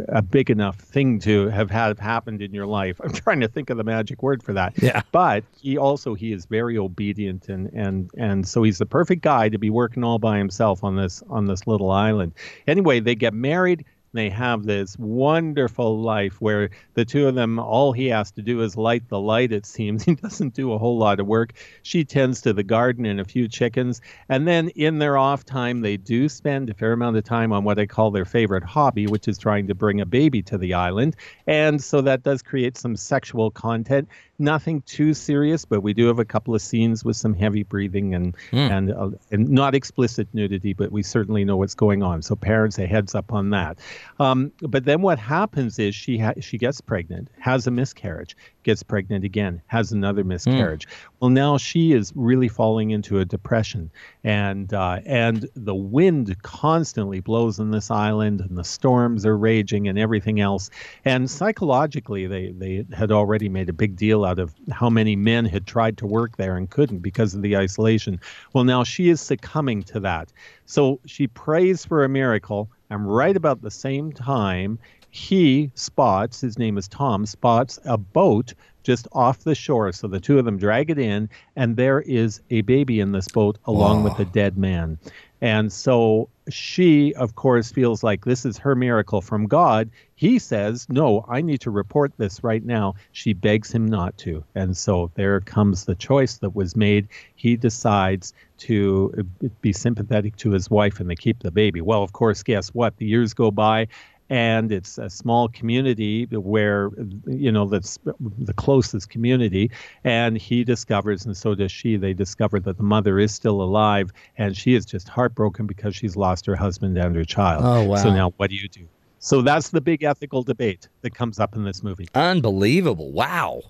a big enough thing to have had happened in your life. I'm trying to think of the magic word for that. Yeah. But he also he is very obedient and and and so he's the perfect guy to be working all by himself on this on this little island. Anyway, they get married they have this wonderful life where the two of them, all he has to do is light the light, it seems. He doesn't do a whole lot of work. She tends to the garden and a few chickens. And then in their off time, they do spend a fair amount of time on what I call their favorite hobby, which is trying to bring a baby to the island. And so that does create some sexual content nothing too serious, but we do have a couple of scenes with some heavy breathing and mm. and uh, and not explicit nudity, but we certainly know what's going on. So parents, a heads up on that. Um, but then what happens is she ha- she gets pregnant, has a miscarriage, gets pregnant again, has another miscarriage. Mm. Well, now she is really falling into a depression, and uh, and the wind constantly blows on this island, and the storms are raging, and everything else. And psychologically, they they had already made a big deal out of how many men had tried to work there and couldn't because of the isolation. Well, now she is succumbing to that. So she prays for a miracle. And right about the same time, he spots, his name is Tom, spots a boat just off the shore. So the two of them drag it in, and there is a baby in this boat along Whoa. with a dead man. And so she, of course, feels like this is her miracle from God. He says, No, I need to report this right now. She begs him not to. And so there comes the choice that was made. He decides to be sympathetic to his wife and they keep the baby. Well, of course, guess what? The years go by and it's a small community where you know that's the closest community and he discovers and so does she they discover that the mother is still alive and she is just heartbroken because she's lost her husband and her child. Oh wow. so now what do you do? So that's the big ethical debate that comes up in this movie. Unbelievable. Wow.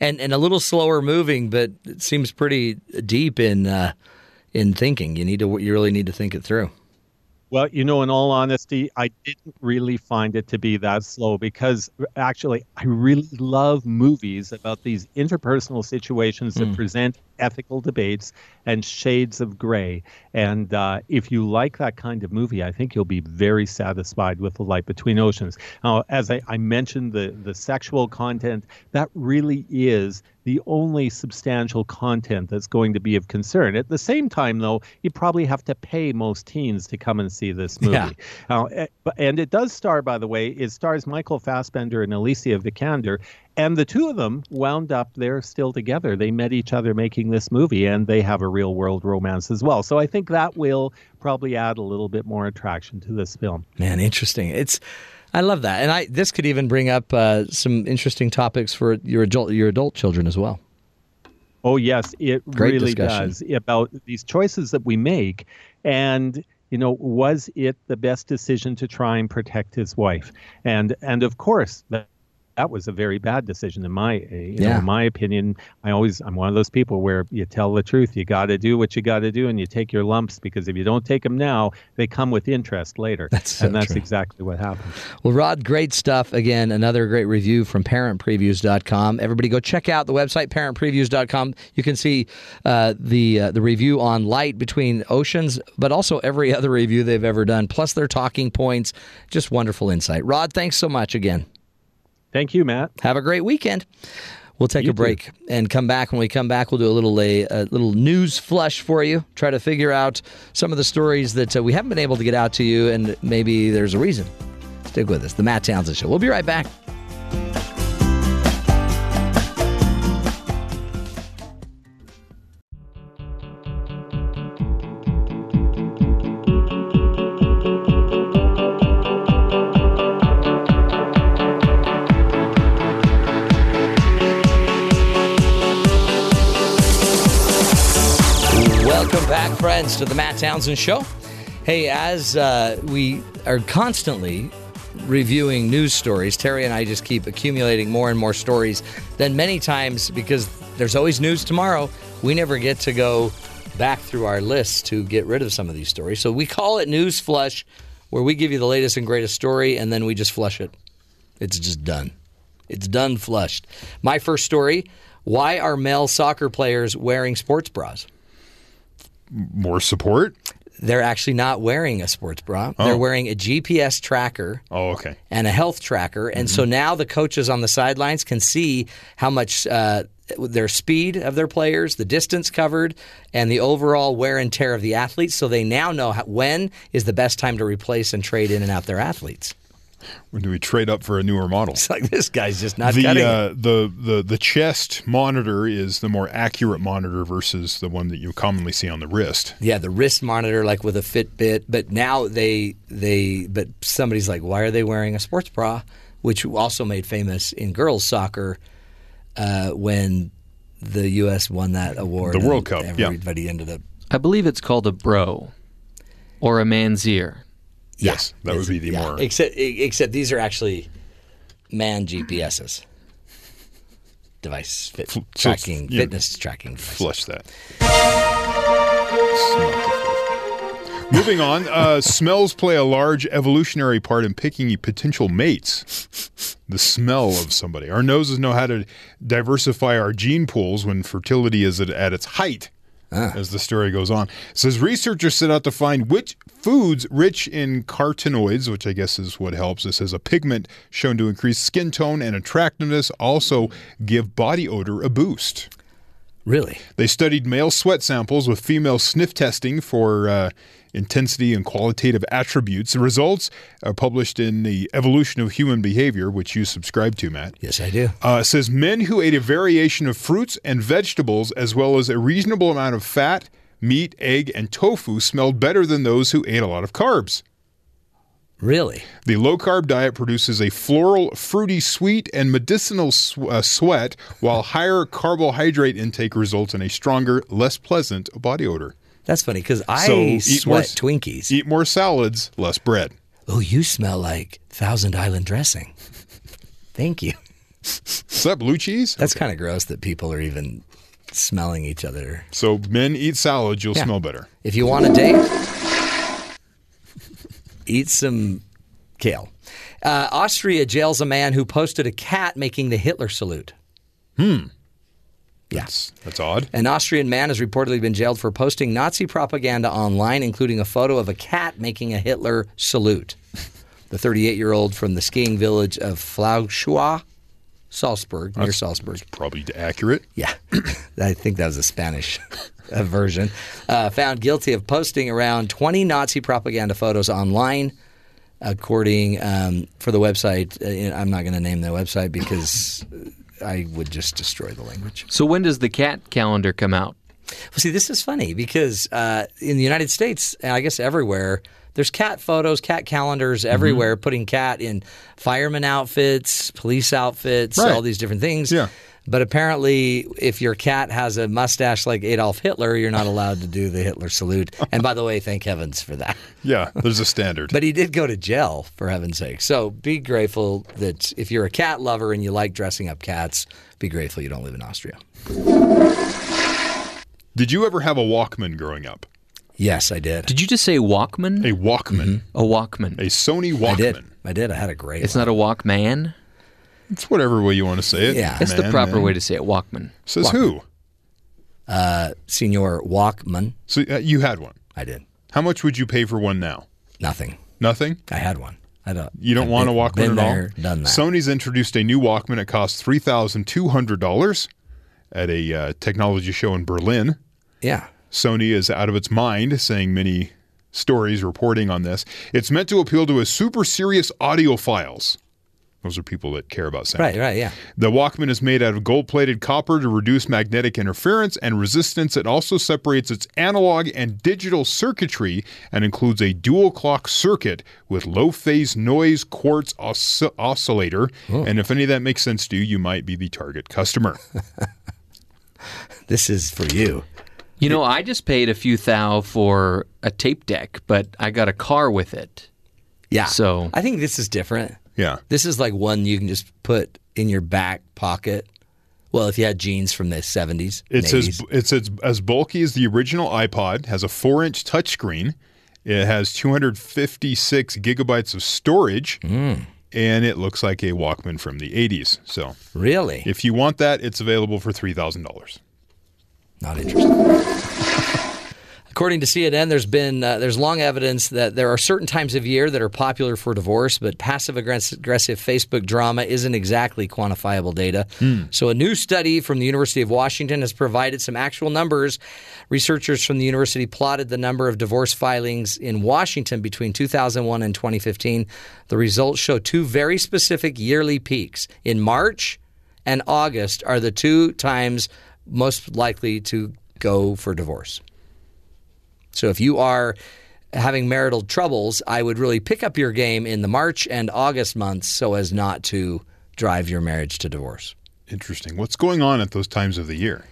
And and a little slower moving but it seems pretty deep in uh, in thinking. You need to you really need to think it through well, you know, in all honesty, I didn't really find it to be that slow because actually, I really love movies about these interpersonal situations that mm. present ethical debates and shades of gray. And uh, if you like that kind of movie, I think you'll be very satisfied with The Light Between Oceans. Now, as I, I mentioned, the, the sexual content, that really is the only substantial content that's going to be of concern. At the same time, though, you probably have to pay most teens to come and see this movie. Yeah. Uh, and it does star, by the way, it stars Michael Fassbender and Alicia Vikander, and the two of them wound up they're still together they met each other making this movie and they have a real world romance as well so i think that will probably add a little bit more attraction to this film man interesting it's I love that, and I this could even bring up uh, some interesting topics for your adult your adult children as well. Oh yes, it Great really discussion. does about these choices that we make, and you know, was it the best decision to try and protect his wife? And and of course that. That was a very bad decision in my, uh, you know, in my opinion. I always, I'm one of those people where you tell the truth. You got to do what you got to do, and you take your lumps because if you don't take them now, they come with interest later. That's so and that's true. exactly what happened. Well, Rod, great stuff. Again, another great review from parentpreviews.com. Everybody go check out the website, parentpreviews.com. You can see uh, the uh, the review on Light Between Oceans, but also every other review they've ever done, plus their talking points. Just wonderful insight. Rod, thanks so much again. Thank you, Matt. Have a great weekend. We'll take You a break and come back. When we come back, we'll do a little a, a little news flush for you. Try to figure out some of the stories that uh, we haven't been able to get out to you, and maybe there's a reason. Stick with us. The Matt Townsend Show. We'll be right back. Friends, to the Matt Townsend Show. Hey, as uh, we are constantly reviewing news stories, Terry and I just keep accumulating more and more stories. Then many times, because there's always news tomorrow, we never get to go back through our list to get rid of some of these stories. So we call it News Flush, where we give you the latest and greatest story, and then we just flush it. It's just done. It's done flushed. My first story why are male soccer players wearing sports bras? More support? They're actually not wearing a sports bra. Oh. They're wearing a GPS tracker Oh, okay. and a health tracker. And so Mm-hmm. now the coaches on the sidelines can see how much uh, their speed of their players, the distance covered, and the overall wear and tear of the athletes. So they now know how, when is the best time to replace and trade in and out their athletes. When do we trade up for a newer model? It's like this guy's just not the, cutting it. uh, the the the chest monitor is the more accurate monitor versus the one that you commonly see on the wrist. Yeah, the wrist monitor, like with a Fitbit. But now they they but somebody's like, why are they wearing a sports bra? Which also made famous in girls soccer uh, when the U.S. won that award. The World Cup, yeah. Everybody ended up. I believe it's called a bro or a man's ear. Yes, that would be the Yeah, more. except except these are actually man GPSs. Device fit, so it's- tracking, yeah. fitness tracking. devices. Flush that. Moving on, uh, smells play a large evolutionary part in picking potential mates. The smell of somebody. Our noses know how to diversify our gene pools when fertility is at, at its height. As the story goes on, it says researchers set out to find which foods rich in carotenoids, which I guess is what helps. It says a pigment shown to increase skin tone and attractiveness, also give body odor a boost. Really? They studied male sweat samples with female sniff testing for uh, intensity and qualitative attributes. The results are published in the Evolution of Human Behavior, which you subscribe to, Matt. Yes, I do. Uh, says men who ate a variation of fruits and vegetables, as well as a reasonable amount of fat, meat, egg, and tofu, smelled better than those who ate a lot of carbs. Really? The low carb diet produces a floral, fruity, sweet, and medicinal sw- uh, sweat, while higher carbohydrate intake results in a stronger, less pleasant body odor. That's funny because I So eat sweat more- Twinkies. Eat more salads, less bread. Oh, you smell like Thousand Island dressing. Thank you. Is that blue cheese? That's kind of gross that people are even smelling each other. So men eat salads, you'll Yeah. smell better. If you want a date, eat some kale. Uh, Austria jails a man who posted a cat making the Hitler salute. Hmm. Yes. That's odd. An Austrian man has reportedly been jailed for posting Nazi propaganda online, including a photo of a cat making a Hitler salute. The 38 year old from the skiing village of Flachau, Salzburg, near That's Salzburg. Probably accurate. Yeah, I think that was a Spanish uh, version. Uh, found guilty of posting around 20 Nazi propaganda photos online, according um, for the website. Uh, I'm not going to name the website because I would just destroy the language. So when does the cat calendar come out? Well, see, this is funny because uh, in the United States, and I guess everywhere, there's cat photos, cat calendars Mm-hmm. everywhere, putting cat in fireman outfits, police outfits, Right. all these different things. Yeah. But apparently, if your cat has a mustache like Adolf Hitler, you're not allowed to do the Hitler salute. And by the way, thank heavens for that. Yeah, there's a standard. But he did go to jail, for heaven's sake. So be grateful that if you're a cat lover and you like dressing up cats, be grateful you don't live in Austria. Did you ever have a Walkman growing up? Yes, I did. Did you just say Walkman? A Walkman. A Walkman. A Sony Walkman. I did. I did. I had a great It's one. not a Walkman. It's whatever way you want to say it. Yeah. That's the man, proper man. way to say it. Walkman. Says Walkman. who? Uh, Senior Walkman. So uh, you had one. I did. How much would you pay for one now? Nothing. Nothing. I had one. I don't. You don't I've want been- a Walkman been at all. Done that. Sony's introduced a new Walkman. It costs three thousand two hundred dollars at a uh, technology show in Berlin. yeah. Sony is out of its mind, saying many stories reporting on this. It's meant to appeal to a super serious audiophiles. Those are people that care about sound. Right. Right. Yeah. The Walkman is made out of gold plated copper to reduce magnetic interference and resistance. It also separates its analog and digital circuitry and includes a dual clock circuit with low phase noise quartz os- oscillator. Oh. And if any of that makes sense to you, you might be the target customer. This is for you. You know, I just paid a few thou for a tape deck, but I got a car with it. Yeah. So I think this is different. yeah. This is like one you can just put in your back pocket. Well, if you had jeans from the 70s. It's 80s. as, it's as, as bulky as the original iPod, has a four inch touchscreen. It has 256 gigabytes of storage. Hmm. And it looks like a Walkman from the 80s. So, Really? if you want that, it's available for $3,000. Not interested. According to CNN, there's been uh, there's long evidence that there are certain times of year that are popular for divorce, but passive aggressive Facebook drama isn't exactly quantifiable data. So, a new study from the University of Washington has provided some actual numbers. Researchers from the university plotted the number of divorce filings in Washington between 2001 and 2015. The results show two very specific yearly peaks. In March and August are the two times most likely to go for divorce. So if you are having marital troubles, I would really pick up your game in the March and August months so as not to drive your marriage to divorce. Interesting. What's going on at those times of the year?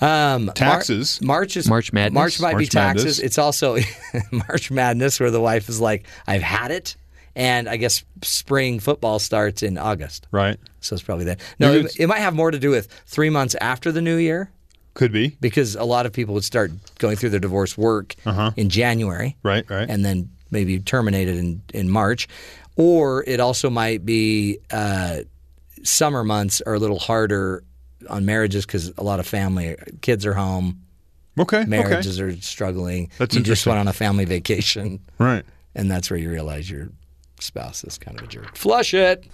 Um, Mar- Taxes. March is March Madness? March might be taxes. Madness. It's also March Madness, where the wife is like, "I've had it," and I guess spring football starts in August, Right. so it's probably that. No, it, it might have more to do with three months after the new year. Could be. because a lot of people would start going through their divorce work in January, Right, right. and then maybe terminated in in March, or it also might be uh, summer months are a little harder on marriages because a lot of family kids are home, Okay. marriages are struggling. That's you just went on a family vacation, Right. and that's where you realize your spouse is kind of a jerk. Flush it.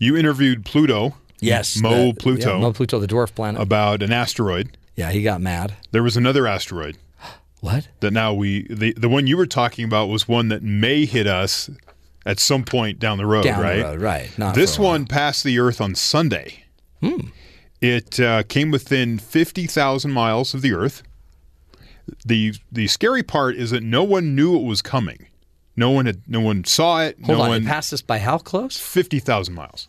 You interviewed Pluto. Yes, Mo the- Pluto. yeah, Mo Pluto, the dwarf planet. About an asteroid. yeah, he got mad. There was another asteroid What? that now we the the one you were talking about was one that may hit us at some point down the road, Down the right? road, right. Not this for a while. one passed the Earth on Sunday. It uh, came within fifty thousand miles of the Earth. the The scary part is that no one knew it was coming. No one had. No one saw it. Hold no on, one it passed us by how close? fifty thousand miles.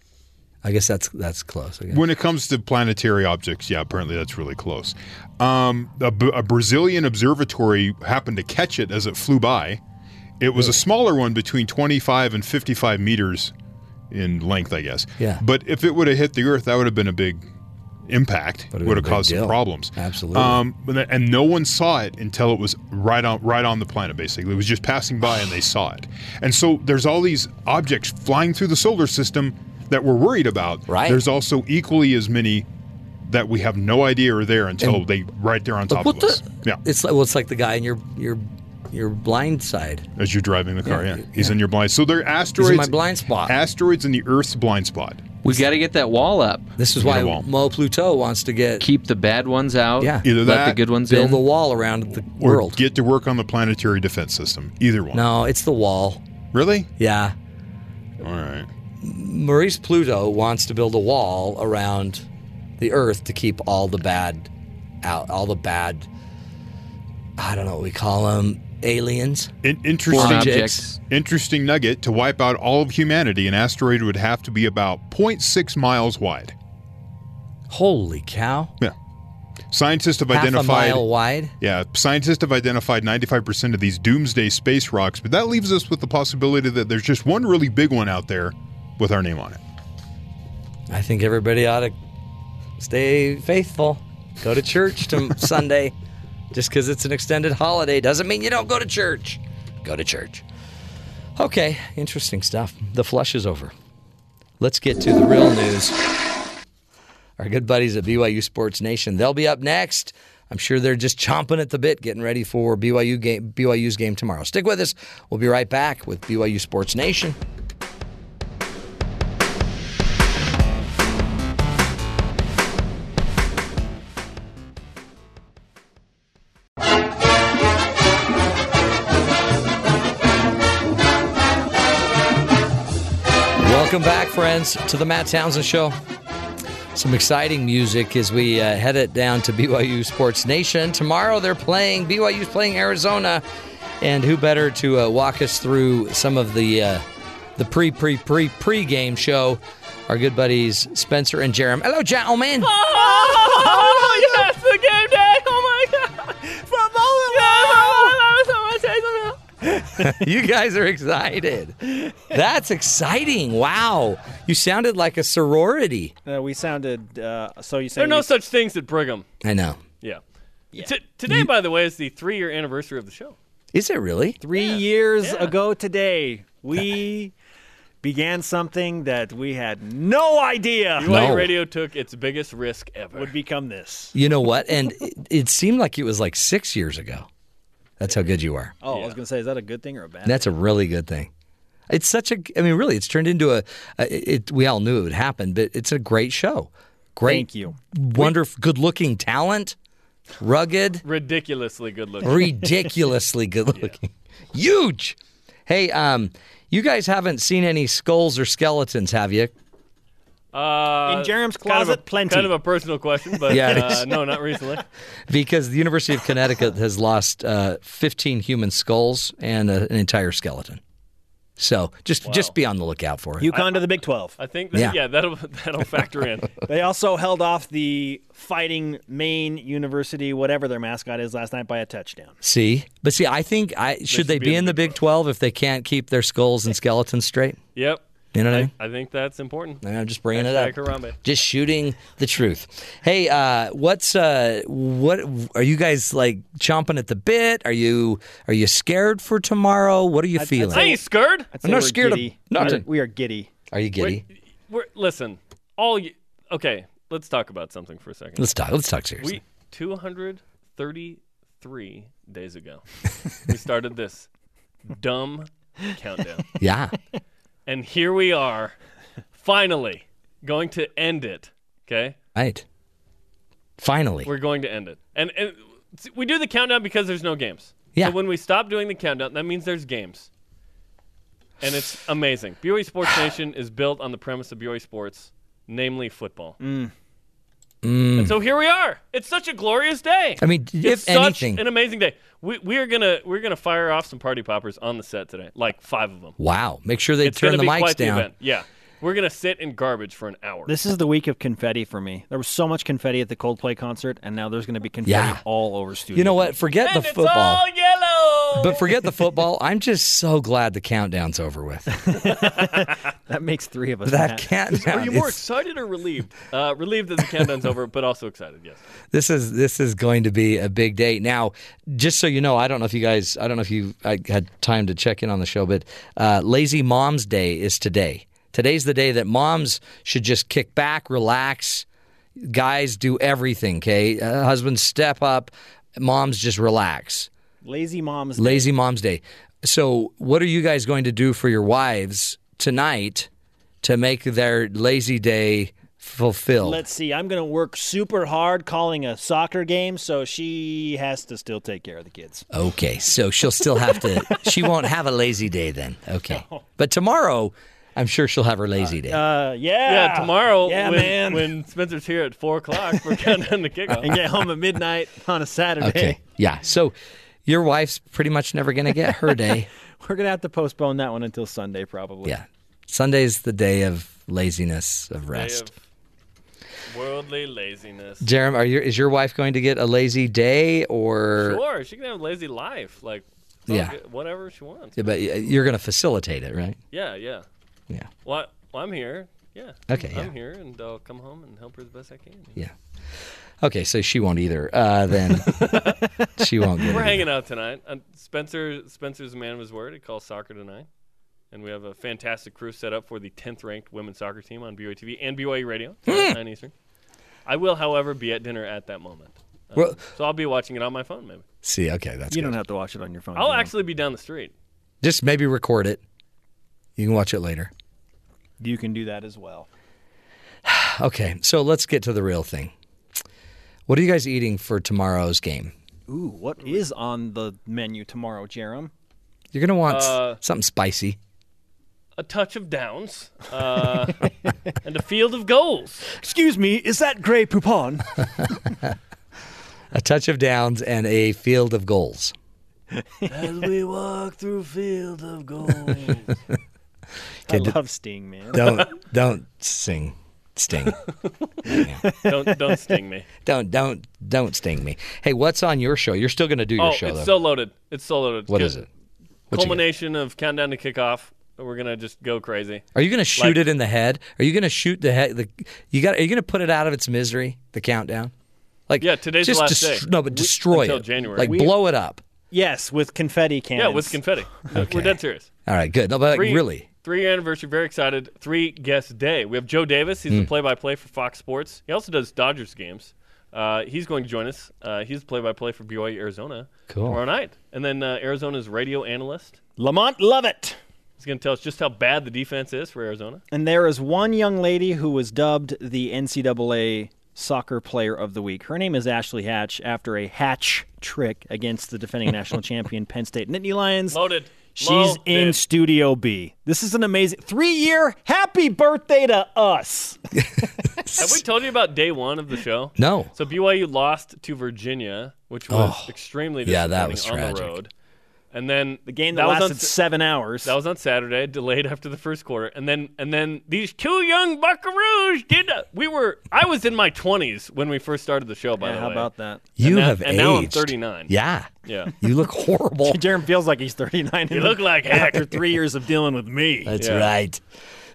I guess that's that's close. I guess. When it comes to planetary objects, yeah, apparently that's really close. Um, a, a Brazilian observatory happened to catch it as it flew by. It was a smaller one, between 25 and 55 meters in length, I guess. Yeah. But if it would have hit the Earth, that would have been a big impact. Would've Would have caused some problems. Absolutely. Um, but the- and no one saw it until it was right on right on the planet. Basically, it was just passing by, and they saw it. And so there's all these objects flying through the solar system that we're worried about. Right. There's also equally as many that we have no idea are there until And- they right there on top of us. Yeah. It's like well, it's like the guy in your your your blind side. As you're driving the car, Yeah, yeah, he's yeah. in your blind. So they're asteroids. my blind spot. Asteroids in the Earth's blind spot. We got to get that wall up. This is why a wall. Mo Pluto wants to get Keep the bad ones out. Yeah. Either let that, the good ones build in. a wall around the Or world. get to work on the planetary defense system. Either one. no, it's the wall. Really? Yeah. All right. Maurice Pluto wants to build a wall around the Earth to keep all the bad out. All the bad, I don't know what we call them, aliens. In- interesting, Objects. interesting nugget to wipe out all of humanity. An asteroid would have to be about 0.6 miles wide. Holy cow! Yeah. Scientists have Half a identified mile wide. Yeah, scientists have identified 95% of these doomsday space rocks, but that leaves us with the possibility that there's just one really big one out there with our name on it. I think everybody ought to stay faithful. Go to church to Sunday. Just because it's an extended holiday doesn't mean you don't go to church. Go to church. Okay, interesting stuff. The flush is over. Let's get to the real news. Our good buddies at BYU Sports Nation, they'll be up next. I'm sure they're just chomping at the bit, getting ready for BYU game, BYU's game tomorrow. Stick with us. We'll be right back with BYU Sports Nation. Welcome back, friends, to the Matt Townsend Show. Some exciting music as we uh, head it down to BYU Sports Nation. Tomorrow they're playing, BYU's playing Arizona. And who better to uh, walk us through some of the uh, the pre pre pre pre game show? Our good buddies Spencer and Jarom. Hello, gentlemen. Oh, yes, the game you guys are excited. That's exciting. Wow. You sounded like a sorority. Uh, we sounded. Uh, so you say There are no we- such things at Brigham. I know. Yeah. T- today, by the way, is the three-year anniversary of the show. Is it really? Three years ago today, we began something that we had no idea BYU Radio took its biggest risk ever. would become this. You know what? And it, it seemed like it was like six years ago. That's how good you are. Oh, I was going to say, is that a good thing or a bad? That's a really good thing. It's such a. I mean, really, it's turned into a. a it, we all knew it would happen, but it's a great show. Great, Thank you. wonderful, good-looking talent, rugged, Ridiculously good looking. ridiculously good-looking, huge. Hey, um, you guys haven't seen any skulls or skeletons, have you? Uh, In Jarom's kind of closet, a, plenty. Kind of a personal question, but Yeah, uh, no, not recently. Because the University of Connecticut has lost uh, 15 human skulls and a, an entire skeleton. So just just be on the lookout for it. UConn to the Big 12. I think, that, Yeah. yeah. that'll that'll factor in. They also held off the Fighting Maine University, whatever their mascot is, last night by a touchdown. See, but see, I think I should they be in the Big Twelve if they can't keep their skulls and skeletons straight? Yep. You know what I mean? I think that's important. I'm just bringing Hashtag it up. Harambe. Just shooting the truth. Hey, uh, what's uh, what are you guys like chomping at the bit? Are you are you scared for tomorrow? What are you feeling? I ain't scared. I'd I'm not we're scared of nothing. We're- giddy. Are you giddy? We're, listen, all you, okay. Let's talk about something for a second. Let's talk. Let's talk seriously. We 233 days ago, we started this dumb countdown. Yeah. And here we are, finally going to end it. Okay, Right. Finally. we're going to end it, and and we do the countdown because there's no games. Yeah. So when we stop doing the countdown, that means there's games, and it's amazing. BYU Sports Nation is built on the premise of BYU Sports, namely football. Mm. Mm. And so here we are. It's such a glorious day. I mean, it's if such anything- an amazing day. We we are gonna we're gonna fire off some party poppers on the set today, like five of them. Wow. Make sure they it's turn the mics down. The. Yeah, we're gonna sit in garbage for an hour. This is the week of confetti for me. There was so much confetti at the Coldplay concert, and now there's going to be confetti Yeah. all over studio. You know what? Forget the it's football. all yellow. But forget the football. I'm just so glad the countdown's over with. That makes three of us. that Matt. countdown. Are you more is- excited or relieved? Uh, relieved that the countdown's over, but also excited. Yes. this is this is going to be a big day. Now, just so you know, I don't know if you guys, I don't know if you I had time to check in on the show, but uh, Lazy Moms Day is today. Today's the day that moms should just kick back, relax. Guys do everything. Okay, uh, husbands step up. Moms just relax. Lazy moms. Day. Lazy Moms Day. So, what are you guys going to do for your wives tonight to make their lazy day fulfilled? Let's see. I'm going to work super hard calling a soccer game, so she has to still take care of the kids. Okay, so she'll still have to. she won't have a lazy day then. Okay, but tomorrow, I'm sure she'll have her lazy day. Uh, yeah. Yeah, tomorrow Yeah, when, man. when Spencer's here at 4 o'clock for countdown to do the kickoff. and get home at midnight on a Saturday. okay. Yeah. So your wife's pretty much never going to get her day. We're gonna have to postpone that one until Sunday, probably. Yeah. Sunday's the day of laziness, of Day rest. of worldly laziness. Jarom, are you, is your wife going to get a lazy day or? Sure, she can have a lazy life. Like, Yeah. whatever she wants. Yeah, but you're going to facilitate it, right? Yeah, yeah. Yeah. Well, well I'm here. Yeah. Okay, I'm yeah. here, and I'll come home and help her the best I can. Yeah. Okay, so she won't either. Uh, then she won't get We're it. hanging out tonight. Uh, Spencer, Spencer's a man of his word. He calls soccer tonight, and we have a fantastic crew set up for the 10th ranked women's soccer team on BYU TV and BYU Radio, tonight, 9 Eastern. I will, however, be at dinner at that moment. Uh, Well- so I'll be watching it on my phone, maybe. See, okay, that's you good. don't have to watch it on your phone. I'll Jim. actually be down the street. Just maybe record it. You can watch it later. You can do that as well. Okay, so let's get to the real thing. What are you guys eating for tomorrow's game? Ooh, what is on the menu tomorrow, Jarom? You're going to want Uh, something spicy. A touch of downs uh, and a field of goals. Excuse me, is that Grey Poupon? A touch of downs and a field of goals. As we walk through field of gold. I Okay, d- love Sting, man. Don't don't sing, sting. Yeah. don't don't sting me. Don't don't don't sting me. Hey, what's on your show? You're still going to do your oh, show it's though. so loaded. It's so loaded. What Good. is it? What you got? Culmination of countdown to kickoff. We're gonna just go crazy. Are you going to shoot Like- it in the head? Are you going to shoot the head? The you got? Are you going to put it out of its misery? The countdown. Like Yeah, today's the just last dest- day. No, but We- destroy until it. January. Like We- blow it up. Yes, with confetti cannons. Yeah, with confetti. Okay. We're dead serious. All right, good. No, but like, Three- really, Three year anniversary. Very excited. Three guest day. We have Joe Davis. He's Hmm. the play by play for Fox Sports. He also does Dodgers games. Uh, he's going to join us. Uh, he's play by play for BYU Arizona Cool. tomorrow night. And then uh, Arizona's radio analyst. Lamont Lovett. He's going to tell us just how bad the defense is for Arizona. And there is one young lady who was dubbed the NCAA Soccer Player of the Week. Her name is Ashley Hatch after a hatch trick against the defending national champion Penn State Nittany Lions. Loaded. She's in Loaded. Studio B. This is an amazing three year happy birthday to us. Have we told you about day one of the show? No. So BYU lost to Virginia, which was Oh, extremely yeah, that was on tragic. the road. And then The game that, was on lasted Sa- seven hours. That was on Saturday, delayed after the first quarter, and then and then these two young Buckaroos did. We were I was in my twenties when we first started the show. By Yeah, the how way, how about that? you and now, have and aged. now I'm 39. Yeah. Yeah. You look horrible. Jarom feels like he's 39. You look like heck. after three years of dealing with me. That's Yeah. right.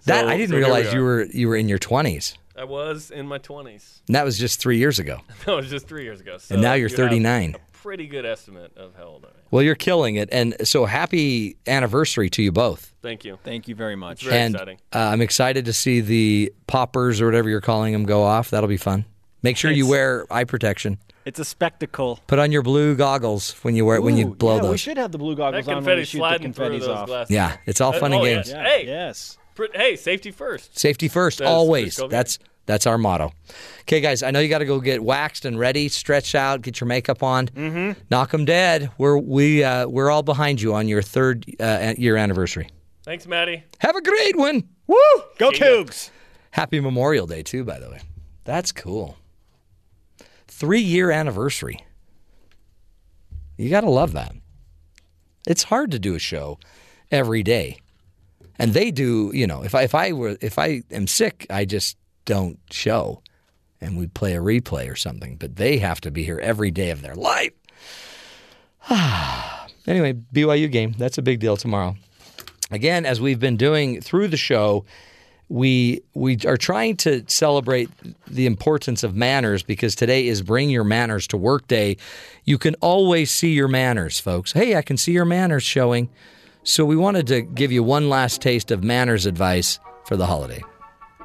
That So- I didn't so realize we you were you were in your twenties. I was in my twenties. And that was just three years ago. That was just three years ago. So And now you're you have 39. A pretty good estimate of how old I am. Well, you're killing it, and so happy anniversary to you both. Thank you. Thank you very much. It's very and exciting. Uh, I'm excited to see the poppers or whatever you're calling them go off. That'll be fun. Make sure you wear eye protection. It's a spectacle. Put on your blue goggles when you wear it when you Ooh, blow yeah, we should have the blue goggles That on when we shoot the sliding confettis off. glasses. Yeah, it's all Uh, fun and oh, games. yes. Hey, Yes. hey, safety first. Safety first, Says always. Chris Kobe. That's that's our motto. Okay, guys, I know you got to go get waxed and ready, stretched out, get your makeup on, mm-hmm. knock them dead. We're we uh, we're all behind you on your third uh, year anniversary. Thanks, Maddie. Have a great one. Woo! Go Cougs! Happy Memorial Day too, by the way. That's cool. Three year anniversary. You got to love that. It's hard to do a show every day, and they do. You know, if I if I were if I am sick, I just don't show, and we play a replay or something. But they have to be here every day of their life. anyway, BYU game. That's a big deal tomorrow. Again, as we've been doing through the show, we we are trying to celebrate the importance of manners because today is Bring Your Manners to Work Day. You can always see your manners, folks. Hey, I can see your manners showing. So we wanted to give you one last taste of manners advice for the holiday.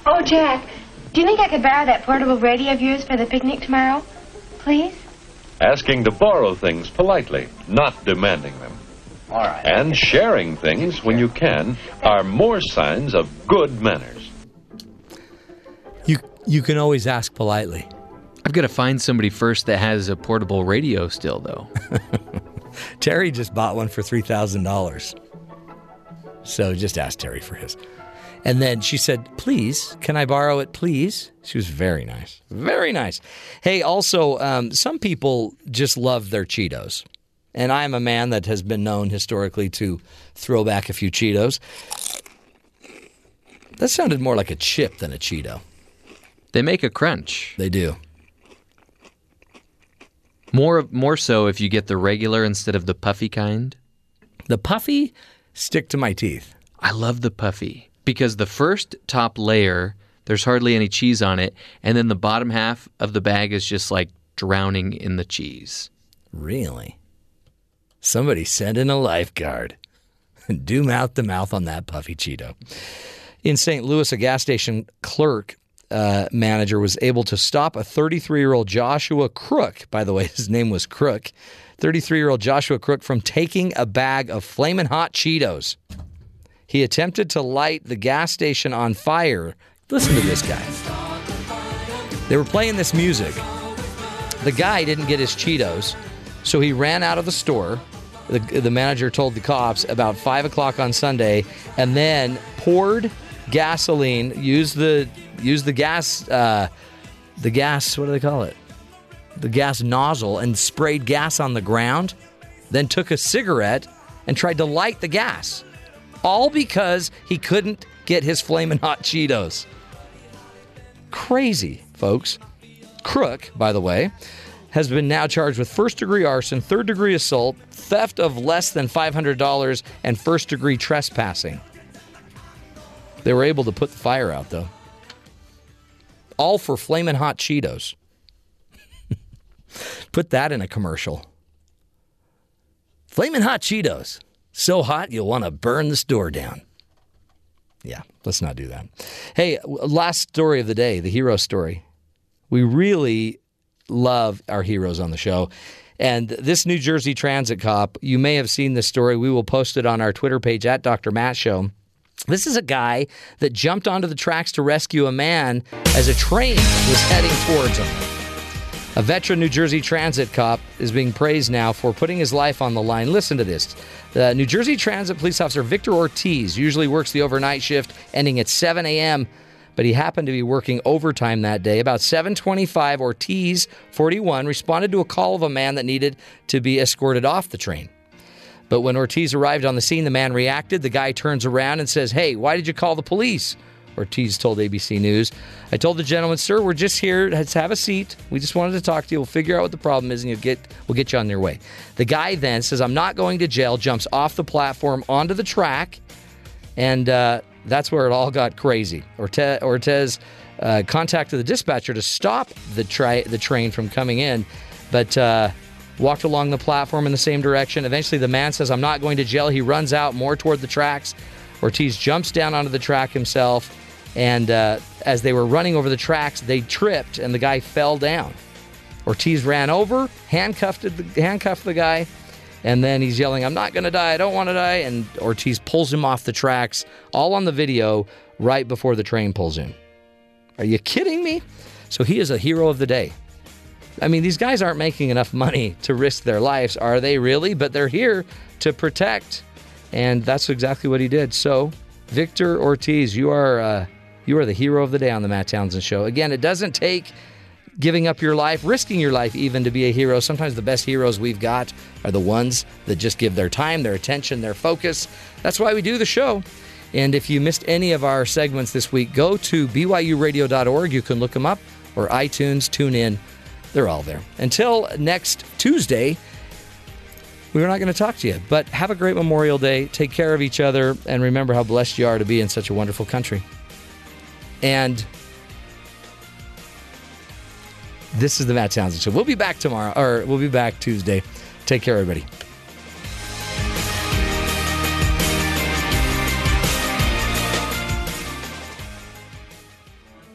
Oh, Jack, do you think I could borrow that portable radio of yours for the picnic tomorrow? Please? Asking to borrow things politely, not demanding them. All right. And sharing things when you can are more signs of good manners. You you can always ask politely. I've got to find somebody first that has a portable radio still, though. Terry just bought one for three thousand dollars. So just ask Terry for his. And then she said, Please, can I borrow it, please? She was very nice. Very nice. Hey, also, um, some people just love their Cheetos. And I'm a man that has been known historically to throw back a few Cheetos. That sounded more like a chip than a Cheeto. They make a crunch. They do. More more so if you get the regular instead of the puffy kind. The puffy stick to my teeth. I love the puffy because the first top layer there's hardly any cheese on it and then the bottom half of the bag is just like drowning in the cheese. Really? Somebody send in a lifeguard. Do mouth to mouth on that puffy Cheeto. In St. Louis, a gas station clerk uh, manager was able to stop a 33 year old Joshua Crook. By the way, his name was Crook. 33 year old Joshua Crook from taking a bag of flaming hot Cheetos. He attempted to light the gas station on fire. Listen to this guy. They were playing this music. The guy didn't get his Cheetos, so he ran out of the store. The, the manager told the cops about five o'clock on Sunday, and then poured gasoline, used the used the gas uh, the gas what do they call it? The gas nozzle and sprayed gas on the ground, then took a cigarette and tried to light the gas. All because he couldn't get his flaming hot Cheetos. Crazy, folks. Crook, by the way, has been now charged with first degree arson, third degree assault, theft of less than $500, and first degree trespassing. They were able to put the fire out, though. All for flaming hot Cheetos. put that in a commercial. Flaming hot Cheetos. So hot you'll want to burn the store down. Yeah, let's not do that. Hey, last story of the day, the hero story. We really love our heroes on the show. And this New Jersey transit cop, you may have seen this story. We will post it on our Twitter page at Dr. Matt Show. This is a guy that jumped onto the tracks to rescue a man as a train was heading towards him. A veteran New Jersey transit cop is being praised now for putting his life on the line. Listen to this. The New Jersey Transit police officer Victor Ortiz usually works the overnight shift ending at 7 a.m., but he happened to be working overtime that day. About 7:25, Ortiz, 41, responded to a call of a man that needed to be escorted off the train. But when Ortiz arrived on the scene, the man reacted. The guy turns around and says, "Hey, why did you call the police?" Ortiz told ABC News. I told the gentleman, sir, we're just here. Let's have a seat. We just wanted to talk to you. We'll figure out what the problem is and you'll get, we'll get you on your way. The guy then says, I'm not going to jail, jumps off the platform onto the track, and uh, that's where it all got crazy. Ortiz uh, contacted the dispatcher to stop the, the train from coming in, but uh, walked along the platform in the same direction. Eventually, the man says, I'm not going to jail. He runs out more toward the tracks. Ortiz jumps down onto the track himself. And uh, as they were running over the tracks, they tripped and the guy fell down. Ortiz ran over, handcuffed the, handcuffed the guy, and then he's yelling, I'm not going to die. I don't want to die. And Ortiz pulls him off the tracks, all on the video, right before the train pulls in. Are you kidding me? So he is a hero of the day. I mean, these guys aren't making enough money to risk their lives, are they really? But they're here to protect. And that's exactly what he did. So, Victor Ortiz, you are. Uh, you are the hero of the day on the Matt Townsend Show. Again, it doesn't take giving up your life, risking your life even to be a hero. Sometimes the best heroes we've got are the ones that just give their time, their attention, their focus. That's why we do the show. And if you missed any of our segments this week, go to byuradio.org. You can look them up or iTunes, tune in. They're all there. Until next Tuesday, we're not going to talk to you, but have a great Memorial Day. Take care of each other and remember how blessed you are to be in such a wonderful country. And this is the Matt Townsend Show. We'll be back tomorrow, or we'll be back Tuesday. Take care, everybody.